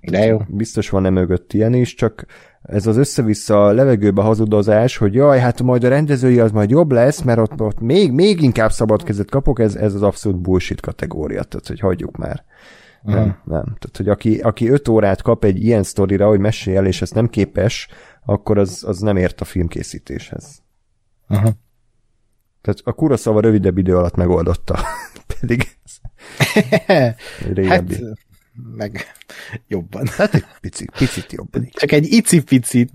De jó. Biztos van e mögött ilyen is, csak ez az össze-vissza levegőbe hazudozás, hogy jaj, hát majd a rendezői az majd jobb lesz, mert ott, ott még, még inkább szabad kezet kapok, ez, ez az abszolút bullshit kategória, tehát hogy hagyjuk már. Uh-huh. Nem, nem. Tehát, hogy aki, aki öt órát kap egy ilyen sztorira, hogy mesélj el, és ezt nem képes, akkor az, az nem ért a filmkészítéshez. Uh-huh. Tehát a Kuroszava rövidebb idő alatt megoldotta. Pedig régebbi. Hát, meg jobban. Hát egy picit, picit jobban. Csak egy icipicit.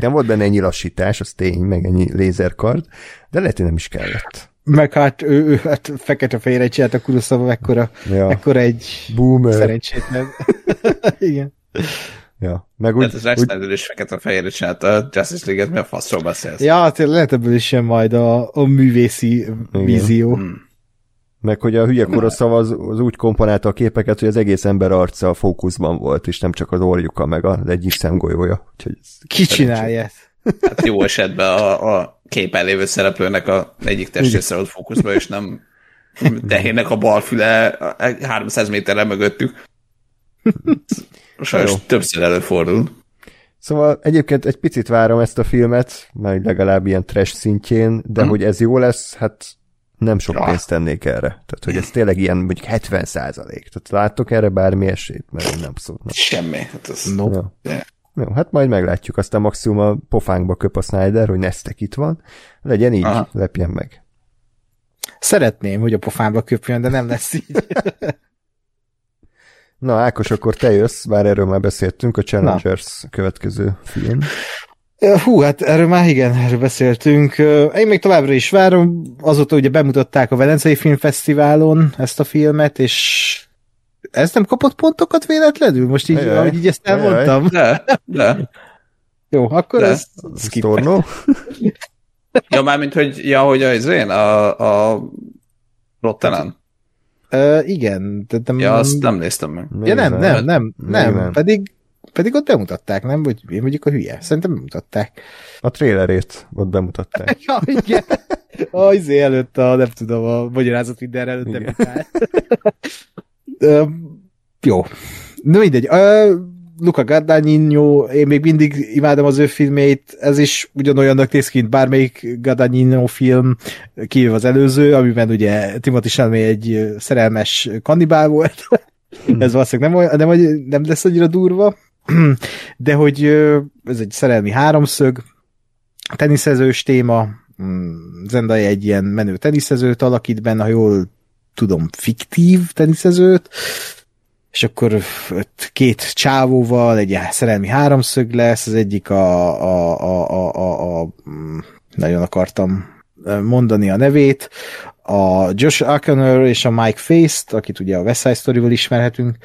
Nem volt benne ennyi lassítás, az tény, meg ennyi lézerkard, de lehet, hogy nem is kellett. Meg hát ő, ő hát fekete-fehére csinált a Kuroszava, ekkora, ja. ekkora egy Boomer. szerencsétlen. Igen. Ja, meg úgy, hát az Rex is fekete-fehérre csinálta a Justice League-et, mi a faszról beszélsz? Ja, hát lehet ebből is sem majd a, a művészi Igen. vízió. Hmm. Meg hogy a hülye Kuroszava az, az úgy komponálta a képeket, hogy az egész ember arca a fókuszban volt, és nem csak az orjuka, meg az egyik szemgolyója. Úgyhogy Ki csinálja ezt? Hát jó esetben a, a képen lévő szereplőnek a egyik testrésze volt fókuszban, és nem tehének a bal füle 300 méterre mögöttük. Sajnos többször előfordul. Szóval egyébként egy picit várom ezt a filmet, majd legalább ilyen trash szintjén, de hmm. hogy ez jó lesz, hát nem sok ja. pénzt tennék erre. Tehát, hogy ez tényleg ilyen mondjuk 70 százalék. Tehát láttok erre bármi esélyt? Mert én abszolút nem. Semmi. Hát ez... No. Ja. Jó, hát majd meglátjuk. Aztán maximum a pofánkba köp a Snyder, hogy Nestek itt van. Legyen így, Aha. lepjen meg. Szeretném, hogy a pofámba köpjön, de nem lesz így. Na, Ákos, akkor te jössz, bár erről már beszéltünk, a Challengers Na. következő film. Hú, hát erről már igen, erről beszéltünk. Én még továbbra is várom. Azóta ugye bemutatták a Velencei Filmfesztiválon ezt a filmet, és ez nem kapott pontokat véletlenül? Most így, Ajaj. ahogy így ezt elmondtam? De, de. Jó, akkor ez Storno? ja, mármint, hogy, ja, hogy az én, a, a Rottenen. Uh, igen. De, de ja, azt nem néztem meg. Ja, nem, nem, nem, nem, nem. Pedig, pedig ott bemutatták, nem? Vagy én vagyok a hülye. Szerintem bemutatták. A trailerét ott bemutatták. ja, igen. A izé előtt a, nem tudom, a magyarázat minden előtt nem uh, jó. Na mindegy. Uh, Luca Guadagnino, én még mindig imádom az ő filmét, ez is ugyanolyannak néz ki, mint bármelyik Guadagnino film, kivéve az előző, amiben ugye Timothy Chalamet egy szerelmes kannibál volt. ez valószínűleg nem, olyan, nem, nem lesz annyira durva, de hogy ez egy szerelmi háromszög, teniszezős téma, mm, Zendaya egy ilyen menő teniszezőt alakít benne, ha jól tudom, fiktív teniszezőt, és akkor két csávóval egy szerelmi háromszög lesz, az egyik a, a, a, a, a, a mm, nagyon akartam mondani a nevét, a Josh O'Connor és a Mike Face-t, akit ugye a West Side Story-val ismerhetünk.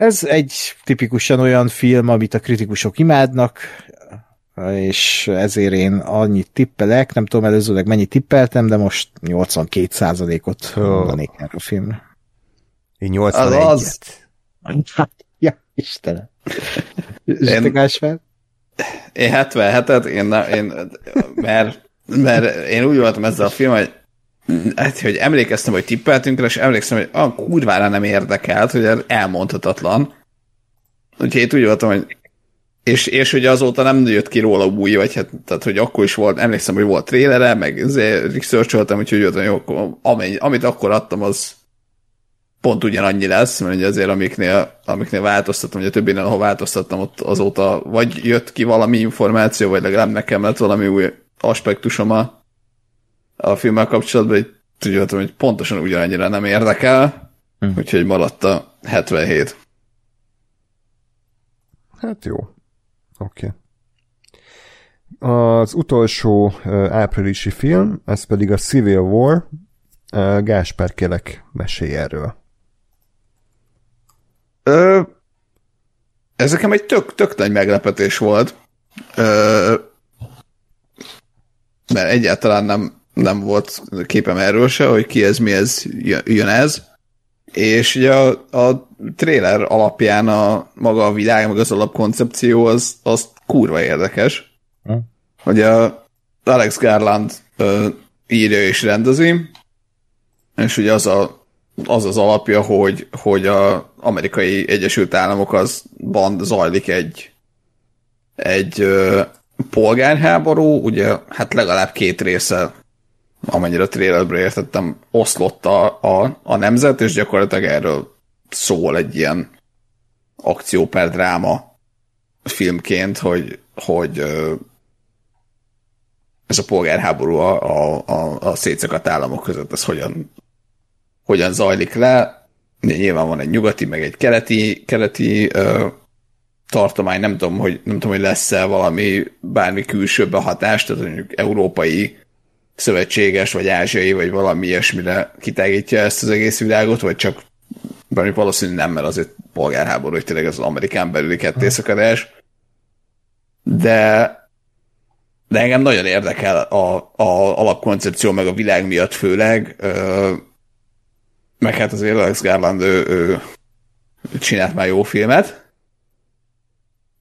Ez egy tipikusan olyan film, amit a kritikusok imádnak, és ezért én annyit tippelek, nem tudom előzőleg mennyit tippeltem, de most 82%-ot mondanék erre a filmre. Én 81-et. Az... Ja, Istenem. Én, én 77-et, én, én, mert, mert én úgy voltam ezzel a film, hogy hát, hogy emlékeztem, hogy tippeltünk rá, és emlékszem, hogy a kurvára nem érdekelt, hogy elmondhatatlan. Úgyhogy én úgy voltam, hogy és, és ugye azóta nem jött ki róla új, vagy hát, tehát, hogy akkor is volt, emlékszem, hogy volt trélere, meg research úgyhogy jöttem, jó, amennyi, amit akkor adtam, az pont ugyanannyi lesz, mert ugye azért amiknél, amiknél változtattam, ugye többinél, ahol változtattam, ott azóta vagy jött ki valami információ, vagy legalább nekem lett valami új aspektusom a, a filmmel kapcsolatban, hogy tudjátok, hogy pontosan ugyanannyira nem érdekel, hm. úgyhogy maradt a 77. Hát jó. Oké. Okay. Az utolsó áprilisi film, ez pedig a Civil War, Gáspár kélek mesélj erről. Ö, ez nekem egy tök, tök nagy meglepetés volt, ö, mert egyáltalán nem, nem volt képem erről se, hogy ki ez, mi ez, jön ez. És ugye a, a trailer alapján a maga a világ, meg az alapkoncepció az, az kurva érdekes. Hm. Hogy a Alex Garland ö, írja és rendezi, és ugye az a, az, az alapja, hogy, hogy a amerikai Egyesült Államok azban zajlik egy egy ö, polgárháború, ugye hát legalább két része amennyire a trailerbre értettem, oszlott a, a, a nemzet, és gyakorlatilag erről szól egy ilyen akció per dráma filmként, hogy, hogy ez a polgárháború a, a, a, a szétszakadt államok között, ez hogyan, hogyan zajlik le. Nyilván van egy nyugati, meg egy keleti, keleti ö, tartomány, nem tudom, hogy, nem tudom, hogy lesz-e valami bármi külső behatás, tehát mondjuk európai szövetséges, vagy ázsiai, vagy valami ilyesmire kitágítja ezt az egész világot, vagy csak bármi valószínűleg nem, mert azért polgárháború, hogy tényleg az amerikán belüli kettészakadás. De de engem nagyon érdekel a, a alapkoncepció, meg a világ miatt főleg, ö, meg hát azért Alex Garland ő, ő csinált már jó filmet.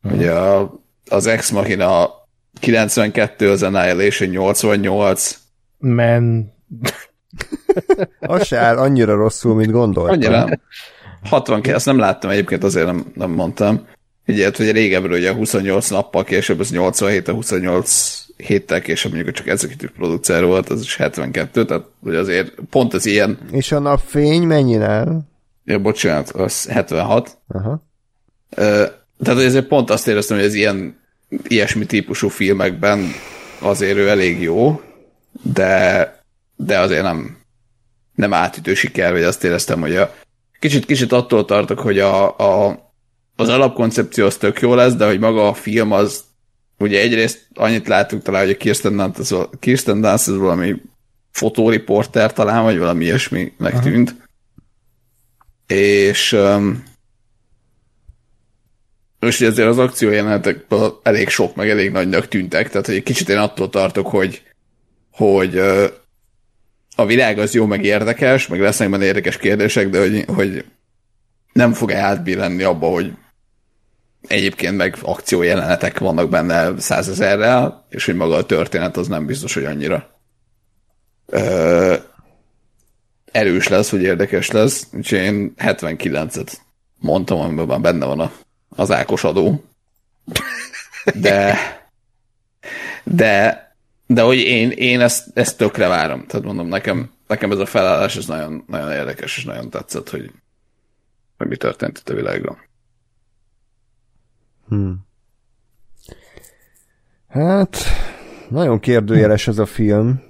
Ugye a, az Ex Machina 92, az Annihilation 88, Men... Az se áll annyira rosszul, mint gondoltam. Annyira. 62, azt nem láttam egyébként, azért nem, nem mondtam. Ugye, hogy régebről ugye 28 nappal később, az 87, a 28 héttel később mondjuk csak executive producer volt, az is 72, tehát hogy azért pont az ilyen... És a napfény mennyire? Ja, bocsánat, az 76. Aha. Tehát azért pont azt éreztem, hogy az ilyen ilyesmi típusú filmekben azért ő elég jó, de, de azért nem, nem átütő siker, vagy azt éreztem, hogy a, kicsit, kicsit attól tartok, hogy a, a, az alapkoncepció az tök jó lesz, de hogy maga a film az, ugye egyrészt annyit láttuk talán, hogy a Kirsten Dunst az, Kirsten Dunst az valami fotóriporter talán, vagy valami ilyesminek tűnt. És um, és azért az akció jelenetekből elég sok, meg elég nagynak tűntek, tehát hogy egy kicsit én attól tartok, hogy hogy a világ az jó, meg érdekes, meg lesznek benne érdekes kérdések, de hogy, hogy nem fog átbillenni abba, hogy egyébként meg akciójelenetek vannak benne százezerrel, és hogy maga a történet az nem biztos, hogy annyira ö, erős lesz, hogy érdekes lesz, úgyhogy én 79-et mondtam, amiben benne van a, az Ákos adó. De de de hogy én, én ezt, ezt tökre várom. Tehát mondom, nekem, nekem ez a felállás ez nagyon, nagyon érdekes, és nagyon tetszett, hogy, hogy mi történt itt a világban. Hmm. Hát, nagyon kérdőjeles ez a film,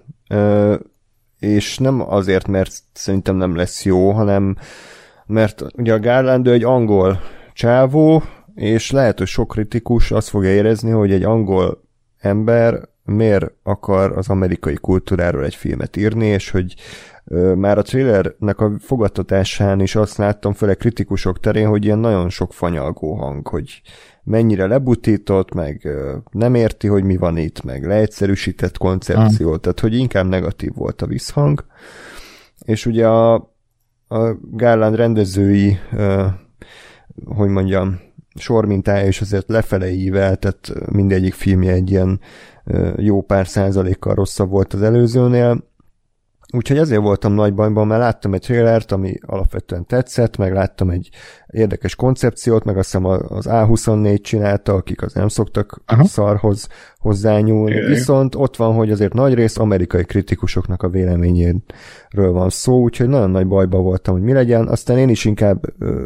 és nem azért, mert szerintem nem lesz jó, hanem mert ugye a Garland egy angol csávó, és lehet, hogy sok kritikus azt fogja érezni, hogy egy angol ember miért akar az amerikai kultúráról egy filmet írni, és hogy már a trailernek a fogadtatásán is azt láttam, főleg kritikusok terén, hogy ilyen nagyon sok fanyalgó hang, hogy mennyire lebutított, meg nem érti, hogy mi van itt, meg leegyszerűsített koncepció, ah. tehát hogy inkább negatív volt a visszhang. És ugye a, a Garland rendezői, hogy mondjam, sormintája is azért lefele ível, tehát mindegyik filmje egy ilyen jó pár százalékkal rosszabb volt az előzőnél, Úgyhogy ezért voltam nagy bajban, mert láttam egy trailert, ami alapvetően tetszett, meg láttam egy érdekes koncepciót, meg azt hiszem az A24 csinálta, akik az nem szoktak Aha. szarhoz hozzányúlni. Igen. Viszont ott van, hogy azért nagy rész amerikai kritikusoknak a véleményéről van szó, úgyhogy nagyon nagy bajba voltam, hogy mi legyen. Aztán én is inkább ö,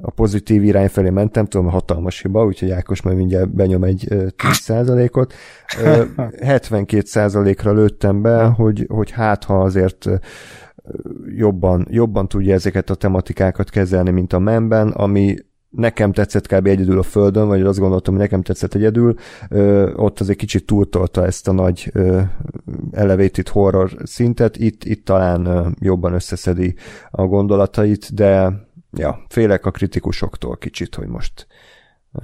a pozitív irány felé mentem, tudom, hatalmas hiba, úgyhogy Ákos majd mindjárt benyom egy ö, 10%-ot. Ö, 72%-ra lőttem be, hogy, hogy hát ha azért jobban, jobban tudja ezeket a tematikákat kezelni, mint a memben, ami nekem tetszett kb. egyedül a Földön, vagy azt gondoltam, hogy nekem tetszett egyedül, ö, ott azért kicsit túltolta ezt a nagy ö, elevated horror szintet, itt, itt talán ö, jobban összeszedi a gondolatait, de ja, félek a kritikusoktól kicsit, hogy most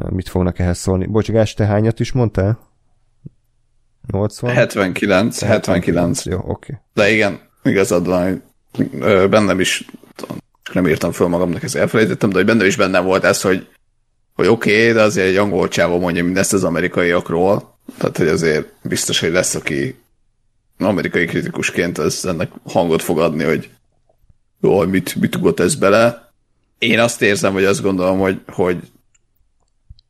mit fognak ehhez szólni. Bocsagás, te hányat is mondtál? 80? 79, 79. Jó, oké. Okay. De igen, igazad van, hogy bennem is, nem írtam föl magamnak, ezt elfelejtettem, de hogy bennem is benne volt ez, hogy, hogy oké, okay, de azért egy angol csávó mondja mindezt az amerikaiakról, tehát hogy azért biztos, hogy lesz, aki amerikai kritikusként az ennek hangot fog adni, hogy jó, mit, mit ugott ez bele. Én azt érzem, hogy azt gondolom, hogy, hogy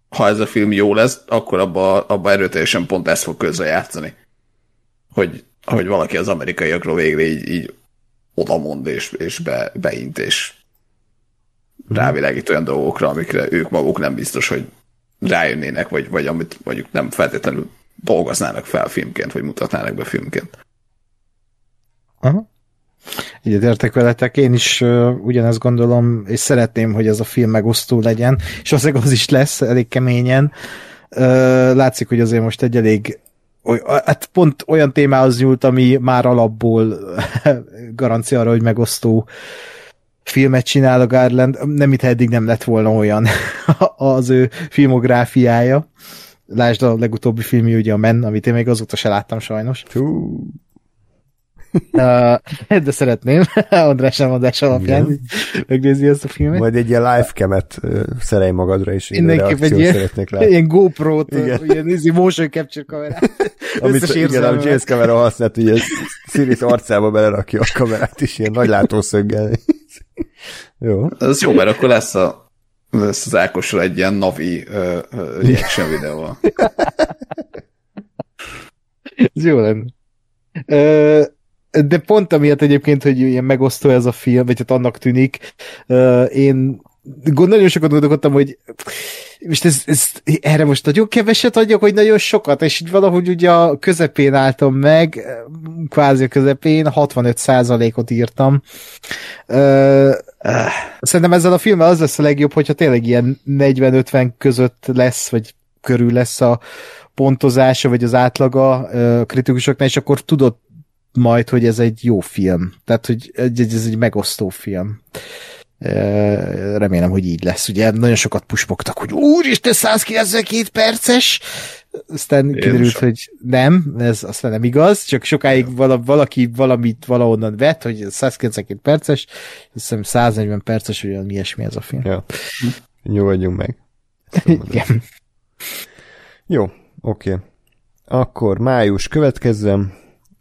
ha ez a film jó lesz, akkor abba, abba erőteljesen pont ezt fog közre játszani. Hogy, hogy valaki az amerikaiakról végre így, így oda mond és, és be, beint, és rávilágít olyan dolgokra, amikre ők maguk nem biztos, hogy rájönnének, vagy, vagy amit mondjuk nem feltétlenül dolgoznának fel filmként, vagy mutatnának be filmként. Aha. Egyetértek veletek, én is uh, ugyanezt gondolom, és szeretném, hogy ez a film megosztó legyen, és azért az is lesz elég keményen. Uh, látszik, hogy azért most egy elég hát pont olyan témához nyúlt, ami már alapból garancia arra, hogy megosztó filmet csinál a Garland, nem itt eddig nem lett volna olyan az ő filmográfiája. Lásd a legutóbbi filmje, ugye a Men, amit én még azóta se láttam sajnos. Hú, de szeretném András nem adás alapján megnézni ezt a filmet. Majd egy ilyen live-kemet szerelj magadra, és én Mindenképp egy ilyen, szeretnék látni. ilyen GoPro-t, Igen. ilyen nézi motion capture kamerát. Amit igen, a. James Camera használt, ugye Sirius arcába belerakja a kamerát is, ilyen nagy látószöggel. Jó. Ez jó, mert akkor lesz, a, lesz az Ákosról egy ilyen navi uh, uh, reaction videó. Ez jó lenne. De pont amiatt egyébként, hogy ilyen megosztó ez a film, vagy hát annak tűnik, én nagyon sokat gondolkodtam, hogy most ez, ez, erre most nagyon keveset adjak, hogy nagyon sokat, és így valahogy ugye a közepén álltam meg, kvázi a közepén, 65%-ot írtam. Szerintem ezzel a filmmel az lesz a legjobb, hogyha tényleg ilyen 40-50 között lesz, vagy körül lesz a pontozása, vagy az átlaga kritikusoknál, és akkor tudod majd, hogy ez egy jó film. Tehát, hogy ez egy megosztó film. Remélem, hogy így lesz. Ugye nagyon sokat puspogtak, hogy úristen, 192 perces! Aztán kiderült, sem. hogy nem, ez aztán nem igaz, csak sokáig vala, valaki valamit valahonnan vett, hogy ez 192 perces, azt hiszem 140 perces, vagy olyan ilyesmi ez a film. Ja. Nyugodjunk meg. Igen. Jó, oké. Akkor május következzem.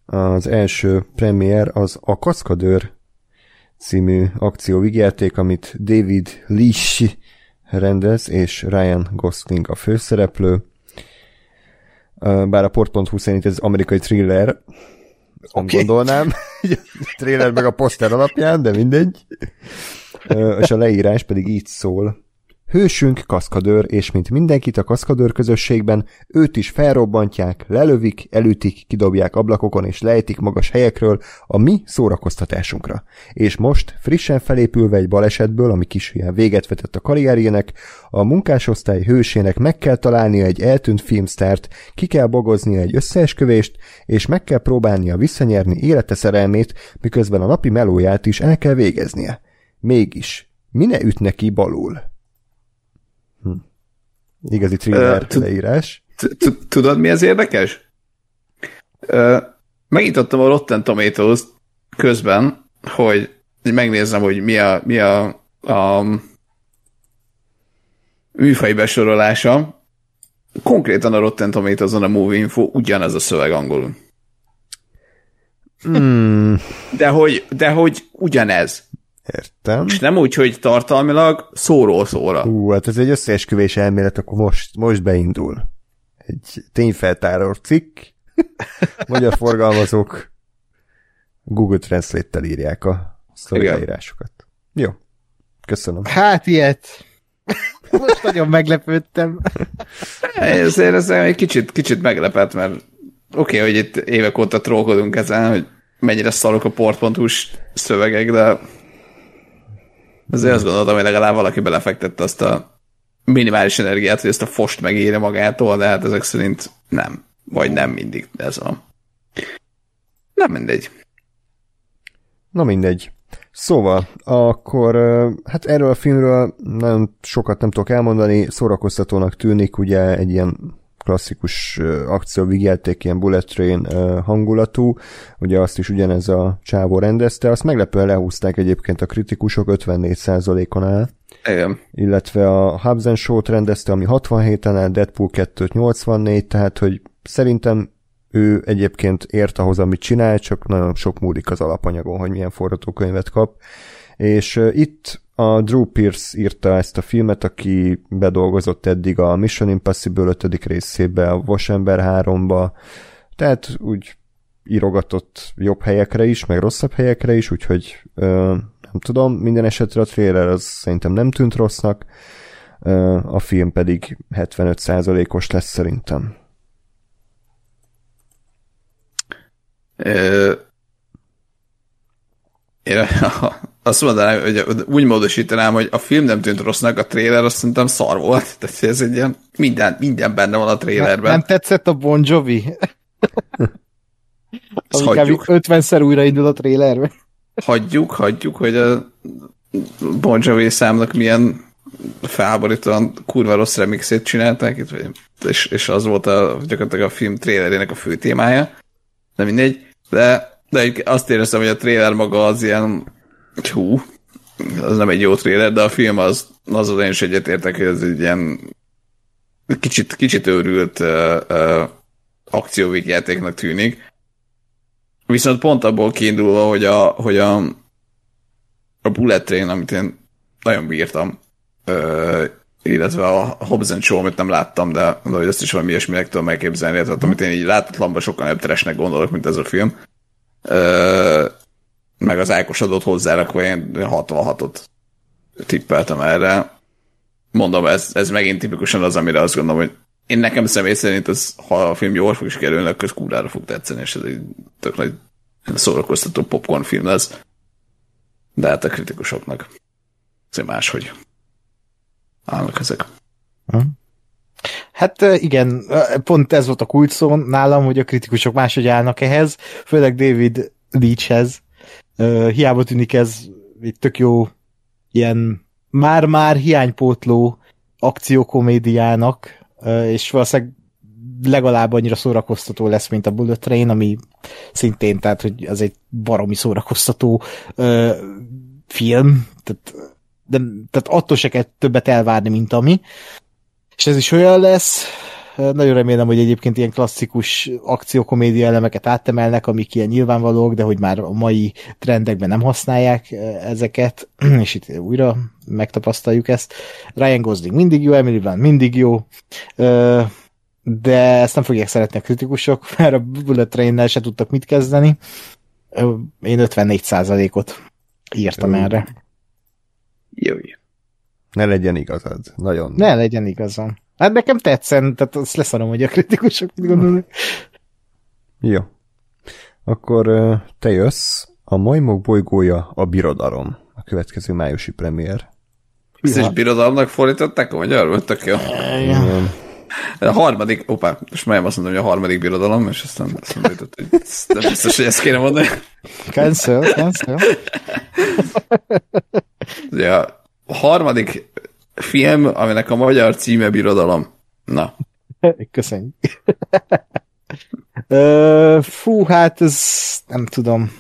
Az első premier az a Kaszkadőr című akcióvigyárték, amit David Leash rendez, és Ryan Gosling a főszereplő. Bár a port.hu szerint ez amerikai thriller, Oké. gondolnám, a trailer meg a poszter alapján, de mindegy. És a leírás pedig így szól. Hősünk kaszkadőr, és mint mindenkit a kaszkadőr közösségben, őt is felrobbantják, lelövik, elütik, kidobják ablakokon és lejtik magas helyekről a mi szórakoztatásunkra. És most, frissen felépülve egy balesetből, ami kis ilyen véget vetett a karrierjének, a munkásosztály hősének meg kell találnia egy eltűnt filmsztárt, ki kell bogoznia egy összeesküvést, és meg kell próbálnia visszanyerni élete szerelmét, miközben a napi melóját is el kell végeznie. Mégis, mi ne üt neki balul? Igazi thriller leírás. Tudod, mi az érdekes? Megnyitottam a Rotten Tomatoes közben, hogy megnézzem, hogy mi a, mi a, a műfai besorolása. Konkrétan a Rotten Tomatoes-on a Movie Info ugyanez a szöveg angolul. Hmm, De hogy, de hogy ugyanez. Értem. És nem úgy, hogy tartalmilag szóról szóra. Hú, hát ez egy összeesküvés elmélet, akkor most, most beindul. Egy tényfeltáró cikk, magyar forgalmazók Google Translate-tel írják a szövegírásokat. Jó, köszönöm. Hát ilyet. Most nagyon meglepődtem. Ezért ez egy kicsit, kicsit meglepett, mert oké, okay, hogy itt évek óta trollkodunk ezen, hogy mennyire szarok a port.hu szövegek, de azért azt gondoltam, hogy legalább valaki belefektette azt a minimális energiát, hogy ezt a fost megírja magától, de hát ezek szerint nem. Vagy nem mindig ez van. Nem mindegy. Na mindegy. Szóval, akkor hát erről a filmről nagyon sokat nem tudok elmondani, szórakoztatónak tűnik, ugye egy ilyen klasszikus akcióvigjáték, ilyen bullet train hangulatú, ugye azt is ugyanez a csávó rendezte, azt meglepően lehúzták egyébként a kritikusok 54%-on áll. Igen. Illetve a Hubs and Show-t rendezte, ami 67-en áll, Deadpool 2 84, tehát hogy szerintem ő egyébként ért ahhoz, amit csinál, csak nagyon sok múlik az alapanyagon, hogy milyen forgatókönyvet kap. És itt a Drew Pierce írta ezt a filmet, aki bedolgozott eddig a Mission Impossible 5. részébe, a Wasember 3-ba, tehát úgy írogatott jobb helyekre is, meg rosszabb helyekre is, úgyhogy uh, nem tudom, minden esetre a trailer az szerintem nem tűnt rossznak, uh, a film pedig 75%-os lesz szerintem. Én azt mondanám, hogy úgy módosítanám, hogy a film nem tűnt rossznak, a trailer azt szerintem szar volt. Tehát ez egy ilyen, minden, minden benne van a trailerben. Nem, nem tetszett a Bon Jovi? Hagyjuk. 50-szer újraindul a trailerben. Hagyjuk, hagyjuk, hogy a Bon Jovi számnak milyen felháborítóan kurva rossz remixét csinálták, és, és az volt a, gyakorlatilag a film trailerének a fő témája. De mindegy. De, de azt éreztem, hogy a trailer maga az ilyen, hú, az nem egy jó trailer, de a film az, az én is egyetértek, hogy ez egy ilyen kicsit, kicsit őrült uh, uh, akcióvégjátéknak tűnik. Viszont pont abból kiindulva, hogy a, hogy a, a Bullet Train, amit én nagyon bírtam, uh, illetve a Hobbs and Show, amit nem láttam, de, de hogy ezt is valami ilyesminek tudom megképzelni, tehát amit én így látatlanban sokkal teresnek gondolok, mint ez a film. Ö, meg az Ákos adott hozzárakva én 66-ot tippeltem erre. Mondom, ez, ez megint tipikusan az, amire azt gondolom, hogy én nekem személy szerint, ez, ha a film jól fog is kerülni, akkor ez kúrára fog tetszeni, és ez egy tök nagy szórakoztató popcorn film lesz. De hát a kritikusoknak ez máshogy állnak ezek. Hát igen, pont ez volt a kulcs nálam, hogy a kritikusok máshogy állnak ehhez, főleg David Leachhez. Hiába tűnik ez egy tök jó ilyen már-már hiánypótló akciókomédiának, és valószínűleg legalább annyira szórakoztató lesz, mint a Bullet Train, ami szintén, tehát, hogy az egy baromi szórakoztató ö, film, tehát de tehát attól se kell többet elvárni, mint ami. És ez is olyan lesz, nagyon remélem, hogy egyébként ilyen klasszikus akciókomédia elemeket áttemelnek, amik ilyen nyilvánvalók, de hogy már a mai trendekben nem használják ezeket, és itt újra megtapasztaljuk ezt. Ryan Gosling mindig jó, Emily Blunt mindig jó, de ezt nem fogják szeretni a kritikusok, mert a Bullet Train-nel se tudtak mit kezdeni. Én 54%-ot írtam erre. Jöjj. Ne legyen igazad. Nagyon. Ne legyen igazam. Hát nekem tetszen, tehát azt leszarom, hogy a kritikusok mit gondolnak. Jó. Akkor te jössz. A Majmok bolygója a birodalom. A következő májusi premier. Is birodalomnak fordították a magyarul? Tök jó. Igen. A harmadik, opá, most már azt mondom, hogy a harmadik birodalom, és aztán azt mondom, hogy nem biztos, hogy ezt kéne mondani. Cancel, cancel. Ugye a harmadik film, aminek a magyar címe Birodalom. Na. Köszönjük. Fú, hát ez nem tudom.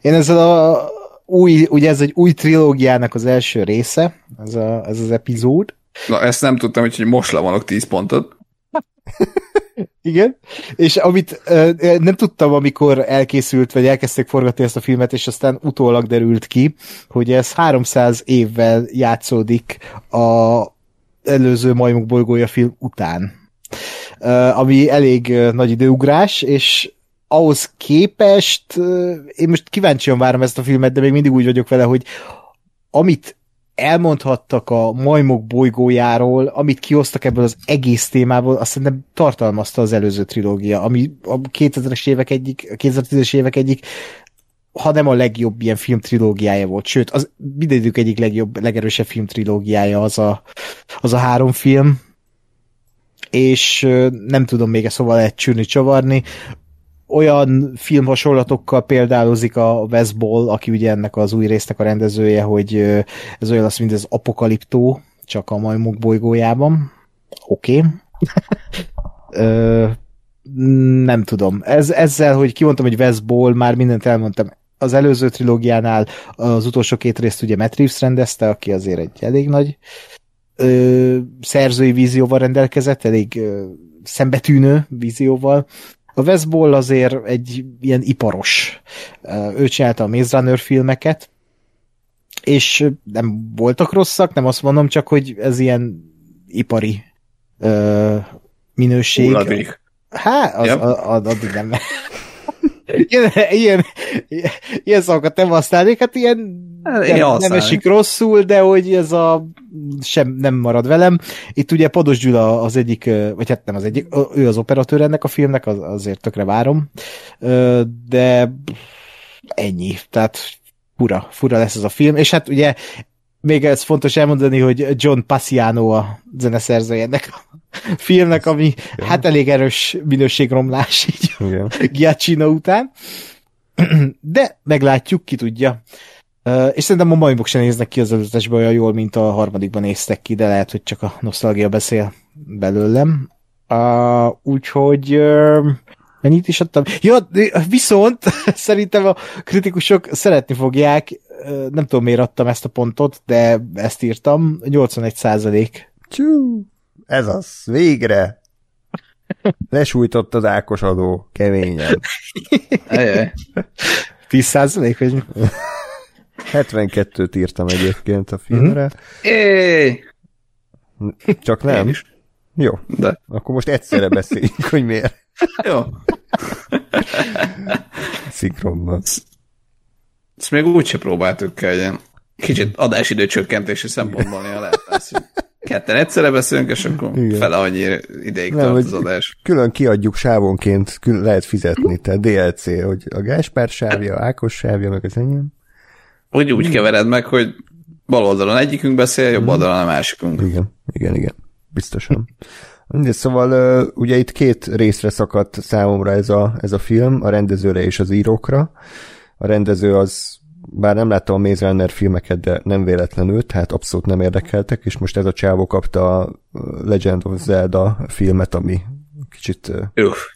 Én ezzel a új, ugye ez egy új trilógiának az első része, ez, a, ez az epizód. Na, ezt nem tudtam, hogy most levonok 10 pontot. Igen, és amit uh, nem tudtam, amikor elkészült, vagy elkezdték forgatni ezt a filmet, és aztán utólag derült ki, hogy ez 300 évvel játszódik a előző Majmok bolygója film után. Uh, ami elég uh, nagy időugrás, és ahhoz képest én most kíváncsian várom ezt a filmet, de még mindig úgy vagyok vele, hogy amit elmondhattak a majmok bolygójáról, amit kihoztak ebből az egész témából, azt szerintem tartalmazta az előző trilógia, ami a 2000-es évek egyik, a 2010-es évek egyik ha nem a legjobb ilyen filmtrilógiája volt, sőt, az mindegyik egyik legjobb, legerősebb filmtrilógiája az a, az a három film, és nem tudom még ezt szóval lehet csűrni, csavarni olyan filmhasonlatokkal példálozik a Wes aki ugye ennek az új résznek a rendezője, hogy ez olyan lesz, mint az Apokaliptó, csak a majmok bolygójában. Oké. Okay. nem tudom. Ez, ezzel, hogy kimondtam, hogy Wes már mindent elmondtam. Az előző trilógiánál az utolsó két részt ugye Matt Reeves rendezte, aki azért egy elég nagy ö, szerzői vízióval rendelkezett, elég ö, szembetűnő vízióval, a Wes Ball azért egy ilyen iparos. Ő csinálta a Maze Runner filmeket, és nem voltak rosszak, nem azt mondom, csak hogy ez ilyen ipari ö, minőség. Hulladék. Hát, az, yep. addig nem. Ilyen, ilyen, ilyen szavakat nem használnék, hát ilyen nem, nem esik rosszul, de hogy ez a sem nem marad velem. Itt ugye Pados Gyula az egyik, vagy hát nem az egyik, ő az operatőr ennek a filmnek, az, azért tökre várom, de ennyi, tehát fura, fura lesz ez a film, és hát ugye még ez fontos elmondani, hogy John Passiano a zeneszerzője ennek a filmnek, ami Igen. hát elég erős minőségromlás így Igen. Giacchino után. De meglátjuk, ki tudja. És szerintem a majmok sem néznek ki az előzetesben olyan jól, mint a harmadikban néztek ki, de lehet, hogy csak a nosztalgia beszél belőlem. Uh, úgyhogy uh, mennyit is adtam? Ja, viszont szerintem a kritikusok szeretni fogják, nem tudom miért adtam ezt a pontot, de ezt írtam, 81 százalék. Csú, ez az, végre! Lesújtott az Ákos adó, keményen. 10 százalék, vagy 72-t írtam egyébként a filmre. É. Csak nem? is. Jó. De. Akkor most egyszerre beszéljünk, hogy miért. Jó. Szinkronban. Ezt még úgyse próbáltuk kell, ilyen kicsit adásidő csökkentési szempontból néha lehet lesz, ketten egyszerre beszélünk, és akkor Igen. fele annyi ideig Nem, tart az adás. Külön kiadjuk sávonként, külön lehet fizetni, tehát DLC, hogy a Gáspár sávja, Ákos sávja, meg az enyém. Úgy úgy kevered meg, hogy bal oldalon egyikünk beszél, jobb mhm. oldalon a másikunk. Igen, igen, igen. Biztosan. Mindegy, szóval ugye itt két részre szakadt számomra ez a, ez a film, a rendezőre és az írókra. A rendező az, bár nem láttam a Maze Runner filmeket, de nem véletlenül, tehát abszolút nem érdekeltek, és most ez a csávó kapta a Legend of Zelda filmet, ami kicsit, Uf.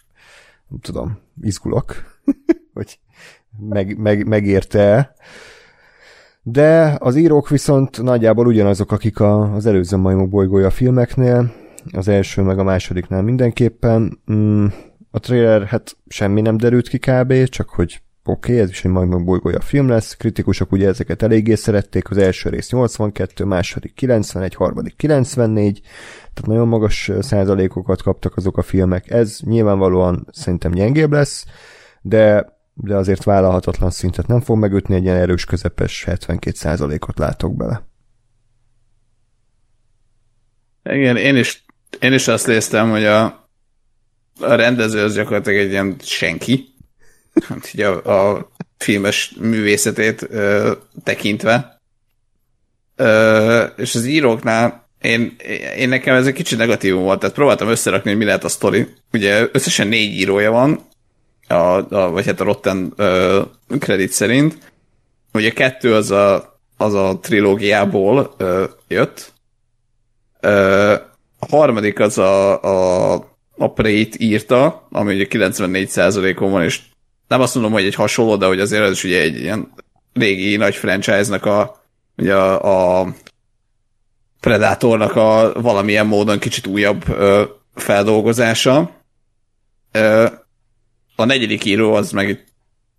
nem tudom, izgulok, hogy meg, meg, megérte de az írók viszont nagyjából ugyanazok, akik a, az előző majmok bolygója filmeknél, az első meg a másodiknál mindenképpen. Mm, a trailer, hát semmi nem derült ki kb, csak hogy oké, okay, ez is egy majmok bolygója film lesz, kritikusok ugye ezeket eléggé szerették, az első rész 82, második 91, harmadik 94, tehát nagyon magas százalékokat kaptak azok a filmek. Ez nyilvánvalóan szerintem gyengébb lesz, de de azért vállalhatatlan szintet nem fog megütni, egy ilyen erős közepes 72%-ot látok bele. Igen, én is, én is azt néztem, hogy a, a rendező az gyakorlatilag egy ilyen senki, hát így a, a filmes művészetét ö, tekintve. Ö, és az íróknál én, én nekem ez egy kicsit negatívum volt, tehát próbáltam összerakni, hogy mi lehet a sztori. Ugye összesen négy írója van, a, a, vagy hát a Rotten uh, kredit szerint. Ugye kettő az a, az a trilógiából uh, jött. Uh, a harmadik az a, a, a Prey-t írta, ami ugye 94%-on van, és nem azt mondom, hogy egy hasonló, de hogy azért ez is ugye egy ilyen régi nagy franchise-nak a, ugye a, a Predatornak a valamilyen módon kicsit újabb ö, feldolgozása. A negyedik író az meg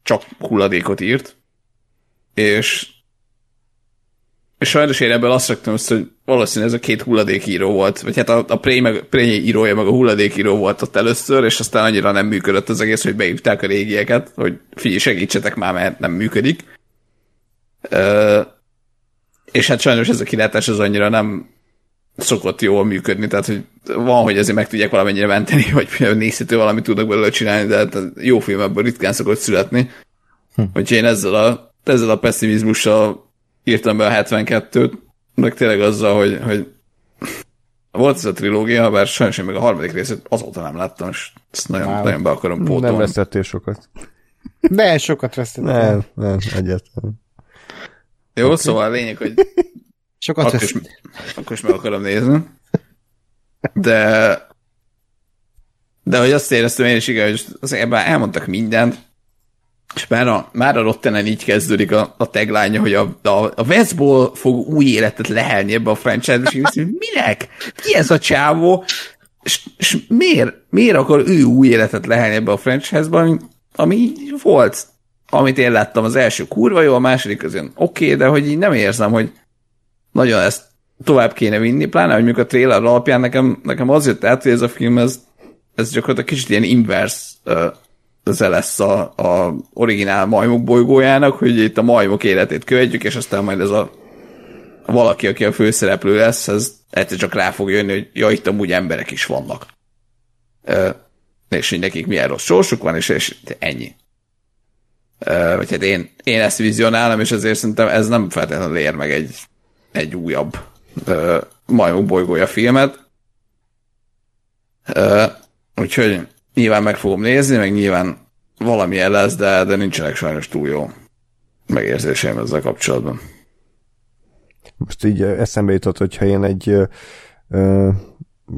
csak hulladékot írt, és és sajnos én ebből azt raktam össze, hogy valószínűleg ez a két hulladékíró volt, vagy hát a, a Prey, meg, Prey írója meg a hulladékíró volt ott először, és aztán annyira nem működött az egész, hogy beívták a régieket, hogy figyelj, segítsetek már, mert nem működik. Ö, és hát sajnos ez a kilátás az annyira nem szokott jól működni, tehát hogy van, hogy ezért meg tudják valamennyire menteni, vagy nézhető valamit tudnak belőle csinálni, de hát jó film ebből ritkán szokott születni. Hm. Úgyhogy én ezzel a, ezzel a pessimizmussal írtam be a 72-t, meg tényleg azzal, hogy, hogy volt ez a trilógia, bár sajnos én meg a harmadik részét azóta nem láttam, és ezt nagyon, wow. nagyon be akarom pótolni. Nem vesztettél sokat. De sokat vesztettél. Nem, nem, egyetlen. Jó, okay. szóval a lényeg, hogy sokat akkor, is, akkor is meg akarom nézni. De de hogy azt éreztem én is, igen, hogy azért ebben elmondtak mindent, és már a, már a Rottenen így kezdődik a, a tagline hogy a, a, a Westból fog új életet lehelni ebbe a franchise-be, és én minek? Ki ez a csávó? És, miért, miért akar ő új életet lehelni ebbe a franchise-ba, ami, ami volt, amit én láttam az első kurva jó, a második közön oké, okay, de hogy így nem érzem, hogy nagyon ezt tovább kéne vinni, pláne, hogy mikor a trailer alapján nekem, nekem az jött át, hogy ez a film, ez, ez gyakorlatilag kicsit ilyen inverse uh, ez lesz a, a originál majmok bolygójának, hogy itt a majmok életét követjük, és aztán majd ez a valaki, aki a főszereplő lesz, ez egyszer csak rá fog jönni, hogy ja, itt amúgy emberek is vannak. Uh, és hogy nekik milyen rossz sorsuk van, és, és ennyi. Uh, vagy hát én, én ezt vizionálom, és ezért szerintem ez nem feltétlenül ér meg egy, egy újabb uh, majmok bolygója filmet. Uh, úgyhogy nyilván meg fogom nézni, meg nyilván valamilyen lesz, de, de nincsenek sajnos túl jó megérzéseim ezzel kapcsolatban. Most így eszembe jutott, hogyha én egy ö, ö,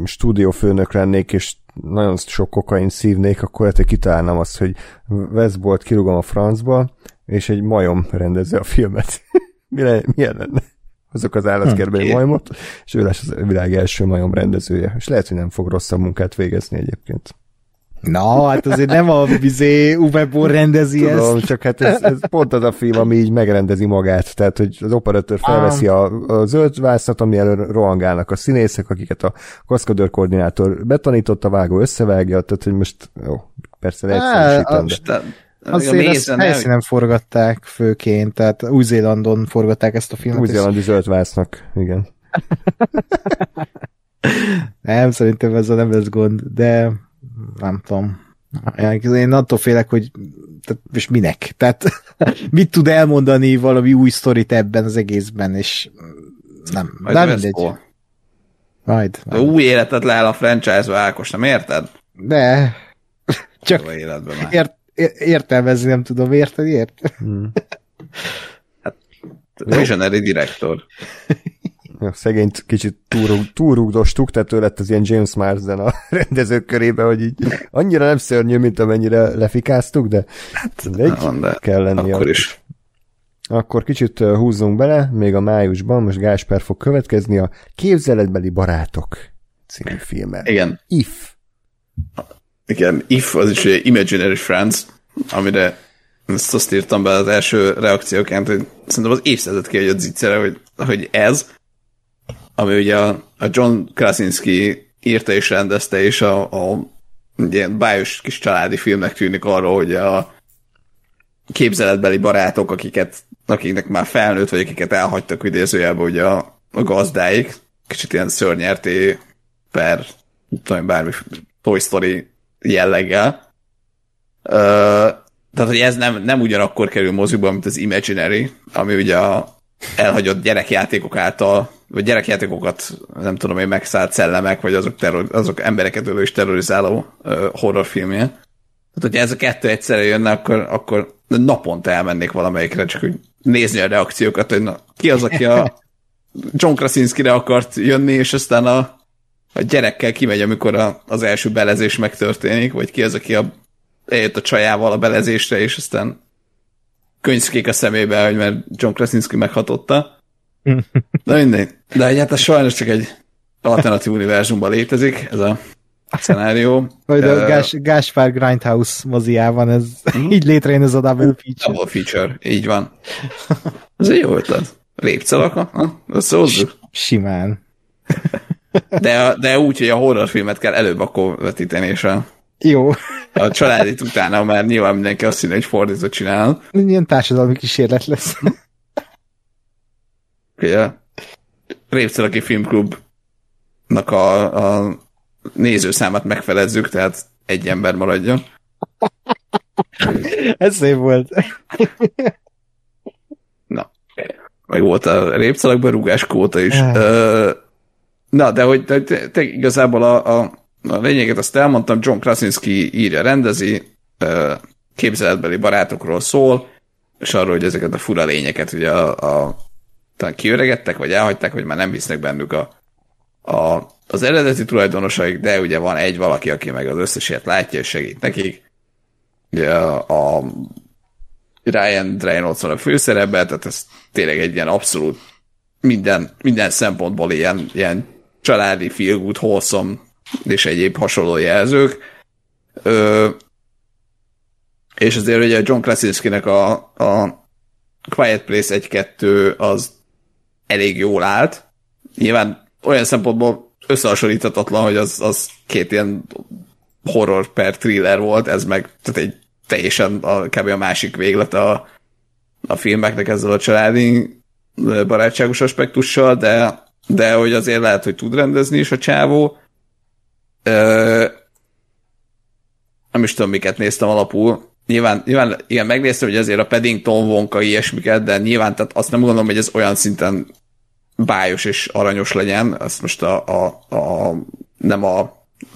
stúdiófőnök lennék, és nagyon sok kokain szívnék, akkor lehet, hogy kitalálnám azt, hogy Westbolt kirúgom a francba, és egy majom rendezze a filmet. Mi le, milyen lenne? Azok az állatkertbeli hm. majmot, és ő lesz a világ első majom rendezője. És lehet, hogy nem fog rosszabb munkát végezni egyébként. Na, hát azért nem a vizé Uwe rendezi Tudom, ezt. csak hát ez, ez pont az a film, ami így megrendezi magát. Tehát, hogy az operatőr felveszi a, a zöld vászat, ami elő rohangálnak a színészek, akiket a kaszkadőr koordinátor betanított, a vágó összevágja, tehát, hogy most jó, persze egyszerűsítem, de... Azért ezt helyszínen forgatták főként, tehát Új-Zélandon forgatták ezt a filmet. Új-Zélandi zöldvásznak, igen. nem, szerintem ez a nem lesz gond, de nem tudom. Én attól félek, hogy tehát, és minek? Tehát mit tud elmondani valami új sztorit ebben az egészben, és nem. Majd nem mindegy. Majd. majd. Új életet leáll a franchise-ba, Ákos, nem érted? De. Csak. Ért, értelmezni nem tudom, érted? Ért? Hmm. hát, visionary director. Ja, szegényt kicsit túrug, túrugdostuk, tehát ő lett az ilyen James Marsden a rendezők körébe, hogy így annyira nem szörnyű, mint amennyire lefikáztuk, de, hát, egy, de kell lenni. Akkor is. Akkor kicsit húzzunk bele, még a májusban, most Gásper fog következni a Képzeletbeli Barátok című filmmel. Igen. If. Igen, If az is egy Imaginary Friends, amire ezt azt írtam be az első reakcióként, hogy szerintem az évszázad kiadott zicsere, hogy, hogy ez, ami ugye a, John Krasinski írta és rendezte, és a, a ilyen bájos kis családi filmnek tűnik arról, hogy a képzeletbeli barátok, akiket, akiknek már felnőtt, vagy akiket elhagytak idézőjelben ugye a, a gazdáik, kicsit ilyen szörnyerté per, tudom, bármi Toy Story jelleggel. Uh, tehát, hogy ez nem, nem ugyanakkor kerül moziba, mint az Imaginary, ami ugye a elhagyott gyerekjátékok által vagy gyerekjátékokat, nem tudom én, megszállt szellemek, vagy azok, terror, azok embereket ölő és terrorizáló horrorfilmje. Tehát, hogyha ez a kettő egyszerre jönne, akkor, akkor naponta elmennék valamelyikre, csak hogy nézni a reakciókat, hogy na, ki az, aki a John Krasinski-re akart jönni, és aztán a, a gyerekkel kimegy, amikor a, az első belezés megtörténik, vagy ki az, aki a, eljött a csajával a belezésre, és aztán könyvszkék a szemébe, hogy mert John Krasinski meghatotta. De mindegy. De egyáltalán sajnos csak egy alternatív univerzumban létezik, ez a szenárió. Vagy a Gás, Gáspár Grindhouse moziában ez mm. így létrejön ez a double feature. Double feature, így van. Ez egy jó ötlet. Lépcelaka? Összehozzuk? Simán. De, de úgy, hogy a horrorfilmet kell előbb akkor vetíteni, és a, jó. a családit utána már nyilván mindenki azt hinni, hogy fordított csinál. Ilyen társadalmi kísérlet lesz. Ugye, Répcelaki Filmklubnak a, a nézőszámát megfelezzük, tehát egy ember maradjon. Ez szép volt. Na, meg volt a répcelakban rúgás kóta is. Na, de hogy te, te igazából a, a, a lényeget azt elmondtam, John Krasinski írja, rendezi, képzeletbeli barátokról szól, és arról, hogy ezeket a fura lényeket ugye a, a talán kiöregettek, vagy elhagyták, hogy már nem hisznek bennük a, a, az eredeti tulajdonosaik, de ugye van egy valaki, aki meg az összes ilyet látja és segít nekik. Ugye a, a Ryan Reynolds van a főszerepben, tehát ez tényleg egy ilyen abszolút minden, minden szempontból ilyen, ilyen családi, feel good, wholesome és egyéb hasonló jelzők. Ö, és azért ugye John Krasinski-nek a, a Quiet Place 1-2 az elég jól állt. Nyilván olyan szempontból összehasonlíthatatlan, hogy az, az két ilyen horror per thriller volt, ez meg tehát egy teljesen a, kb. a másik véglet a, a filmeknek ezzel a családi barátságos aspektussal, de, de hogy azért lehet, hogy tud rendezni is a csávó. Ö, nem is tudom, miket néztem alapul. Nyilván, nyilván igen, megnéztem, hogy azért a Paddington vonka ilyesmiket, de nyilván tehát azt nem gondolom, hogy ez olyan szinten bájos és aranyos legyen, ezt most a, a, a nem a,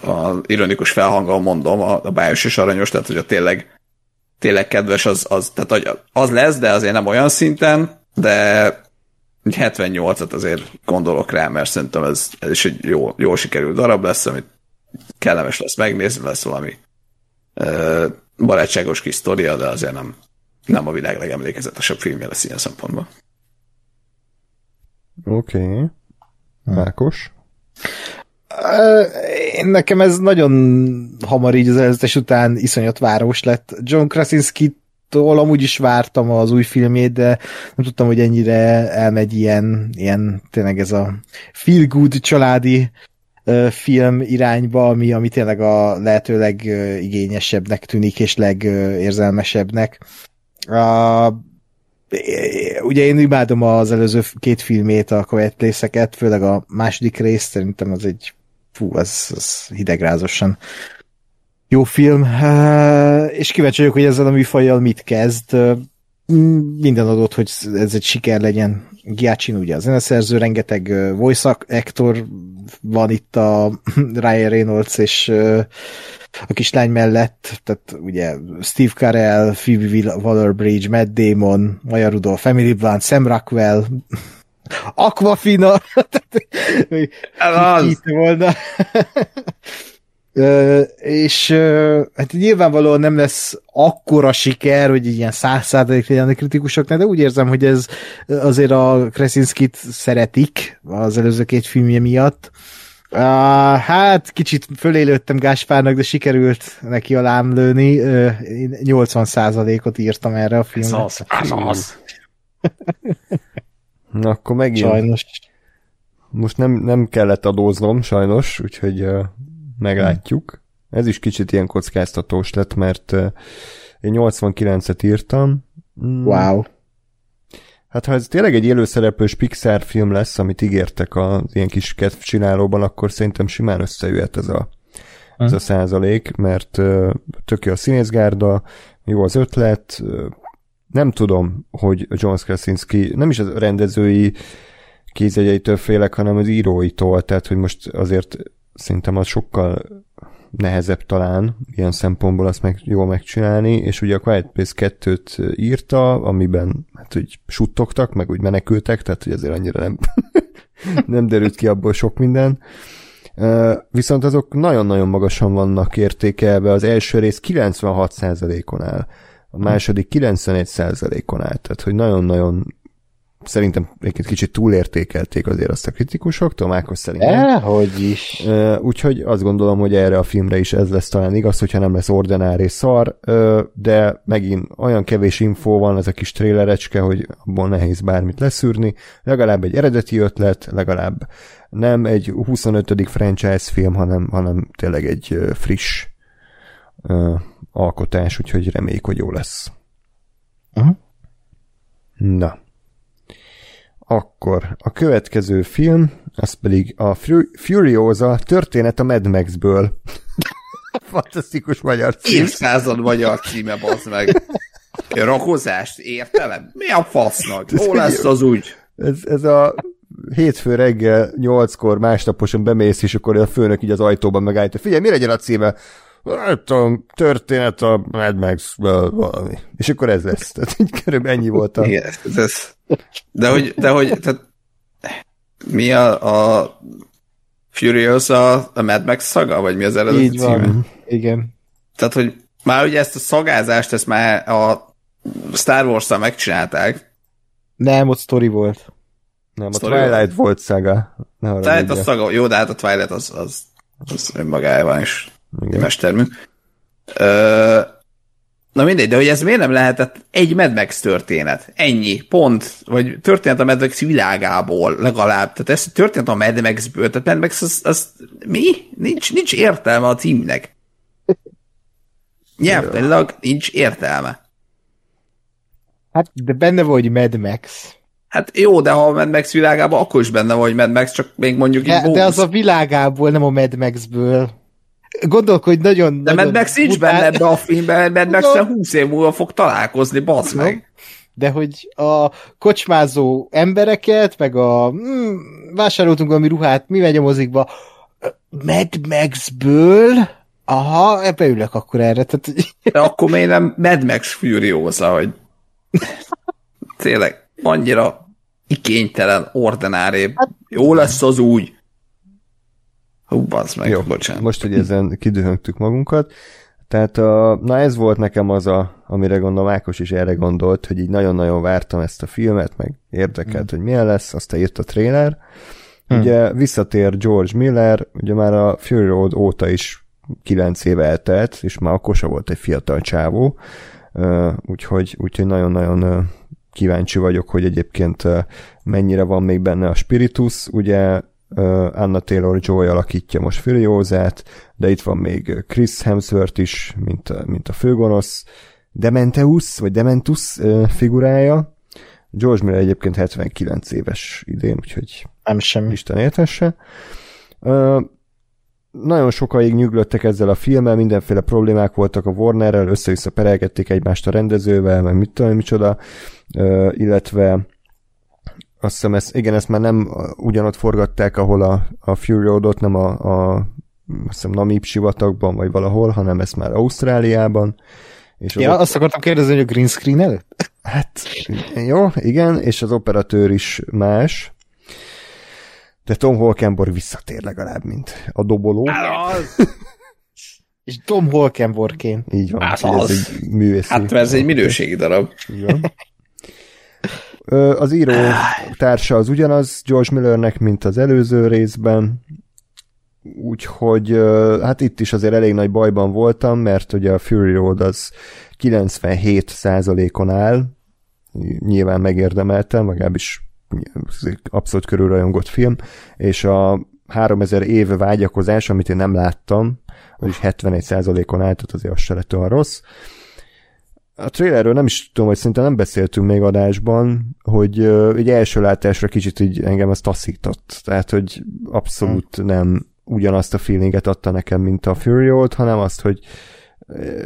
a ironikus felhanggal mondom, a, a bájos és aranyos, tehát hogy a tényleg, tényleg kedves az, az, tehát az lesz, de azért nem olyan szinten, de 78-at azért gondolok rá, mert szerintem ez, ez is egy jó, jó sikerült darab lesz, amit kellemes lesz megnézni, lesz valami ö, barátságos kis sztoria, de azért nem, nem a világ legemlékezetesebb filmje lesz ilyen szempontból. Oké. Okay. Mákos? Én nekem ez nagyon hamar így az előzetes után iszonyat város lett. John Krasinski tól amúgy is vártam az új filmjét, de nem tudtam, hogy ennyire elmegy ilyen, ilyen tényleg ez a feel good családi film irányba, ami, ami tényleg a lehető legigényesebbnek tűnik, és legérzelmesebbnek. A, ugye én imádom az előző két filmét, a Quiet Place-eket, főleg a második részt, szerintem az egy fú, az, az hidegrázosan jó film, és kíváncsi vagyok, hogy ezzel a műfajjal mit kezd. Minden adott, hogy ez egy siker legyen. Giacin ugye a zeneszerző, rengeteg voice actor van itt a Ryan Reynolds és a kislány mellett, tehát ugye Steve Carell, Phoebe Waller-Bridge, Matt Damon, Maya Rudolph, Family Blunt, Sam Rockwell, Aquafina, tehát volna. És hát nyilvánvalóan nem lesz akkora siker, hogy ilyen száz százalék legyen a kritikusoknak, de úgy érzem, hogy ez azért a Kresinskit szeretik az előző két filmje miatt. Uh, hát kicsit fölélődtem Gáspárnak, de sikerült neki alám lőni. Uh, 80 százalékot írtam erre a filmre. Ez az, ez az. Na, akkor megint. Sajnos. Most nem, nem kellett adóznom, sajnos, úgyhogy uh, meglátjuk. Ez is kicsit ilyen kockáztatós lett, mert én 89-et írtam. Mm. Wow. Hát ha ez tényleg egy élőszereplős Pixar film lesz, amit ígértek az ilyen kis kedvcsinálóban, akkor szerintem simán összejöhet ez a, ez a százalék, mert tök jó a színészgárda, jó az ötlet, nem tudom, hogy John Krasinski, nem is a rendezői kézjegyeitől félek, hanem az íróitól, tehát hogy most azért szerintem az sokkal nehezebb talán ilyen szempontból azt meg jól megcsinálni, és ugye a Quiet Place 2-t írta, amiben hát úgy suttogtak, meg úgy menekültek, tehát hogy azért annyira nem, nem derült ki abból sok minden. Viszont azok nagyon-nagyon magasan vannak értékelve, az első rész 96%-on áll, a második 91%-on áll, tehát hogy nagyon-nagyon szerintem egy kicsit túlértékelték azért azt a kritikusoktól, Mákos szerintem. Dehogy is. Úgyhogy azt gondolom, hogy erre a filmre is ez lesz talán igaz, hogyha nem lesz ordinári szar, de megint olyan kevés infó van, ez a kis trélerecske, hogy abból nehéz bármit leszűrni. Legalább egy eredeti ötlet, legalább nem egy 25. franchise film, hanem, hanem tényleg egy friss alkotás, úgyhogy reméljük, hogy jó lesz. Uh-huh. Na. Akkor a következő film, az pedig a Furiosa történet a Mad Max-ből. Fantasztikus magyar cím. Évszázad magyar címe, bazd meg. Rakozást, értelem? Mi a fasznak? Hol lesz az úgy? Ez, ez a hétfő reggel nyolckor másnaposan bemész, és akkor a főnök így az ajtóban megállítja. Figyelj, mi legyen a címe? Nem tudom, történet a Mad max valami. És akkor ez lesz. Tehát így körülbelül ennyi volt a... Igen, ez, de hogy, de hogy tehát, mi a, a Furious a, a Mad Max szaga, vagy mi az eredeti Így van, címe? igen. Tehát, hogy már ugye ezt a szagázást, ezt már a Star Wars-szal megcsinálták. Nem, ott story volt. Nem, a story Twilight volt, volt szaga. Tehát a szaga, jó, de hát a Twilight az, az, az önmagában is igen. mestermű. Ö, na mindegy, de hogy ez miért nem lehetett egy Mad Max történet? Ennyi, pont. Vagy történet a Mad Max világából legalább. Tehát ez történet a Mad Max-ből. Tehát Mad Max az, az mi? Nincs, nincs értelme a címnek. Nyelvtanilag nincs értelme. Hát, de benne vagy Mad Max. Hát jó, de ha a Mad Max világában, akkor is benne vagy Mad Max, csak még mondjuk de, de az a világából, nem a Mad Max-ből gondolkodj nagyon... De nagyon Mad Max nincs benne ebbe a filmben, Mad Max 20 év múlva fog találkozni, basz meg. De hogy a kocsmázó embereket, meg a mm, vásároltunk valami ruhát, mi megy a mozikba, Mad Max-ből aha, ebbe ülök akkor erre. Tehát... De akkor még nem Mad Max Furiosa, hogy tényleg annyira ikénytelen, ordinárébb. Hát, Jó lesz az úgy. Hú, meg, Jó, bocsánat. Most, hogy ezen kidühöngtük magunkat, tehát a, na ez volt nekem az, a, amire gondolom Ákos is erre gondolt, hogy így nagyon-nagyon vártam ezt a filmet, meg érdekelt, hmm. hogy milyen lesz, aztán írt a trailer. Hmm. Ugye visszatér George Miller, ugye már a Fury Road óta is kilenc éve eltelt, és már akkor sem volt egy fiatal csávó, úgyhogy, úgyhogy nagyon-nagyon kíváncsi vagyok, hogy egyébként mennyire van még benne a spiritus, ugye Anna Taylor-Joy alakítja most Furiózát, de itt van még Chris Hemsworth is, mint a, mint a főgonosz, Dementeus, vagy Dementus figurája. George Miller egyébként 79 éves idén, úgyhogy nem semmi. Isten értesse. Nagyon sokáig nyuglottak ezzel a filmmel, mindenféle problémák voltak a Warnerrel, össze-vissza perelgették egymást a rendezővel, meg mit tudom, micsoda, illetve azt hiszem, ezt, igen, ezt már nem ugyanott forgatták, ahol a, a Fury Road-ot, nem a, a azt hiszem Namib sivatagban, vagy valahol, hanem ezt már Ausztráliában. És ja, ott... azt akartam kérdezni, hogy a green screen előtt? Hát, jó, igen, és az operatőr is más. De Tom Holkenborg visszatér legalább, mint a doboló. és Tom Holkenborgként. Így van, hát az. ez egy művészi. Hát ez egy minőségi darab. Igen. Az író társa az ugyanaz George Millernek, mint az előző részben, úgyhogy hát itt is azért elég nagy bajban voltam, mert ugye a Fury Road az 97 on áll, nyilván megérdemeltem, legalábbis abszolút körülrajongott film, és a 3000 év vágyakozás, amit én nem láttam, az is 71 on állt, tehát azért az se lett olyan rossz. A trailerről nem is tudom, hogy szerintem nem beszéltünk még adásban, hogy uh, egy első látásra kicsit így engem ez taszított. Tehát, hogy abszolút hmm. nem ugyanazt a feelinget adta nekem, mint a Fury Road, hanem azt, hogy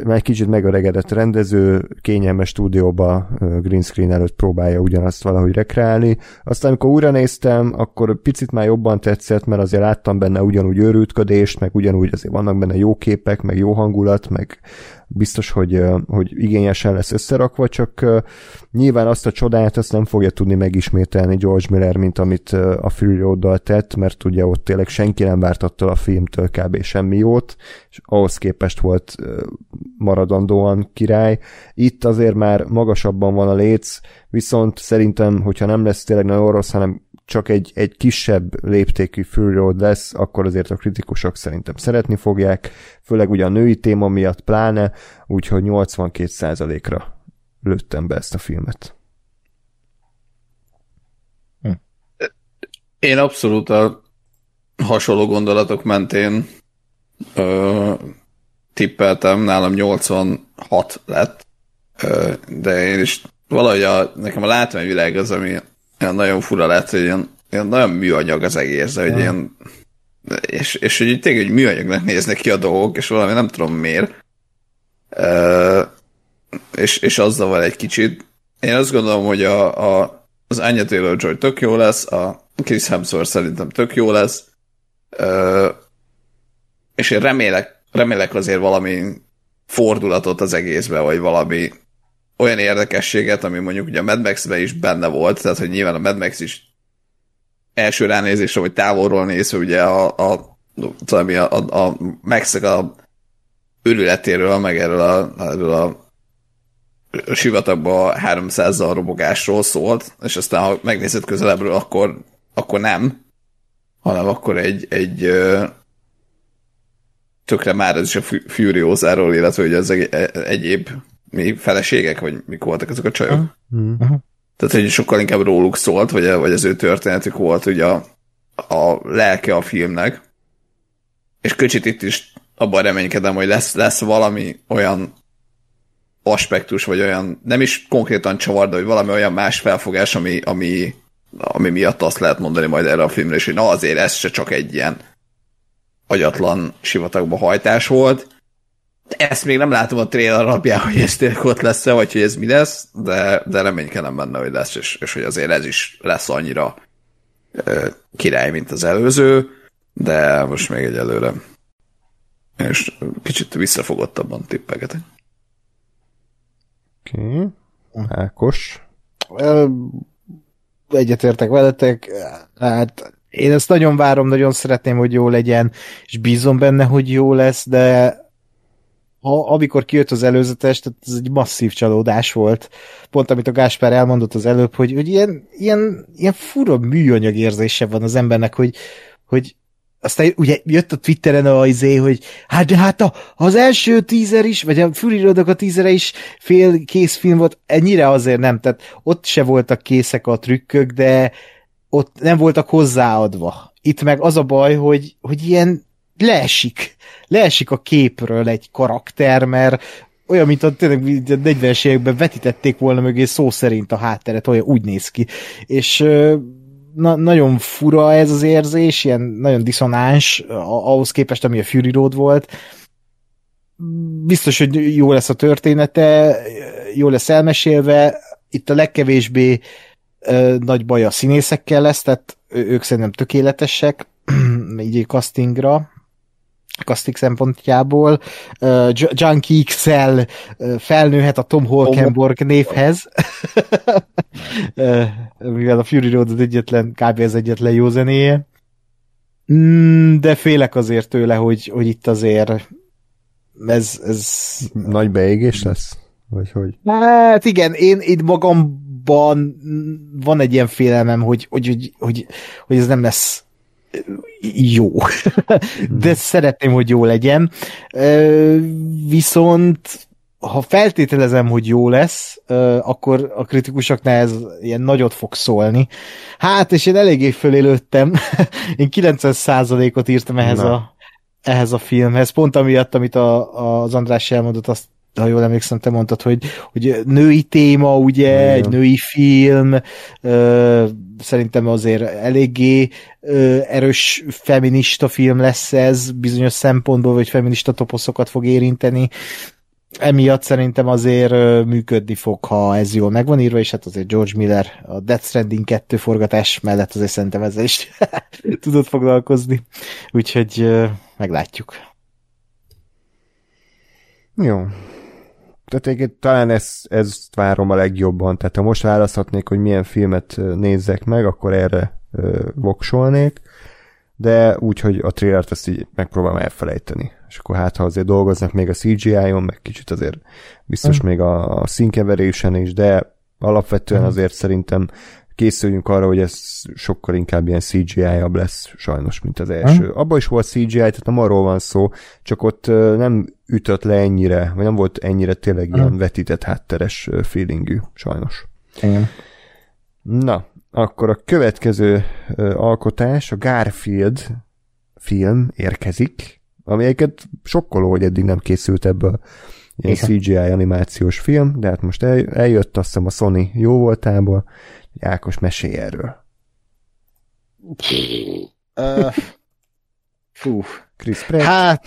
már egy kicsit megöregedett rendező, kényelmes stúdióba green screen előtt próbálja ugyanazt valahogy rekreálni. Aztán amikor újra néztem, akkor picit már jobban tetszett, mert azért láttam benne ugyanúgy őrültködést, meg ugyanúgy azért vannak benne jó képek, meg jó hangulat, meg biztos, hogy, hogy igényesen lesz összerakva, csak nyilván azt a csodát azt nem fogja tudni megismételni George Miller, mint amit a Fury Road-dal tett, mert ugye ott tényleg senki nem várt attól a filmtől kb. semmi jót, és ahhoz képest volt maradandóan király. Itt azért már magasabban van a léc, viszont szerintem, hogyha nem lesz tényleg nagyon rossz, hanem csak egy, egy kisebb léptékű Fury Road lesz, akkor azért a kritikusok szerintem szeretni fogják, főleg ugye a női téma miatt pláne, úgyhogy 82%-ra lőttem be ezt a filmet. Hm. Én abszolút a hasonló gondolatok mentén ö, tippeltem, nálam 86 lett, ö, de én is valahogy a, nekem a látványvilág az, ami olyan nagyon fura lett, hogy ilyen, ilyen nagyon műanyag az egész, de hogy ilyen, és, és hogy tényleg egy műanyagnak néznek ki a dolgok, és valami nem tudom miért. Uh, és, és azzal van egy kicsit. Én azt gondolom, hogy a, a, az Anya Taylor-Joy tök jó lesz, a Chris Hemsworth szerintem tök jó lesz, uh, és én remélek, remélek azért valami fordulatot az egészbe, vagy valami olyan érdekességet, ami mondjuk ugye a Mad max is benne volt, tehát hogy nyilván a Mad Max is első ránézésre, vagy távolról nézve ugye a, a, a, a, a max a örületéről, meg erről a, erről a sivatagba 300-zal robogásról szólt, és aztán ha megnézed közelebbről, akkor, akkor nem, hanem akkor egy, egy tökre már ez is a Furiosáról, illetve hogy az egyéb mi feleségek, vagy mik voltak ezek a csajok. Uh-huh. Tehát, hogy sokkal inkább róluk szólt, vagy, vagy az ő történetük volt ugye a, a lelke a filmnek. És kicsit itt is abban reménykedem, hogy lesz, lesz valami olyan aspektus, vagy olyan, nem is konkrétan csavar, de hogy valami olyan más felfogás, ami, ami, ami miatt azt lehet mondani majd erre a filmre, és hogy na azért ez se csak egy ilyen agyatlan sivatagba hajtás volt, ezt még nem látom a trailer alapján, hogy ez tényleg ott lesz-e, vagy hogy ez mi lesz, de, de reménykedem benne, hogy lesz, és, és hogy azért ez is lesz annyira ö, király, mint az előző, de most még egyelőre és kicsit visszafogottabban tippegetek. Oké. Okay. Ákos. Egyetértek veletek, hát én ezt nagyon várom, nagyon szeretném, hogy jó legyen, és bízom benne, hogy jó lesz, de ha, amikor kijött az előzetes, tehát ez egy masszív csalódás volt. Pont amit a Gáspár elmondott az előbb, hogy, hogy ilyen, ilyen, ilyen fura műanyag érzése van az embernek, hogy, hogy aztán ugye jött a Twitteren a izé, hogy hát de hát a, az első tízer is, vagy a Fury a tízere is fél kész film volt, ennyire azért nem, tehát ott se voltak készek a trükkök, de ott nem voltak hozzáadva. Itt meg az a baj, hogy, hogy ilyen leesik leesik a képről egy karakter, mert olyan, mint a tényleg 40-es években vetítették volna mögé szó szerint a hátteret, olyan úgy néz ki. És na, nagyon fura ez az érzés, ilyen nagyon diszonáns ahhoz képest, ami a Fury Road volt. Biztos, hogy jó lesz a története, jó lesz elmesélve, itt a legkevésbé nagy baj a színészekkel lesz, tehát ők szerintem tökéletesek, így castingra, casting szempontjából. Uh, Junkie XL uh, felnőhet a Tom Holkenborg névhez, uh, mivel a Fury Road az egyetlen, kb. az egyetlen jó zenéje. Mm, de félek azért tőle, hogy, hogy itt azért ez, ez... Nagy beégés lesz? Vagy hogy? Hát igen, én itt magamban van egy ilyen félelmem, hogy, hogy, hogy, hogy, hogy ez nem lesz jó. De szeretném, hogy jó legyen. Viszont ha feltételezem, hogy jó lesz, akkor a kritikusoknál ez ilyen nagyot fog szólni. Hát, és én eléggé fölélődtem. Én 90%-ot írtam ehhez a, ehhez a filmhez, pont amiatt, amit a, az András elmondott, azt ha jól emlékszem, te mondtad, hogy, hogy női téma, ugye, Igen. egy női film, ö, szerintem azért eléggé ö, erős feminista film lesz ez, bizonyos szempontból, vagy feminista toposzokat fog érinteni, emiatt szerintem azért működni fog, ha ez jól meg van írva, és hát azért George Miller a Death Stranding 2 forgatás mellett azért szerintem ezzel is tudott foglalkozni, úgyhogy meglátjuk. Jó, tehát talán ez, ezt várom a legjobban, tehát ha most választhatnék, hogy milyen filmet nézzek meg, akkor erre ö, voksolnék, de úgy, hogy a trailert ezt így megpróbálom elfelejteni. És akkor hát, ha azért dolgoznak még a CGI-on, meg kicsit azért biztos mm. még a, a színkeverésen is, de alapvetően mm. azért szerintem készüljünk arra, hogy ez sokkal inkább ilyen CGI-abb lesz sajnos, mint az első. Hmm. Abban is volt CGI, tehát nem arról van szó, csak ott nem ütött le ennyire, vagy nem volt ennyire tényleg hmm. ilyen vetített hátteres feelingű, sajnos. Igen. Na, akkor a következő alkotás, a Garfield film érkezik, ami egyébként sokkoló, hogy eddig nem készült ebből ilyen Igen. CGI animációs film, de hát most el, eljött azt hiszem a Sony jó voltából, Ákos, mesélj erről. Uh, fú. Chris Pratt. Hát,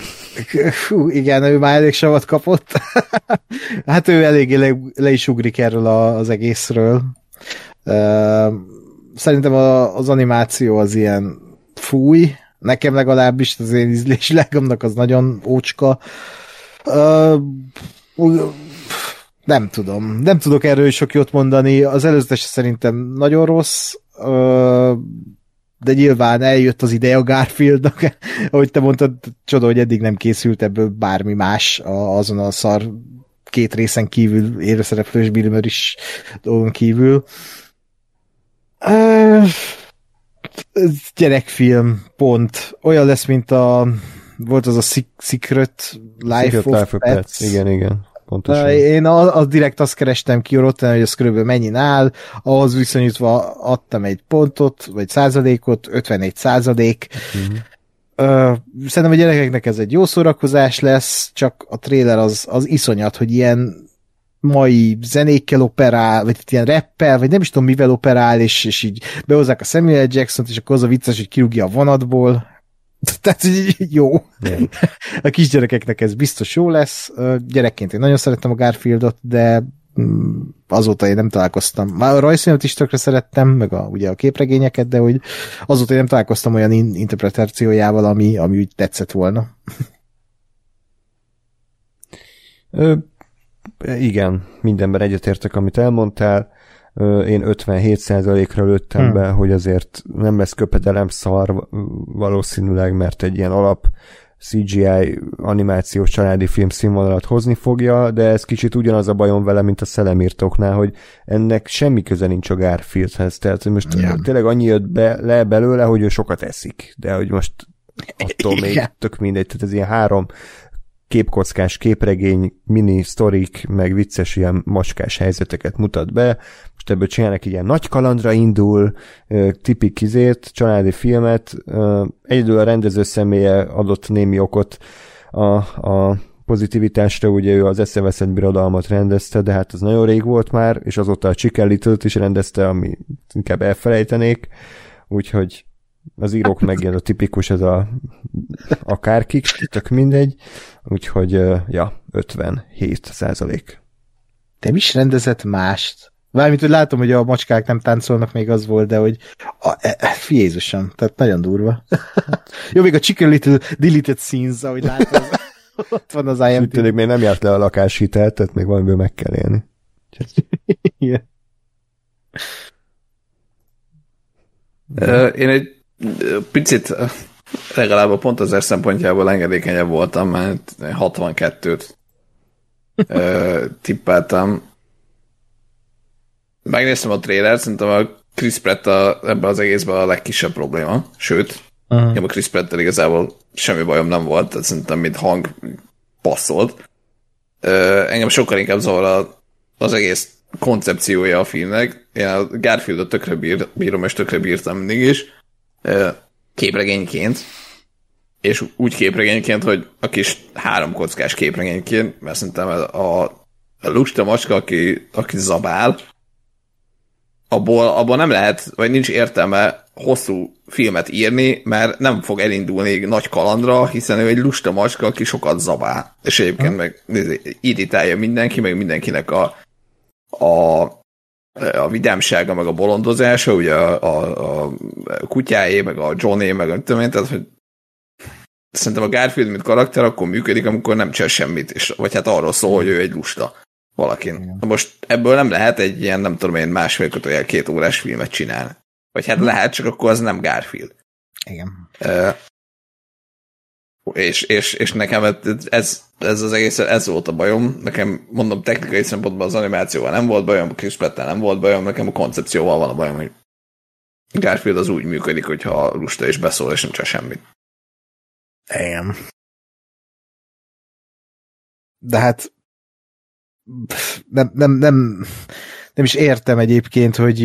fú, igen, ő már elég savat kapott. hát ő eléggé le, le is ugrik erről a, az egészről. Uh, szerintem a, az animáció az ilyen fúj, nekem legalábbis az én ízlési legamnak az nagyon ócska. Uh, nem tudom. Nem tudok erről sok jót mondani. Az előzetes szerintem nagyon rossz, de nyilván eljött az ideje a Garfieldnak. Ahogy te mondtad, csoda, hogy eddig nem készült ebből bármi más azon a szar két részen kívül, élőszereplős Bill is dolgon kívül. gyerekfilm, pont. Olyan lesz, mint a volt az a Secret Life Secret of Life Pets. Pets. Igen, igen pontosan. Én az, az direkt azt kerestem ki Rotten, hogy az körülbelül mennyi áll, ahhoz viszonyítva adtam egy pontot, vagy százalékot, 51 százalék. Uh-huh. Uh, szerintem a gyerekeknek ez egy jó szórakozás lesz, csak a trailer az, az iszonyat, hogy ilyen mai zenékkel operál, vagy ilyen rappel, vagy nem is tudom mivel operál, és, és így behozzák a Samuel Jackson-t, és akkor az a vicces, hogy kirúgja a vonatból. Tehát jó. Yeah. A kisgyerekeknek ez biztos jó lesz. Gyerekként én nagyon szerettem a Garfieldot, de mm, azóta én nem találkoztam. Már a rajzfilmet is tökre szerettem, meg a, ugye a képregényeket, de hogy azóta én nem találkoztam olyan in- interpretációjával, ami, ami úgy tetszett volna. Ö, igen, mindenben egyetértek, amit elmondtál én 57%-ra lőttem hmm. be, hogy azért nem lesz köpedelem szar valószínűleg, mert egy ilyen alap CGI animációs családi film színvonalat hozni fogja, de ez kicsit ugyanaz a bajom vele, mint a szelemírtóknál, hogy ennek semmi köze nincs a Garfieldhez, tehát most yeah. tényleg annyi jött be, le belőle, hogy ő sokat eszik, de hogy most attól még yeah. tök mindegy, tehát ez ilyen három képkockás képregény, mini sztorik, meg vicces ilyen macskás helyzeteket mutat be. Most ebből csinálnak ilyen nagy kalandra indul, tipik kizét, családi filmet. Egyedül a rendező személye adott némi okot a, a pozitivitásra, ugye ő az eszeveszett birodalmat rendezte, de hát az nagyon rég volt már, és azóta a Chicken Little-t is rendezte, ami inkább elfelejtenék, úgyhogy az írók meg ez a tipikus, ez a akárkik, tök mindegy, úgyhogy ja, 57 százalék. De mi is rendezett mást? Valamint, hogy látom, hogy a macskák nem táncolnak, még az volt, de hogy a, e, e, Jézusom, tehát nagyon durva. Jó, még a Chicken Little Deleted Scenes, ahogy látom, ott van az IMDb. Tényleg még nem járt le a lakáshitel, tehát még valamiből meg kell élni. Igen. Én egy picit legalább a pont az szempontjából engedékenyebb voltam, mert 62-t tippeltem. Megnéztem a trailert, szerintem a Chris Pratt a, ebben az egészben a legkisebb probléma, sőt, uh-huh. a Chris pratt igazából semmi bajom nem volt, tehát szerintem mint hang passzolt. engem sokkal inkább zavar az egész koncepciója a filmnek. Én a Garfieldot tökre bír, bírom, és tökre bírtam mindig is képregényként, és úgy képregényként, hogy a kis három kockás képregényként, mert szerintem a, a lusta macska, aki, aki zabál, abból, abból nem lehet, vagy nincs értelme hosszú filmet írni, mert nem fog elindulni nagy kalandra, hiszen ő egy lusta macska, aki sokat zabál. És egyébként meg irritálja mindenki, meg mindenkinek a, a a vidámsága, meg a bolondozása, ugye a, a, a kutyáé, meg a Johnné, meg a tudom én, tehát hogy szerintem a Garfield, mint karakter, akkor működik, amikor nem csinál semmit, és, vagy hát arról szól, hogy ő egy lusta. valakin. Na most ebből nem lehet egy ilyen, nem tudom én, másfél kötőjel két órás filmet csinálni. Vagy hát lehet, csak akkor az nem Garfield. Igen. És, és, és nekem ez, ez az egész, ez volt a bajom. Nekem, mondom, technikai szempontból az animációval nem volt bajom, a Chris nem volt bajom, nekem a koncepcióval van a bajom, hogy Garfield az úgy működik, hogyha lusta és beszól, és csak semmit. Igen. De hát nem, nem, nem, nem is értem egyébként, hogy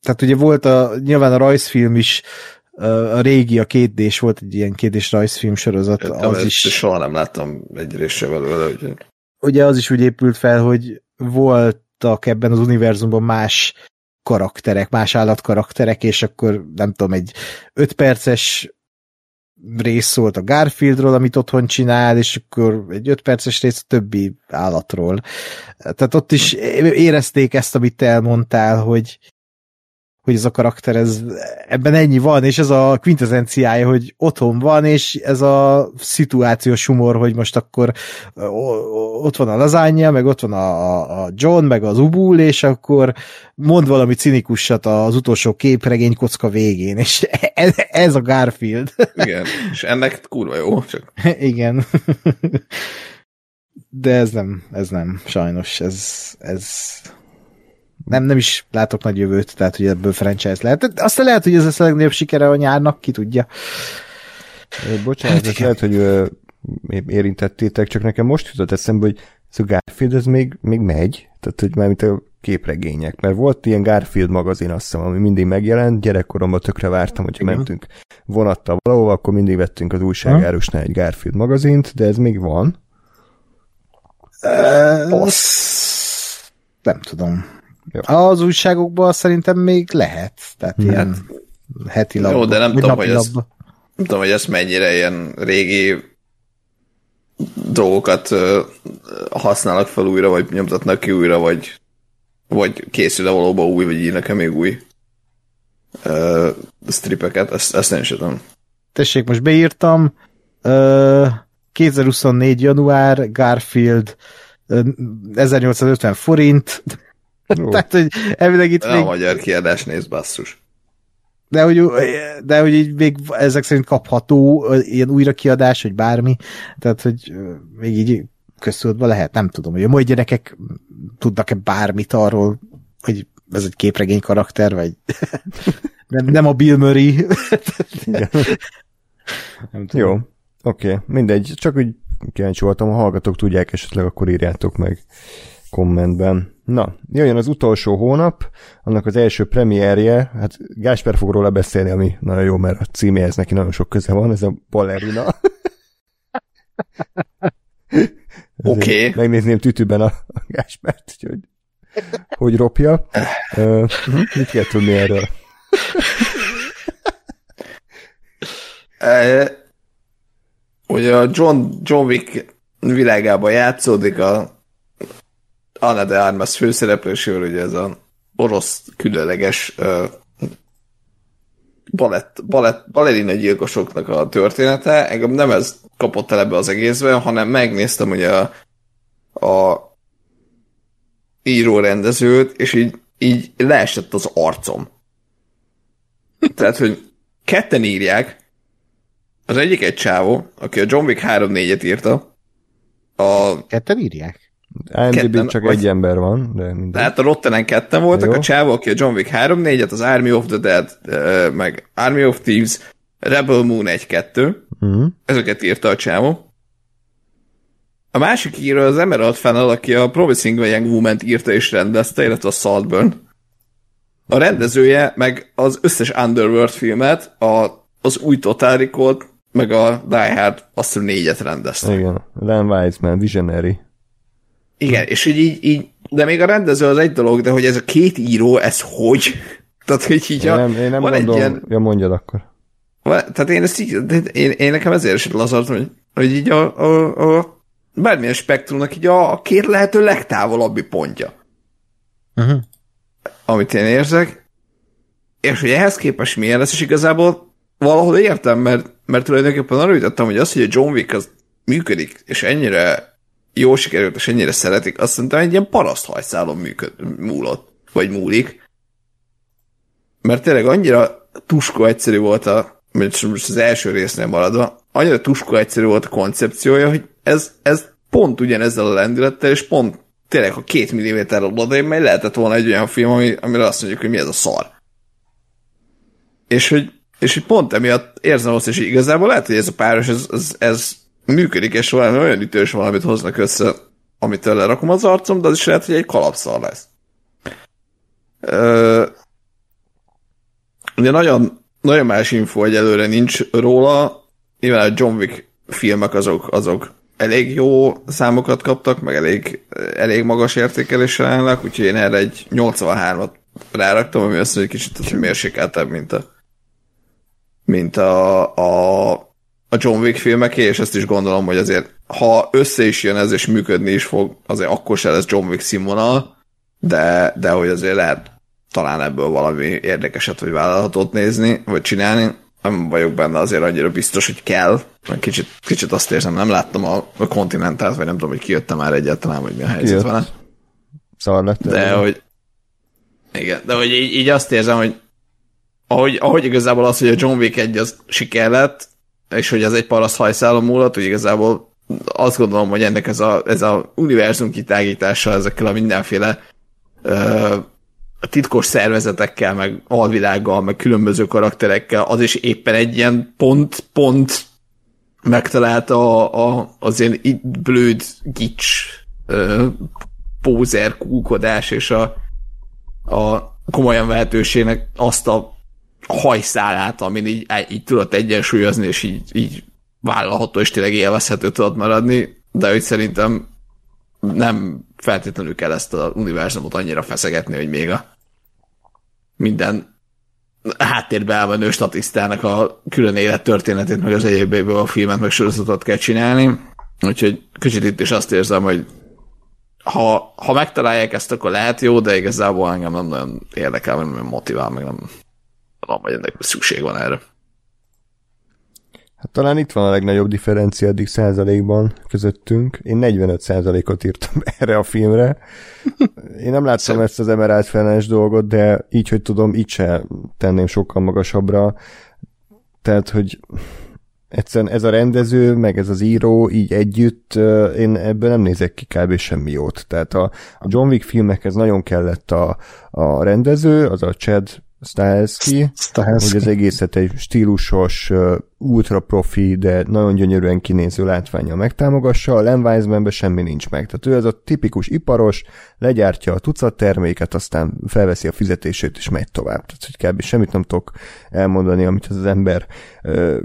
tehát ugye volt a, nyilván a rajzfilm is a régi, a kétdés volt egy ilyen kétdés rajzfilm sorozat. Értem, az is... Soha nem láttam egy részse belőle. Ugye. ugye az is úgy épült fel, hogy voltak ebben az univerzumban más karakterek, más állatkarakterek, és akkor nem tudom, egy öt perces rész szólt a Garfieldról, amit otthon csinál, és akkor egy öt perces rész a többi állatról. Tehát ott is érezték ezt, amit te elmondtál, hogy, hogy ez a karakter, ez, ebben ennyi van, és ez a quintessenciája, hogy otthon van, és ez a szituációs humor, hogy most akkor ott van a lazánya, meg ott van a, a John, meg az Ubul, és akkor mond valami cinikusat az utolsó képregény kocka végén, és ez, ez a Garfield. Igen, és ennek kurva jó, csak... Igen. De ez nem, ez nem, sajnos, ez, ez nem, nem is látok nagy jövőt, tehát hogy ebből franchise lehet. De aztán lehet, hogy ez lesz a legnagyobb sikere a nyárnak, ki tudja. Bocsánat, hát, lehet, hogy érintettétek, csak nekem most jutott eszembe, hogy ez a Garfield ez még, még megy, tehát hogy már mint a képregények, mert volt ilyen Garfield magazin, azt hiszem, ami mindig megjelent, gyerekkoromban tökre vártam, hogyha Igen. mentünk vonattal valahova, akkor mindig vettünk az újságárusnál egy Garfield magazint, de ez még van. Uh, nem tudom. Jó. Az újságokban szerintem még lehet. Tehát hmm. ilyen heti labba. Jó, de nem tudom, hogy ez, nem tudom, hogy ez mennyire ilyen régi dolgokat használnak fel újra, vagy nyomtatnak ki újra, vagy, vagy készül-e valóban új, vagy írnak-e még új uh, stripeket, ezt, ezt nem is tudom. Tessék, most beírtam, uh, 2024. január, Garfield, uh, 1850 forint, Tehát, hogy elvileg itt még... A magyar kiadás néz basszus. De hogy, de hogy így még ezek szerint kapható ilyen újrakiadás, vagy bármi, tehát hogy még így köztudatban lehet, nem tudom, hogy a mai gyerekek tudnak-e bármit arról, hogy ez egy képregény karakter, vagy nem, nem a Bill Murray. nem tudom. Jó, oké, okay. mindegy, csak úgy kíváncsi voltam, ha hallgatók tudják, esetleg akkor írjátok meg kommentben. Na, jöjjön az utolsó hónap, annak az első premierje, hát Gásper fog róla beszélni, ami nagyon jó, mert a címéhez neki nagyon sok köze van, ez a Ballerina. Oké. Okay. Megnézném tütűben a, a Gáspert, hogy hogy ropja. Uh, mit kell tudni erről? uh, ugye a John, John Wick világában játszódik a Anna de Armas főszereplősével, ugye ez a orosz különleges uh, balett, balett, balerina gyilkosoknak a története. Engem nem ez kapott el ebbe az egészbe, hanem megnéztem ugye a, a író-rendezőt, és így, így leesett az arcom. Tehát, hogy ketten írják, az egyik egy csávó, aki a John Wick 3-4-et írta. A... Ketten írják? IMDb csak vagy... egy ember van, de minden. Tehát a Rottenen ketten voltak, Jó. a csávó, aki a John Wick 3-4-et, az Army of the Dead, meg Army of Thieves, Rebel Moon 1-2, uh-huh. Mhm. ezeket írta a csávó. A másik író az Emerald Fennel, aki a Promising Young Woman-t írta és rendezte, illetve a Saltburn. A rendezője meg az összes Underworld filmet, a, az új Total meg a Die Hard azt négyet rendezte. Igen, Len Wiseman, Visionary. Igen, és így, így, így, de még a rendező az egy dolog, de hogy ez a két író, ez hogy? Tehát, hogy így én nem, én nem van gondolom, ilyen, ja, mondjad akkor. Tehát én ezt így, de én, én nekem ezért is lazartam, hogy, hogy így a, a, a bármilyen spektrumnak így a, a két lehető legtávolabbi pontja. Uh-huh. Amit én érzek, és hogy ehhez képest milyen lesz, és igazából valahol értem, mert, mert tulajdonképpen arra jutottam, hogy az, hogy a John Wick az működik, és ennyire jó sikerült, és ennyire szeretik, azt szerintem egy ilyen paraszthajszálon működ, múlott, vagy múlik. Mert tényleg annyira tuskó egyszerű volt a, most az első résznél maradva, annyira tuskó egyszerű volt a koncepciója, hogy ez, ez pont ugyanezzel a lendülettel, és pont tényleg, ha két milliméterre odébb megy, lehetett volna egy olyan film, ami, amire azt mondjuk, hogy mi ez a szar. És hogy, és hogy pont emiatt érzem azt, hogy igazából lehet, hogy ez a páros, ez, ez, ez működik, és valami olyan ütős valamit hoznak össze, amitől lerakom az arcom, de az is lehet, hogy egy kalapszar lesz. Ö, ugye nagyon, nagyon más info egyelőre nincs róla, nyilván a John Wick filmek azok, azok elég jó számokat kaptak, meg elég, elég magas értékeléssel állnak, úgyhogy én erre egy 83-at ráraktam, ami azt mondja, hogy kicsit mérsékeltebb, mint a mint a, a, a John Wick filmeké, és ezt is gondolom, hogy azért ha össze is jön ez, és működni is fog, azért akkor se lesz John Wick színvonal, de, de hogy azért lehet talán ebből valami érdekeset, vagy vállalhatót nézni, vagy csinálni. Nem vagyok benne azért annyira biztos, hogy kell. Kicsit, kicsit azt érzem, nem láttam a, a kontinentát, vagy nem tudom, hogy kijöttem már egyáltalán, hogy mi a helyzet Kijött. vele. Szar lett. De el. hogy igen, de hogy így, így azt érzem, hogy ahogy, ahogy igazából az, hogy a John Wick egy az siker lett, és hogy ez egy paraszt hajszálom múlott, hogy igazából azt gondolom, hogy ennek ez a, ez a univerzum kitágítása ezekkel a mindenféle ö, titkos szervezetekkel, meg alvilággal, meg különböző karakterekkel, az is éppen egy ilyen pont-pont megtalálta a, a, az ilyen blőd gics ö, pózer kúkodás és a, a komolyan vehetőségnek azt a hajszálát, amin így, így tudod egyensúlyozni, és így, így vállalható, és tényleg élvezhető tudod maradni, de hogy szerintem nem feltétlenül kell ezt az univerzumot annyira feszegetni, hogy még a minden háttérbe elmenő statisztának a külön élet történetét, meg az egyébéből a filmet, meg sorozatot kell csinálni. Úgyhogy kicsit itt is azt érzem, hogy ha, ha megtalálják ezt, akkor lehet jó, de igazából engem nem nagyon érdekel, nem motivál, meg nem, tudom, hogy ennek szükség van erre. Hát talán itt van a legnagyobb differencia eddig százalékban közöttünk. Én 45 százalékot írtam erre a filmre. Én nem láttam Szerint... ezt az Emerald Fellens dolgot, de így, hogy tudom, így se tenném sokkal magasabbra. Tehát, hogy egyszerűen ez a rendező, meg ez az író így együtt, én ebből nem nézek ki kb. semmi jót. Tehát a, a John Wick filmekhez nagyon kellett a, a rendező, az a Chad Stahelski, hogy az egészet egy stílusos, ultra profi, de nagyon gyönyörűen kinéző látványa megtámogassa, a Len semmi nincs meg. Tehát ő az a tipikus iparos, legyártja a tucat terméket, aztán felveszi a fizetését és megy tovább. Tehát, hogy kb. semmit nem tudok elmondani, amit az, ember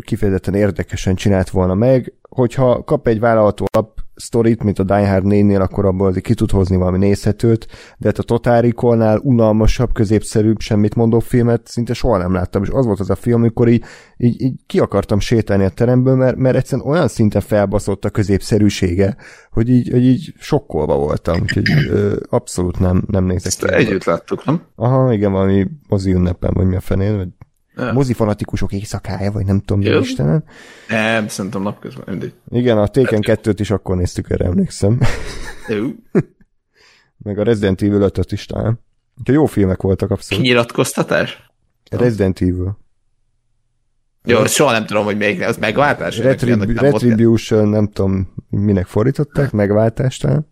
kifejezetten érdekesen csinált volna meg. Hogyha kap egy vállalható alap sztorit, mint a Die Hard 4-nél, akkor abból azért ki tud hozni valami nézhetőt, de hát a Total Recall-nál unalmasabb, középszerűbb, semmit mondó filmet szinte soha nem láttam, és az volt az a film, amikor így, így, így ki akartam sétálni a teremből, mert, mert egyszerűen olyan szinten felbaszott a középszerűsége, hogy így, hogy így sokkolva voltam, úgyhogy ö, abszolút nem, nem nézek ki. Együtt láttuk, nem? Aha, igen, valami mozi ünnepen, vagy mi a fenén, vagy Ja. Mozifanatikusok éjszakája, vagy nem tudom, mi Istenem. Nem, szerintem napközben, mindegy. Igen, a Taken 2-t is akkor néztük, erre emlékszem. Meg a Resident Evil 5 is talán. Úgyhogy jó filmek voltak abszolút. Kinyilatkoztatás? Resident Evil. Jó, soha nem tudom, hogy még az megváltás? Retrib- nem Retribution, nem tudom, minek fordították, megváltást talán.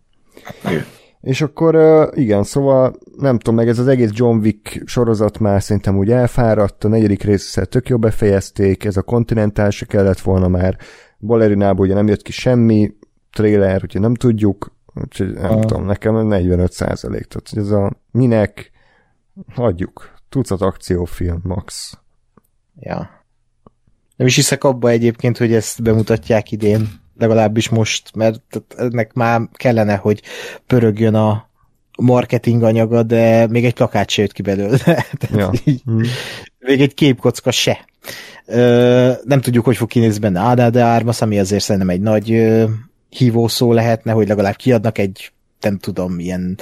Igen. És akkor igen, szóval nem tudom, meg ez az egész John Wick sorozat már szerintem úgy elfáradt, a negyedik részszel tök jó befejezték, ez a kontinentál se kellett volna már, Balerinából ugye nem jött ki semmi, trailer, úgyhogy nem tudjuk, úgyhogy nem ah. tudom, nekem 45 százalék, tehát ez a minek, hagyjuk, tucat akciófilm, max. Ja. Nem is hiszek abba egyébként, hogy ezt bemutatják idén legalábbis most, mert ennek már kellene, hogy pörögjön a marketing anyaga, de még egy plakát se jött ki belőle. ja. így, hmm. Még egy képkocka se. Ö, nem tudjuk, hogy fog kinézni benne Ada de Armas, ami azért szerintem egy nagy ö, hívószó lehetne, hogy legalább kiadnak egy, nem tudom, ilyen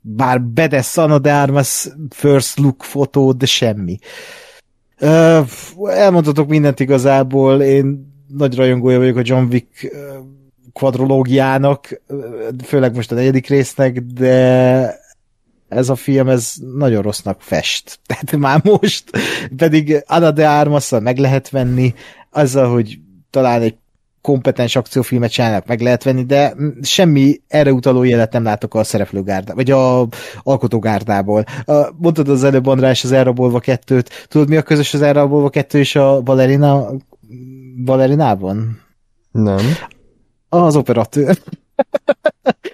bár Bedes Ana de Armas first look fotó, de semmi. Ö, elmondhatok mindent igazából, én nagy rajongója vagyok a John Wick kvadrológiának, főleg most a negyedik résznek, de ez a film, ez nagyon rossznak fest. Tehát már most, pedig Ana de armas meg lehet venni, azzal, hogy talán egy kompetens akciófilmet csinálnak, meg lehet venni, de semmi erre utaló jelet nem látok a szereplőgárdá, vagy a alkotógárdából. Mondtad az előbb, András, az elrabolva kettőt. Tudod, mi a közös az elrabolva kettő és a balerina, balerinában? Nem. Az operatőr.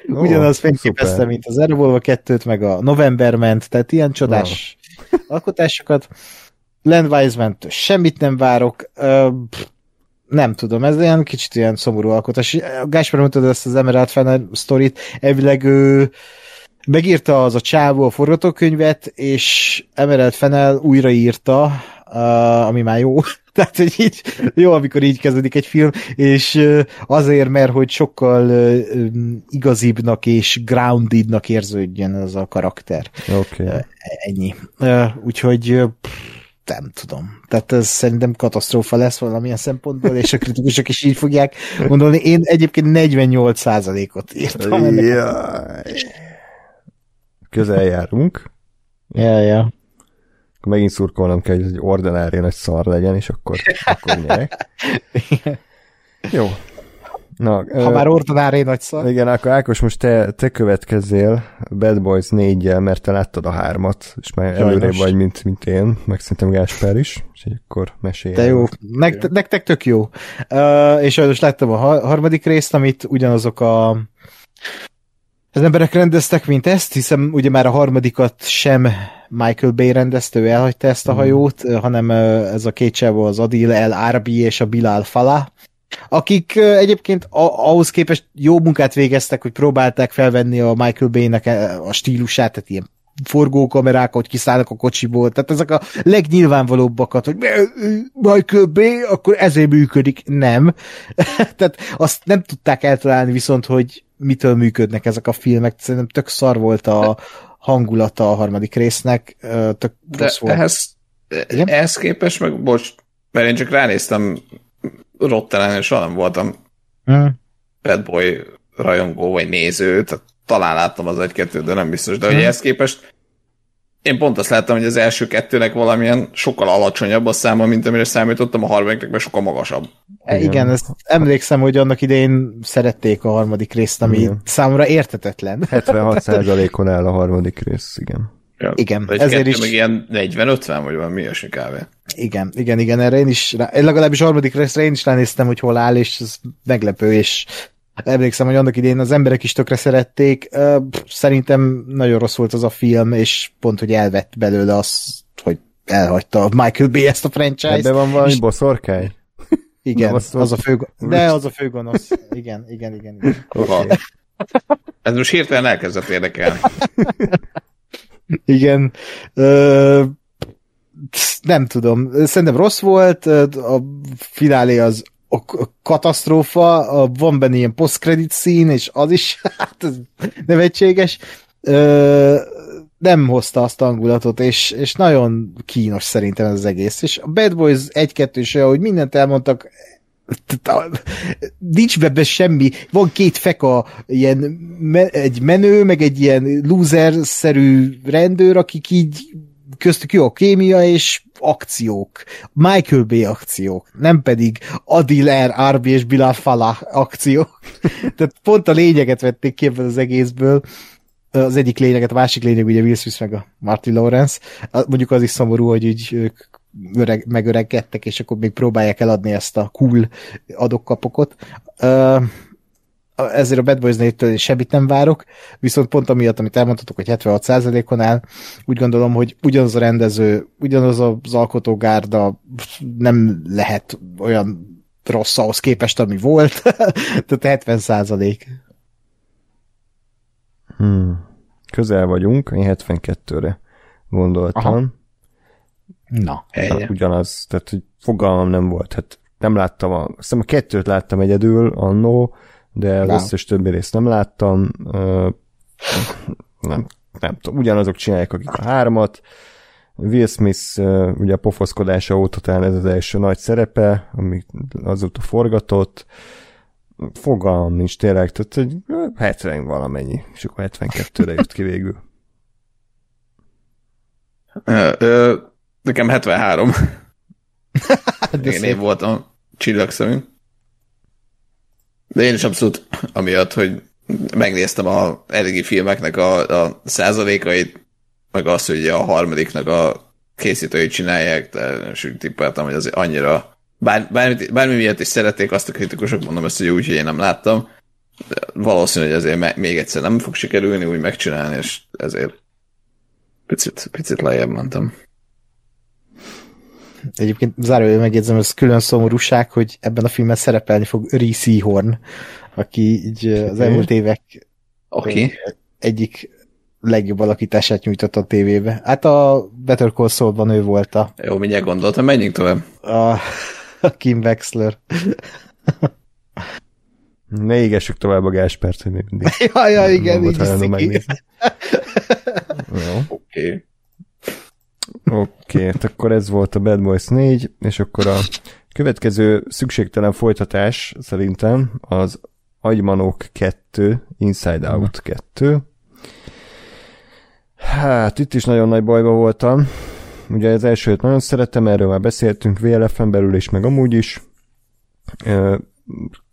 Oh, Ugyanaz fényképezte, mint az Airwolva 2-t, meg a Novemberment, tehát ilyen csodás oh. alkotásokat. Land wiseman semmit nem várok. Uh, nem tudom, ez ilyen kicsit ilyen szomorú alkotás. Gáspár mondtad ezt az Emerald Fennel sztorit, elvileg ő megírta az a csávó a forgatókönyvet, és Emerald Fennel újraírta, uh, ami már jó, Tehát, hogy így jó, amikor így kezdődik egy film, és azért, mert hogy sokkal igazibbnak és groundednak érződjön ez a karakter. Okay. Ennyi. Úgyhogy nem tudom. Tehát ez szerintem katasztrófa lesz valamilyen szempontból, és a kritikusok is így fogják gondolni. Én egyébként 48%-ot írtam. Jaj. Közel járunk. Ja, ja akkor megint szurkolnom kell, hogy egy ordinári nagy szar legyen, és akkor, akkor nyerek. Jó. Na, ha ö, már ordinári nagy szar. Igen, akkor Ákos, most te, te következzél Bad Boys 4 mert te láttad a hármat, és már Sajnos. előrébb vagy, mint, mint én, meg szerintem Gásper is, és akkor mesélj. De jó, nektek, nektek tök jó. Uh, és sajnos láttam a harmadik részt, amit ugyanazok a az emberek rendeztek, mint ezt, hiszen ugye már a harmadikat sem Michael Bay rendezte, ő elhagyta ezt a mm. hajót, hanem ez a két csávó az Adil El Arbi és a Bilal Fala, akik egyébként ahhoz képest jó munkát végeztek, hogy próbálták felvenni a Michael Bay-nek a stílusát, tehát ilyen forgókamerák, hogy kiszállnak a kocsiból, tehát ezek a legnyilvánvalóbbakat, hogy Michael Bay, akkor ezért működik. Nem. tehát azt nem tudták eltalálni viszont, hogy mitől működnek ezek a filmek. Szerintem tök szar volt a, hangulata a harmadik résznek, tök De volt. Ehhez, Igen? ehhez képest meg, bocs, mert én csak ránéztem Rottenen, és soha nem voltam hmm. Bad Boy rajongó vagy néző, tehát talán láttam az egy-kettőt, de nem biztos. De hmm. hogy ehhez képest én pont azt láttam, hogy az első kettőnek valamilyen sokkal alacsonyabb a száma, mint amire számítottam, a harmadiknek meg sokkal magasabb. Igen, Igen ezt emlékszem, hogy annak idején szerették a harmadik részt, ami igen. számomra értetetlen. 76%-on áll a harmadik rész, igen. Ja, igen, ezért is... Meg ilyen 40-50, vagy valami ilyesmi kávé. Igen, igen, igen, erre én is, rá, legalábbis a harmadik részre én is ránéztem, hogy hol áll, és ez meglepő, és Emlékszem, hogy annak idén az emberek is tökre szerették. Szerintem nagyon rossz volt az a film, és pont, hogy elvett belőle az, hogy elhagyta Michael Bay ezt a franchise. Ebben van valami és... boszorkány? Igen, az, az a fő, de az a főgonosz. Igen, igen, igen. igen. Okay. Ez most hirtelen elkezdett érdekelni. igen. Ö, nem tudom. Szerintem rossz volt, a finálé az a katasztrófa, van benne ilyen post-credit szín, és az is hát nevetséges. Ö, nem hozta azt a hangulatot, és, és nagyon kínos szerintem ez az egész. És a Bad Boys 1-2 is olyan, hogy mindent elmondtak, nincs bebbe semmi, van két feka, ilyen me, egy menő, meg egy ilyen loser-szerű rendőr, akik így köztük jó a kémia, és akciók. Michael Bay akciók, nem pedig Adil R, Arbi és Bilal Falah akciók. Tehát pont a lényeget vették ki ebből az egészből. Az egyik lényeget, a másik lényeg ugye Will Smith meg a Martin Lawrence. Mondjuk az is szomorú, hogy így ők öreg, megöregedtek, és akkor még próbálják eladni ezt a cool adokkapokot. Ezért a Bad Boys 4-től semmit nem várok, viszont pont amiatt, amit elmondhatok, hogy 76%-on áll, úgy gondolom, hogy ugyanaz a rendező, ugyanaz az alkotógárda nem lehet olyan rossz ahhoz képest, ami volt, tehát 70 Hmm. Közel vagyunk, én 72-re gondoltam. Aha. Na, hát, ugyanaz, tehát hogy fogalmam nem volt, hát nem láttam, a, azt hiszem a kettőt láttam egyedül annó, de az összes többi részt nem láttam. Nem, nem tudom, ugyanazok csinálják, akik a hármat. Will Smith ugye a pofoszkodása óta talán ez az első nagy szerepe, ami azóta forgatott. Fogalmam nincs tényleg, tehát hogy 70 valamennyi, és akkor 72-re jött ki végül. Ö, ö, nekem 73. én, én voltam csillagszemű. De én is abszolút amiatt, hogy megnéztem a eddigi filmeknek a, a százalékait, meg azt, hogy a harmadiknak a készítői csinálják, de és úgy tippeltem, hogy az annyira bár, bármi, bármi miatt is szerették azt a kritikusok, mondom ezt, hogy úgy, hogy én nem láttam, de valószínű, hogy azért még egyszer nem fog sikerülni úgy megcsinálni, és ezért picit, picit lejjebb mentem. Egyébként zárójel megjegyzem, ez külön szomorúság, hogy ebben a filmben szerepelni fog Reese Horn, aki így az elmúlt évek okay. egyik legjobb alakítását nyújtott a tévébe. Hát a Better Call Saul-ban ő volt a... Jó, mindjárt gondoltam, menjünk tovább. A, a Kim Wexler. Ne égessük tovább a Gáspert, hogy mindig. ja, ja, igen, így Oké. Oké. Oké, hát akkor ez volt a Bad Boys 4, és akkor a következő szükségtelen folytatás szerintem az Agymanok 2, Inside Out 2. Hát, itt is nagyon nagy bajba voltam. Ugye az elsőt nagyon szerettem, erről már beszéltünk VLF-en belül is, meg amúgy is.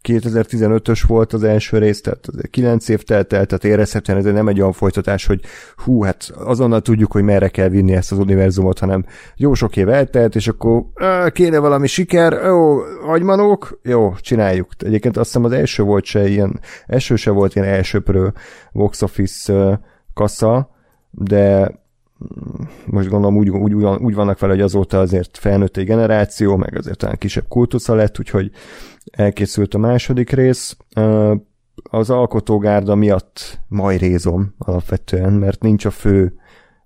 2015-ös volt az első rész, tehát 9 év telt el, tehát érezhetően ez nem egy olyan folytatás, hogy hú, hát azonnal tudjuk, hogy merre kell vinni ezt az univerzumot, hanem jó sok év eltelt, és akkor kéne valami siker, jó, agymanók, jó, csináljuk. Egyébként azt hiszem az első volt se ilyen, első se volt ilyen elsőprő box office kassa, de most gondolom úgy, úgy, úgy vannak vele, hogy azóta azért felnőtt egy generáció, meg azért talán kisebb kultusza lett, úgyhogy elkészült a második rész. Az alkotógárda miatt majrézom alapvetően, mert nincs a fő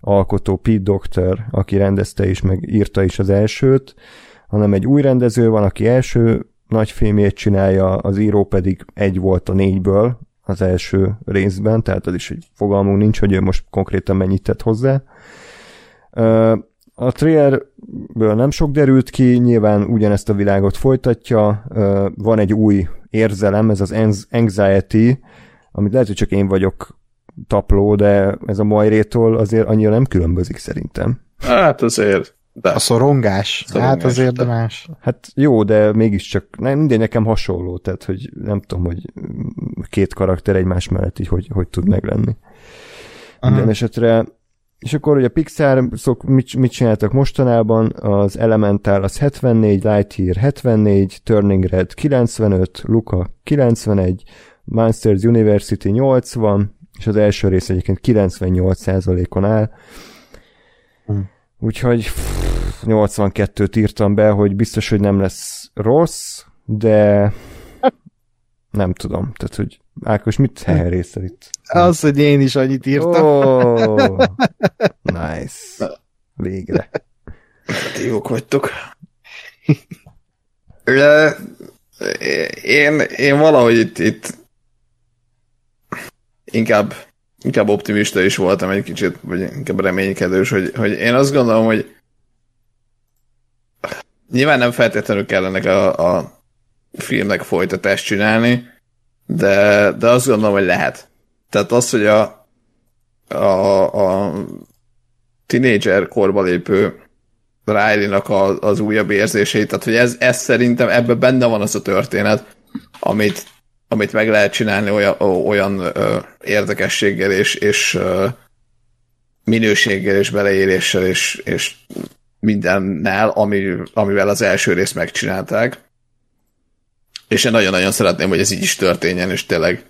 alkotó Pete Doctor, aki rendezte is, meg írta is az elsőt, hanem egy új rendező van, aki első nagy filmjét csinálja, az író pedig egy volt a négyből az első részben, tehát az is egy fogalmunk nincs, hogy ő most konkrétan mennyit tett hozzá. A trailerből nem sok derült ki, nyilván ugyanezt a világot folytatja, van egy új érzelem, ez az anxiety, amit lehet, hogy csak én vagyok tapló, de ez a majrétól azért annyira nem különbözik szerintem. Hát azért. De. A szorongás. szorongás. Hát azért de más. Hát jó, de mégiscsak nem, minden nekem hasonló, tehát hogy nem tudom, hogy két karakter egymás mellett így hogy, hogy tud meglenni. Aha. Minden esetre és akkor ugye a Pixar szok, mit, mit csináltak mostanában, az Elemental az 74, Lightyear 74, Turning Red 95, Luca 91, Monsters University 80, és az első rész egyébként 98%-on áll. Hm. Úgyhogy 82-t írtam be, hogy biztos, hogy nem lesz rossz, de nem tudom. Tehát, hogy Ákos, mit heherészel itt? Az, hogy én is annyit írtam. Oh, nice. Végre. Jók vagytok. én, én valahogy itt, itt inkább, inkább optimista is voltam egy kicsit, vagy inkább reménykedős, hogy, hogy én azt gondolom, hogy nyilván nem feltétlenül kellene a, a filmnek folytatást csinálni, de, de azt gondolom, hogy lehet. Tehát az, hogy a, a, a tinédzser korba lépő Riley-nak a, az újabb érzéseit, tehát hogy ez, ez szerintem ebben benne van az a történet, amit, amit meg lehet csinálni olyan, olyan ö, érdekességgel és, és ö, minőséggel és beleéréssel és, és mindennel, ami, amivel az első részt megcsinálták. És én nagyon-nagyon szeretném, hogy ez így is történjen, és tényleg,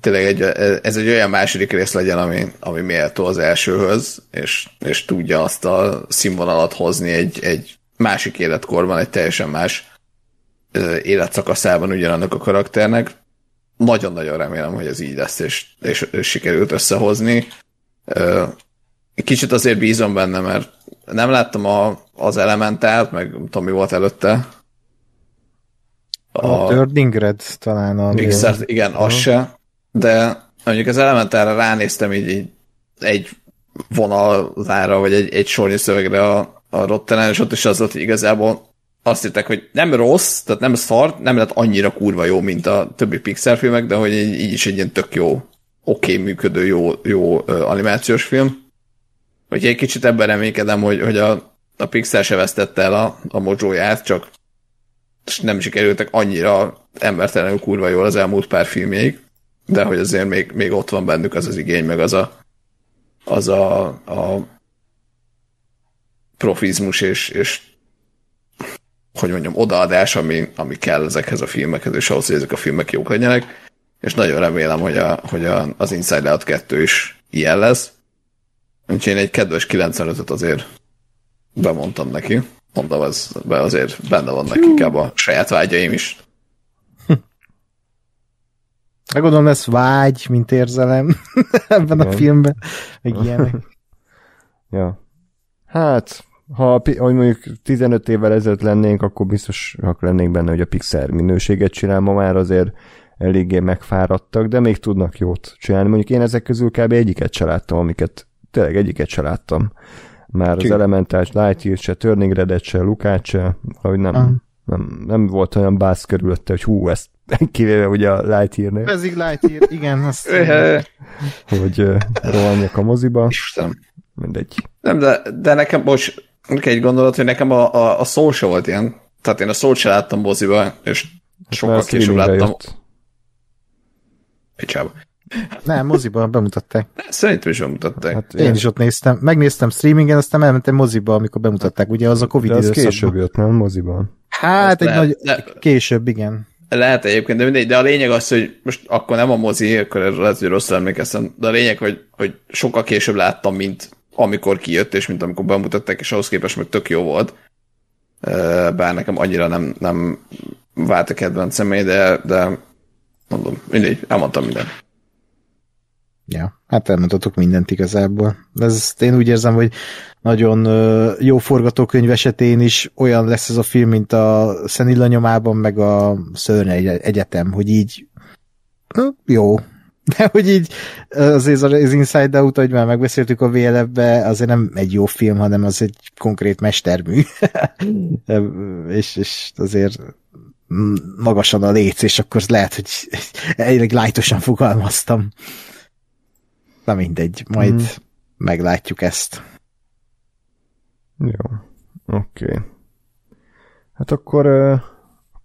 tényleg egy, ez egy olyan második rész legyen, ami, ami méltó az elsőhöz, és, és tudja azt a színvonalat hozni egy, egy másik életkorban, egy teljesen más életszakaszában ugyanannak a karakternek. Nagyon-nagyon remélem, hogy ez így lesz, és, és, és sikerült összehozni. Kicsit azért bízom benne, mert nem láttam a, az elementált, meg mi volt előtte, a, a Turning Red talán a... Mixer, igen, az se, de mondjuk az Elementára ránéztem így, így egy vonalzára, vagy egy, egy sornyi szövegre a, a Rottenen, és ott is az volt, hogy igazából azt írták, hogy nem rossz, tehát nem szar, nem lett annyira kurva jó, mint a többi Pixar filmek, de hogy így, így is egy ilyen tök jó, oké okay, működő, jó, jó animációs film. Hogy egy kicsit ebben reménykedem, hogy, hogy a, a Pixar se vesztette el a, a mojóját, csak nem sikerültek annyira embertelenül kurva jól az elmúlt pár filmjeig, de hogy azért még, még ott van bennük az az igény, meg az a, az a, a profizmus és, és hogy mondjam, odaadás, ami, ami kell ezekhez a filmekhez, és ahhoz, hogy ezek a filmek jók legyenek, és nagyon remélem, hogy, a, hogy a, az Inside Out 2 is ilyen lesz. Úgyhogy én egy kedves 95-öt azért bemondtam neki. Mondom, be azért benne van nekik a saját vágyaim is. Meggondolom, lesz vágy, mint érzelem ebben a filmben, meg ilyenek. ja. Hát, ha hogy mondjuk 15 évvel ezelőtt lennénk, akkor biztosak lennénk benne, hogy a Pixar minőséget csinál, ma már azért eléggé megfáradtak, de még tudnak jót csinálni. Mondjuk én ezek közül kb. egyiket se láttam, amiket tényleg egyiket se láttam. Már Ki? az Elementális, Lightyear se, Turning Red se, Lukát se, hogy nem, uh. nem, nem volt olyan bász körülötte, hogy hú, ezt kivéve ugye a Lightyear-nél. Ezig Lightyear, igen. Azt hogy uh, rohanjak a moziba. Isten. Mindegy. Nem, de, de nekem most egy gondolat, hogy nekem a, a, a szó se volt ilyen. Tehát én a szót se láttam moziba, és sokkal később láttam. Picsába. Nem, moziba bemutatták. Szerintem is bemutatták. Hát, én is ott néztem. Megnéztem streamingen, aztán elmentem moziba, amikor bemutatták. Ugye az a Covid De az időszakban. később jött, nem moziban? Hát egy lehet, nagy... Le... Később, igen. Lehet egyébként, de mindegy, de a lényeg az, hogy most akkor nem a mozi, akkor lehet, hogy rosszul emlékeztem, de a lényeg, hogy, hogy sokkal később láttam, mint amikor kijött, és mint amikor bemutatták, és ahhoz képest meg tök jó volt. Bár nekem annyira nem, nem vált a kedvenc személy, de, de mondom, mindegy, elmondtam mindent. Ja, hát elmondhatok mindent igazából. Ez, én úgy érzem, hogy nagyon jó forgatókönyv esetén is olyan lesz ez a film, mint a Szenilla nyomában, meg a Szörny Egyetem, hogy így jó, de hogy így azért az Inside Out, ahogy már megbeszéltük a VLF-be, azért nem egy jó film, hanem az egy konkrét mestermű. és, és azért magasan a léc, és akkor lehet, hogy elég lájtosan fogalmaztam. Na mindegy, majd mm. meglátjuk ezt. Jó, oké. Okay. Hát akkor a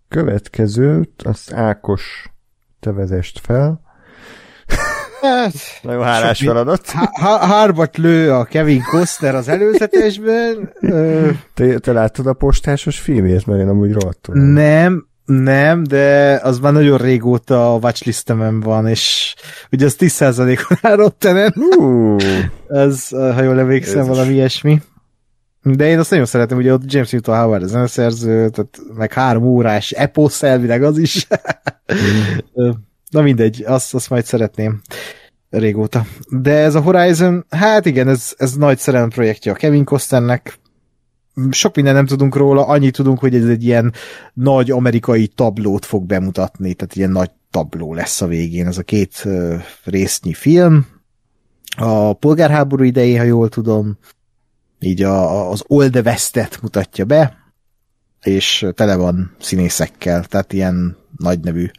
következőt, az Ákos te vezest fel. Hát, Nagyon hálás feladat. hárbat lő a Kevin Costner az előzetesben. te, te láttad a postásos filmét, mert én amúgy rohadtul. Nem, nem, de az már nagyon régóta a watchlistemen van, és ugye az 10%-on áll Rottenen. Uh. ez, ha jól emlékszem, valami ilyesmi. De én azt nagyon szeretem, ugye ott James Newton Howard a zeneszerző, tehát meg három órás epos elvileg az is. mm. Na mindegy, azt, azt majd szeretném régóta. De ez a Horizon, hát igen, ez, ez nagy szerelem projektje a Kevin Costnernek, sok minden nem tudunk róla, annyit tudunk, hogy ez egy ilyen nagy amerikai tablót fog bemutatni, tehát ilyen nagy tabló lesz a végén. Ez a két résznyi film. A polgárháború idején, ha jól tudom, így a, az Old West-et mutatja be, és tele van színészekkel, tehát ilyen nagy nevű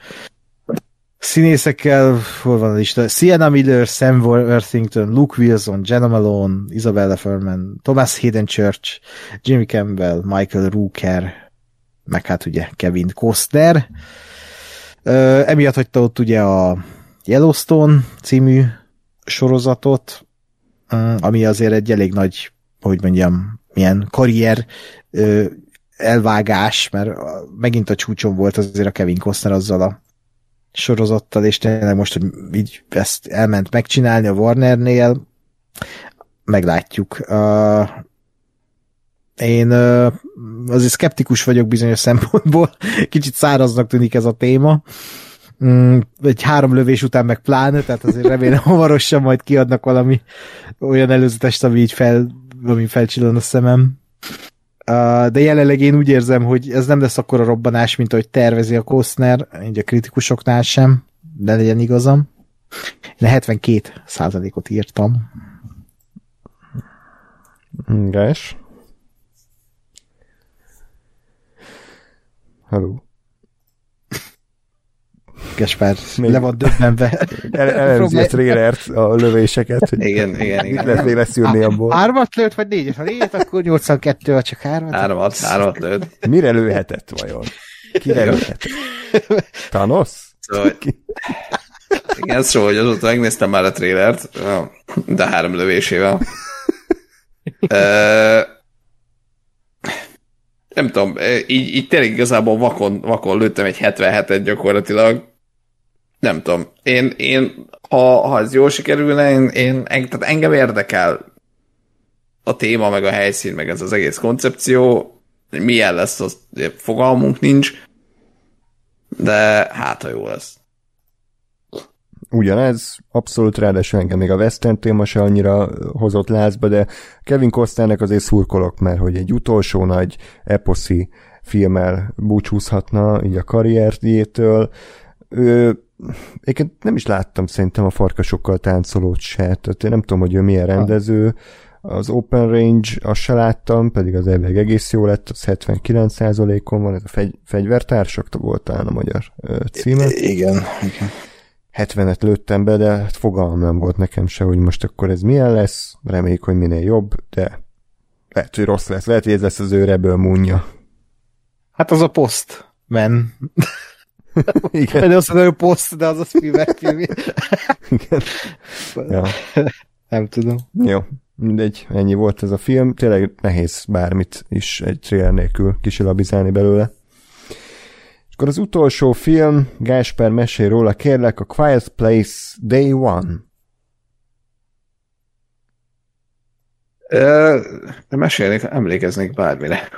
színészekkel, hol van a lista? Sienna Miller, Sam Worthington, Luke Wilson, Jenna Malone, Isabella Furman, Thomas Hayden Church, Jimmy Campbell, Michael Rooker, meg hát ugye Kevin Costner. Uh, emiatt hagyta ott ugye a Yellowstone című sorozatot, ami azért egy elég nagy, hogy mondjam, milyen karrier elvágás, mert megint a csúcson volt azért a Kevin Costner azzal a sorozattal, és tényleg most, hogy így ezt elment megcsinálni a Warnernél, meglátjuk. Én azért szkeptikus vagyok bizonyos szempontból, kicsit száraznak tűnik ez a téma, um, egy három lövés után meg pláne, tehát azért remélem hamarosan majd kiadnak valami olyan előzetest, ami így fel, ami felcsillan a szemem de jelenleg én úgy érzem, hogy ez nem lesz akkora robbanás, mint ahogy tervezi a Kostner, így a kritikusoknál sem, de legyen igazam. Én 72 százalékot írtam. Gás. Hello. Gaspár Még le van döbbenve. El, elemzi a trélert, a lövéseket. Hogy igen, igen, igen. Mit lehet leszűrni abból? Hármat lőtt, vagy négyet? Ha négyet, akkor 82, vagy csak hármat? Hármat, hármat lőtt. Mire lőhetett vajon? Kire lőhetett? Thanos? Szóval, igen, szóval, hogy azóta megnéztem már a trélert, de három lövésével. nem tudom, így, így tényleg igazából vakon, vakon lőttem egy 77-et gyakorlatilag. Nem tudom. Én, én ha, ha ez jól sikerülne, én, én tehát engem érdekel a téma, meg a helyszín, meg ez az egész koncepció. Milyen lesz, az fogalmunk nincs. De hát, ha jó lesz ugyanez, abszolút ráadásul engem még a western téma se annyira hozott lázba, de Kevin Costnernek azért szurkolok, mert hogy egy utolsó nagy eposzi filmmel búcsúzhatna így a karrierjétől. Én nem is láttam szerintem a farkasokkal táncolót se, tehát én nem tudom, hogy ő milyen rendező, az Open Range, azt se láttam, pedig az elvég egész jó lett, az 79%-on van, ez a fegy, fegyvertársak volt talán a magyar címe. Igen, igen. 70-et lőttem be, de hát fogalmam nem volt nekem se, hogy most akkor ez milyen lesz, reméljük, hogy minél jobb, de lehet, hogy rossz lesz, lehet, hogy ez lesz az ő munja. Hát az a poszt, men. Igen. Pedig azt mondom, hogy poszt, de az a Spielberg film. Igen. Ja. Nem tudom. Jó, mindegy, ennyi volt ez a film. Tényleg nehéz bármit is egy trailer nélkül kisilabizálni belőle. És akkor az utolsó film, Gásper mesél róla, kérlek, a Quiet Place Day One. De mesélnék, emlékeznék bármire.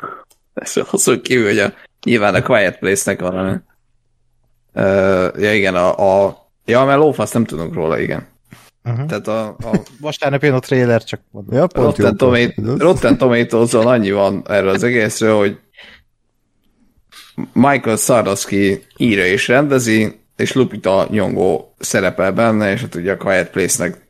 Ez azon kívül, hogy a, nyilván a Quiet Place-nek van. Uh, ja igen, a, a ja, mert lófasz nem tudunk róla, igen. Uh-huh. Tehát a, a Vasárnap jön a trailer, csak mondom. Ja, pont Rotten, Tomat- Rotten tomatoes annyi van erről az egészről, hogy Michael Sardoski írja és rendezi, és Lupita Nyongó szerepel benne, és hát ugye a Quiet Place-nek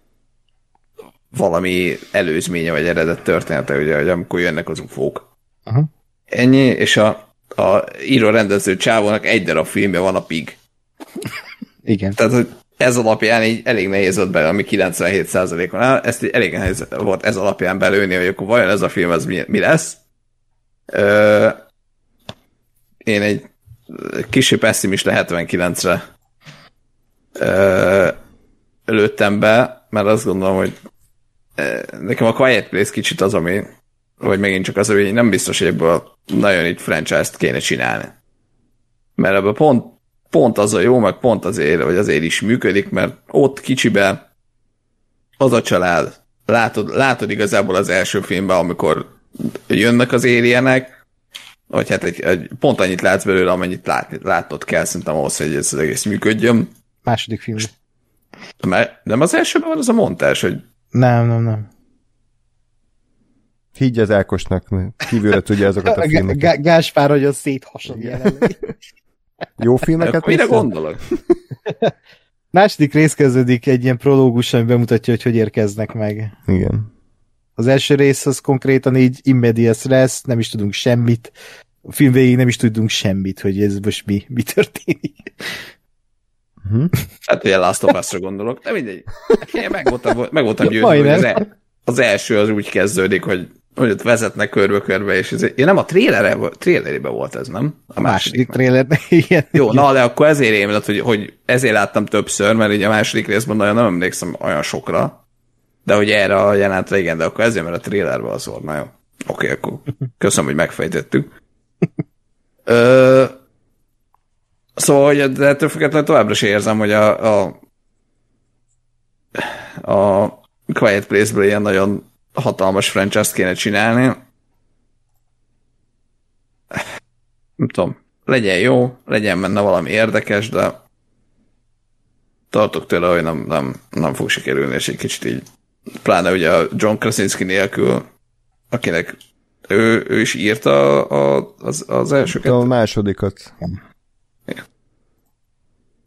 valami előzménye vagy eredet története, ugye, hogy amikor jönnek az ufók. Uh-huh. Ennyi, és a, a író rendező csávónak egy darab filmje van a Pig. Igen. Tehát, hogy ez alapján így elég nehéz volt belőle, ami 97%-on áll, ezt így elég nehéz volt ez alapján belőni, hogy akkor vajon ez a film ez mi, mi lesz. Ö, én egy kicsi pessimista 79-re lőttem be, mert azt gondolom, hogy nekem a Quiet Place kicsit az, ami, vagy megint csak az, hogy nem biztos, hogy ebből nagyon itt franchise-t kéne csinálni. Mert ebből pont, pont az a jó, meg pont azért, hogy azért is működik, mert ott kicsibe az a család, látod, látod igazából az első filmben, amikor jönnek az érjenek, vagy hát egy, egy, pont annyit látsz belőle, amennyit lát, látnod kell szerintem ahhoz, hogy ez az egész működjön. Második film. Mert nem az elsőben van az a montás, hogy... Nem, nem, nem. Higgy az Ákosnak, kívülre tudja azokat a filmeket. Gáspár, hogy az széthasad jelenleg. Jó filmeket Mire gondolok? Második rész kezdődik egy ilyen prológus, ami bemutatja, hogy hogy érkeznek meg. Igen. Az első rész az konkrétan így immedias lesz, nem is tudunk semmit. A film végig nem is tudunk semmit, hogy ez most mi, mi történik. Uh-huh. Hát ugye Last of Us-ra gondolok, de mindegy. Én meg voltam, meg voltam győző, hogy az, el, az első az úgy kezdődik, hogy hogy ott vezetnek körbe-körbe, és ez, ja, nem a trélere, trélerében volt ez, nem? A második, második trélerben, igen. Jó, na, de akkor ezért rémlett, hogy, hogy ezért láttam többször, mert így a második részben nagyon nem emlékszem olyan sokra. De hogy erre a jelenetre igen, de akkor ezért, mert a trailerben az volt. Na jó. Oké, akkor köszönöm, hogy megfejtettük. Ö, szóval, hogy de ettől függetlenül továbbra is érzem, hogy a, a, a Quiet Place-ből ilyen nagyon hatalmas franchise-t kéne csinálni. Nem tudom, legyen jó, legyen benne valami érdekes, de tartok tőle, hogy nem, nem, nem fog sikerülni, és egy kicsit így pláne ugye a John Krasinski nélkül, akinek ő, ő is írta a, az, az elsőket. A másodikat.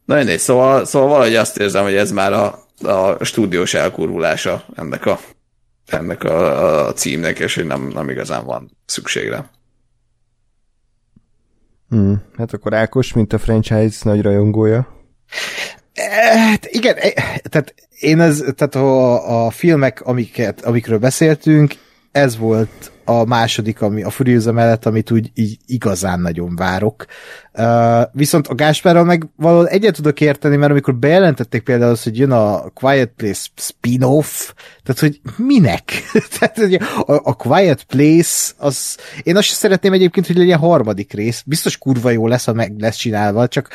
Na mindegy, szóval, szóval valahogy azt érzem, hogy ez már a, a stúdiós elkurvulása ennek a, ennek a, a címnek, és hogy nem, nem igazán van szükségre. Hmm. Hát akkor Ákos, mint a franchise nagy rajongója. Hát igen, tehát én ez, tehát a, a filmek, amiket, amikről beszéltünk, ez volt a második, ami a Furiosa mellett, amit úgy így igazán nagyon várok. Uh, viszont a Gáspárral meg valahol egyet tudok érteni, mert amikor bejelentették például azt, hogy jön a Quiet Place spin-off, tehát hogy minek? tehát hogy a, a Quiet Place, az, én azt szeretném egyébként, hogy legyen harmadik rész, biztos kurva jó lesz, ha meg lesz csinálva, csak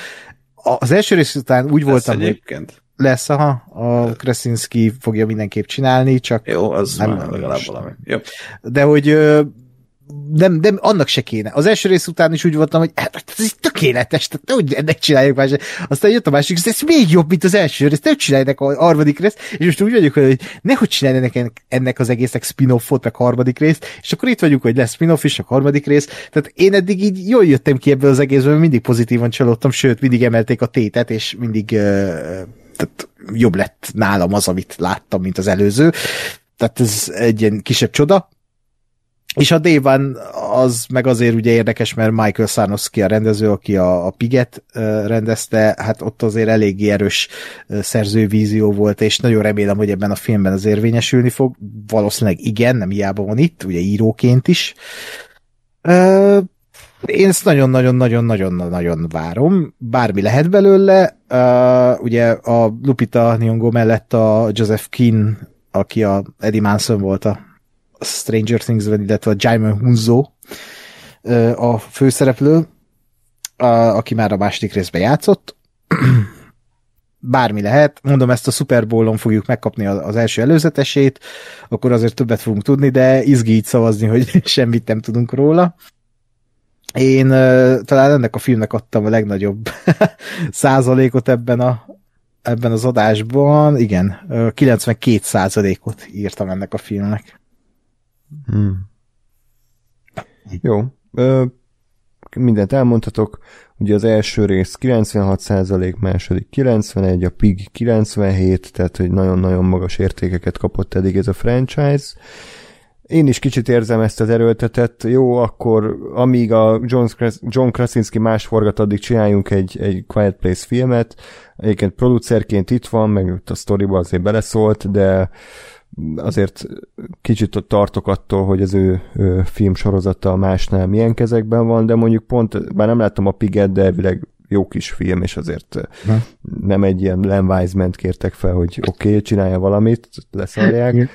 az első rész után úgy lesz voltam, egyébként. hogy lesz, aha, a Krasinski fogja mindenképp csinálni, csak... Jó, az nem, már legalább valami. Jó. De hogy nem, nem, annak se kéne. Az első rész után is úgy voltam, hogy hát, hát ez tökéletes, tehát hogy ennek csináljuk más. Aztán jött a másik, ez még jobb, mint az első rész, nem csinálják a harmadik részt, és most úgy vagyok, hogy nehogy csinálják ennek, ennek az egésznek spin-offot, meg harmadik részt, és akkor itt vagyunk, hogy lesz spin-off is, a harmadik rész. Tehát én eddig így jól jöttem ki ebből az egészből, mindig pozitívan csalódtam, sőt, mindig emelték a tétet, és mindig uh, tehát jobb lett nálam az, amit láttam, mint az előző. Tehát ez egy ilyen kisebb csoda. És a Dévan az meg azért ugye érdekes, mert Michael Sarnowski a rendező, aki a, a Piget rendezte, hát ott azért eléggé erős szerzővízió volt, és nagyon remélem, hogy ebben a filmben az érvényesülni fog. Valószínűleg igen, nem hiába van itt, ugye íróként is. Én ezt nagyon-nagyon-nagyon-nagyon-nagyon várom. Bármi lehet belőle. Uh, ugye a Lupita Nyong'o mellett a Joseph Keane, aki a Eddie Manson volt a Stranger Things-ben, illetve a Jaime Hunzo uh, a főszereplő, uh, aki már a második részben játszott. Bármi lehet, mondom, ezt a Super Bowl-on fogjuk megkapni az első előzetesét, akkor azért többet fogunk tudni, de izgi így szavazni, hogy semmit nem tudunk róla. Én talán ennek a filmnek adtam a legnagyobb százalékot ebben a ebben az adásban, igen, 92 százalékot írtam ennek a filmnek. Hmm. Jó. Ö, mindent elmondhatok. Ugye az első rész 96 százalék, második 91, a Pig 97, tehát hogy nagyon-nagyon magas értékeket kapott eddig ez a franchise. Én is kicsit érzem ezt az erőltetet. Jó, akkor amíg a John, John Krasinski más forgat, addig csináljunk egy, egy Quiet Place filmet. Egyébként producerként itt van, meg a sztoriba azért beleszólt, de azért kicsit tartok attól, hogy az ő, ő film sorozata másnál milyen kezekben van, de mondjuk pont, bár nem láttam a Piget, de elvileg jó kis film, és azért ha. nem egy ilyen Len Wiseman kértek fel, hogy oké, okay, csinálja valamit, leszarják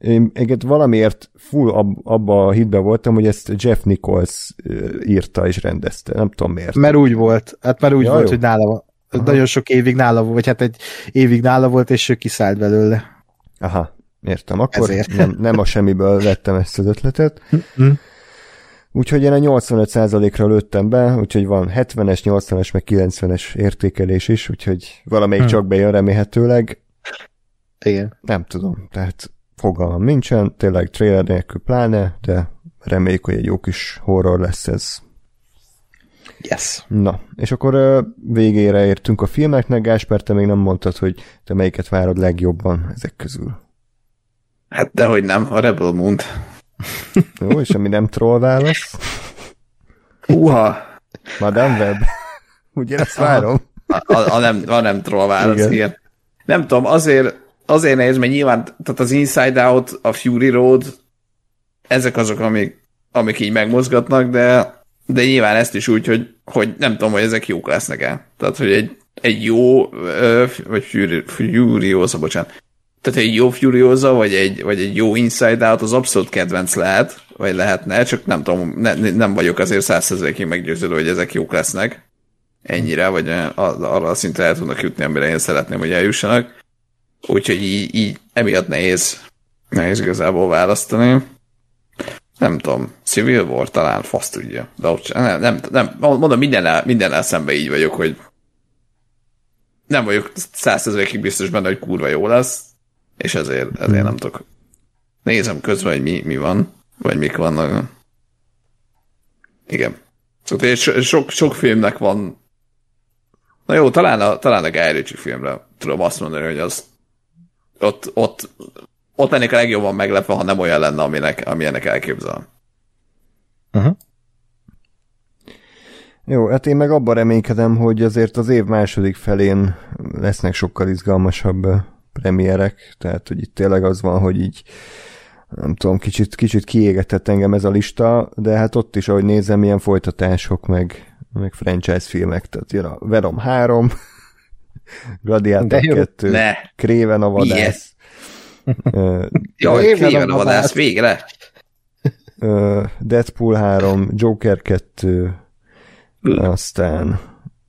én egyet valamiért full ab, abba a hitbe voltam, hogy ezt Jeff Nichols írta és rendezte. Nem tudom miért. Mert úgy volt. Hát már úgy ja, volt, jó. hogy nála van. Aha. Nagyon sok évig nála volt, vagy hát egy évig nála volt, és ő kiszállt belőle. Aha, értem. Akkor Ezért. nem, nem a semmiből vettem ezt az ötletet. Úgyhogy én a 85%-ra lőttem be, úgyhogy van 70-es, 80-es, meg 90-es értékelés is, úgyhogy valamelyik hmm. csak bejön remélhetőleg. Igen. Nem tudom, tehát fogalmam nincsen, tényleg trailer nélkül pláne, de reméljük, hogy egy jó kis horror lesz ez. Yes. Na, és akkor végére értünk a filmeknek, Gásper, te még nem mondtad, hogy te melyiket várod legjobban ezek közül. Hát dehogy nem, a Rebel moon Jó, és ami nem troll válasz? Uha! Madame Web. Ugye ezt várom? A, a, a, nem, a nem troll válasz, igen. igen. Nem tudom, azért azért nehéz, mert nyilván tehát az Inside Out, a Fury Road, ezek azok, amik, amik így megmozgatnak, de, de nyilván ezt is úgy, hogy, hogy nem tudom, hogy ezek jók lesznek-e. Tehát, hogy egy, egy jó, vagy Fury, Furiosa, bocsánat. Tehát egy jó Furiosa, vagy egy, vagy egy jó Inside Out az abszolút kedvenc lehet, vagy lehetne, csak nem tudom, ne, nem vagyok azért százszerzelékig meggyőződő, hogy ezek jók lesznek ennyire, vagy arra a szintre el tudnak jutni, amire én szeretném, hogy eljussanak. Úgyhogy így, így emiatt nehéz, nehéz igazából választani. Nem tudom, Civil War talán fasz tudja. De ott nem, nem, nem mondom, minden minden szemben így vagyok, hogy nem vagyok százszerzőkig biztos benne, hogy kurva jó lesz, és ezért, ezért nem tudok. Nézem közben, hogy mi, mi van, vagy mik vannak. Igen. Szóval sok, sok filmnek van Na jó, talán a, talán a Guy Ritchie filmre tudom azt mondani, hogy az ott, ott, ott lennék a legjobban meglepve, ha nem olyan lenne, aminek, amilyenek elképzel. Uh-huh. Jó, hát én meg abban reménykedem, hogy azért az év második felén lesznek sokkal izgalmasabb premierek, tehát hogy itt tényleg az van, hogy így nem tudom, kicsit, kicsit kiégetett engem ez a lista, de hát ott is, ahogy nézem, ilyen folytatások, meg, meg franchise filmek, tehát jön a Venom 3, Gladiator 2, ne. Kréven a vadász. Jaj, Kréven a vadász, végre! Deadpool 3, Joker 2, aztán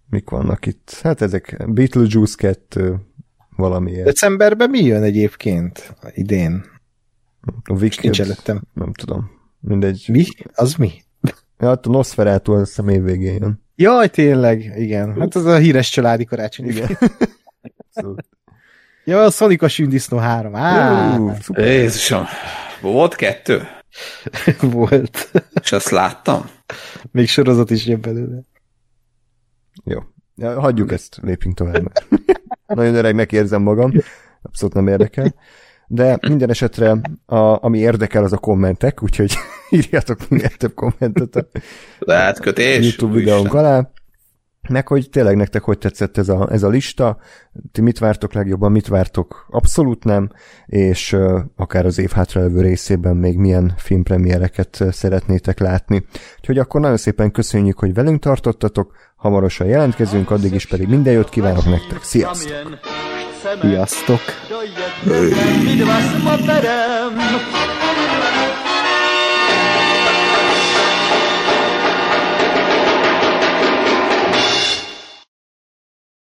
mik vannak itt? Hát ezek Beetlejuice 2, valamiért. Decemberben mi jön egyébként idén? A Wicked, Nincs előttem. Nem tudom. Mindegy. Mi? Az mi? Ja, hát a Nosferatu az a év végén jön. Jaj, tényleg, igen. Hát az a híres családi karácsony. Igen. ja, a Sonic a Sündisznó 3. Á, szuper. Jézusom. Volt kettő? volt. És azt láttam? Még sorozat is jön belőle. Jó. Ja, hagyjuk ezt, lépjünk tovább. Nagyon öregnek érzem magam, abszolút nem érdekel. De minden esetre, a, ami érdekel, az a kommentek, úgyhogy írjatok minél több kommentet a Lehet kötés. YouTube videónk alá. Meg hogy tényleg nektek hogy tetszett ez a, ez a lista, ti mit vártok legjobban, mit vártok abszolút nem, és uh, akár az év hátralévő részében még milyen filmpremiereket szeretnétek látni. Úgyhogy akkor nagyon szépen köszönjük, hogy velünk tartottatok, hamarosan jelentkezünk, addig is pedig minden jót kívánok nektek, sziasztok! Sziasztok! Dojedeme,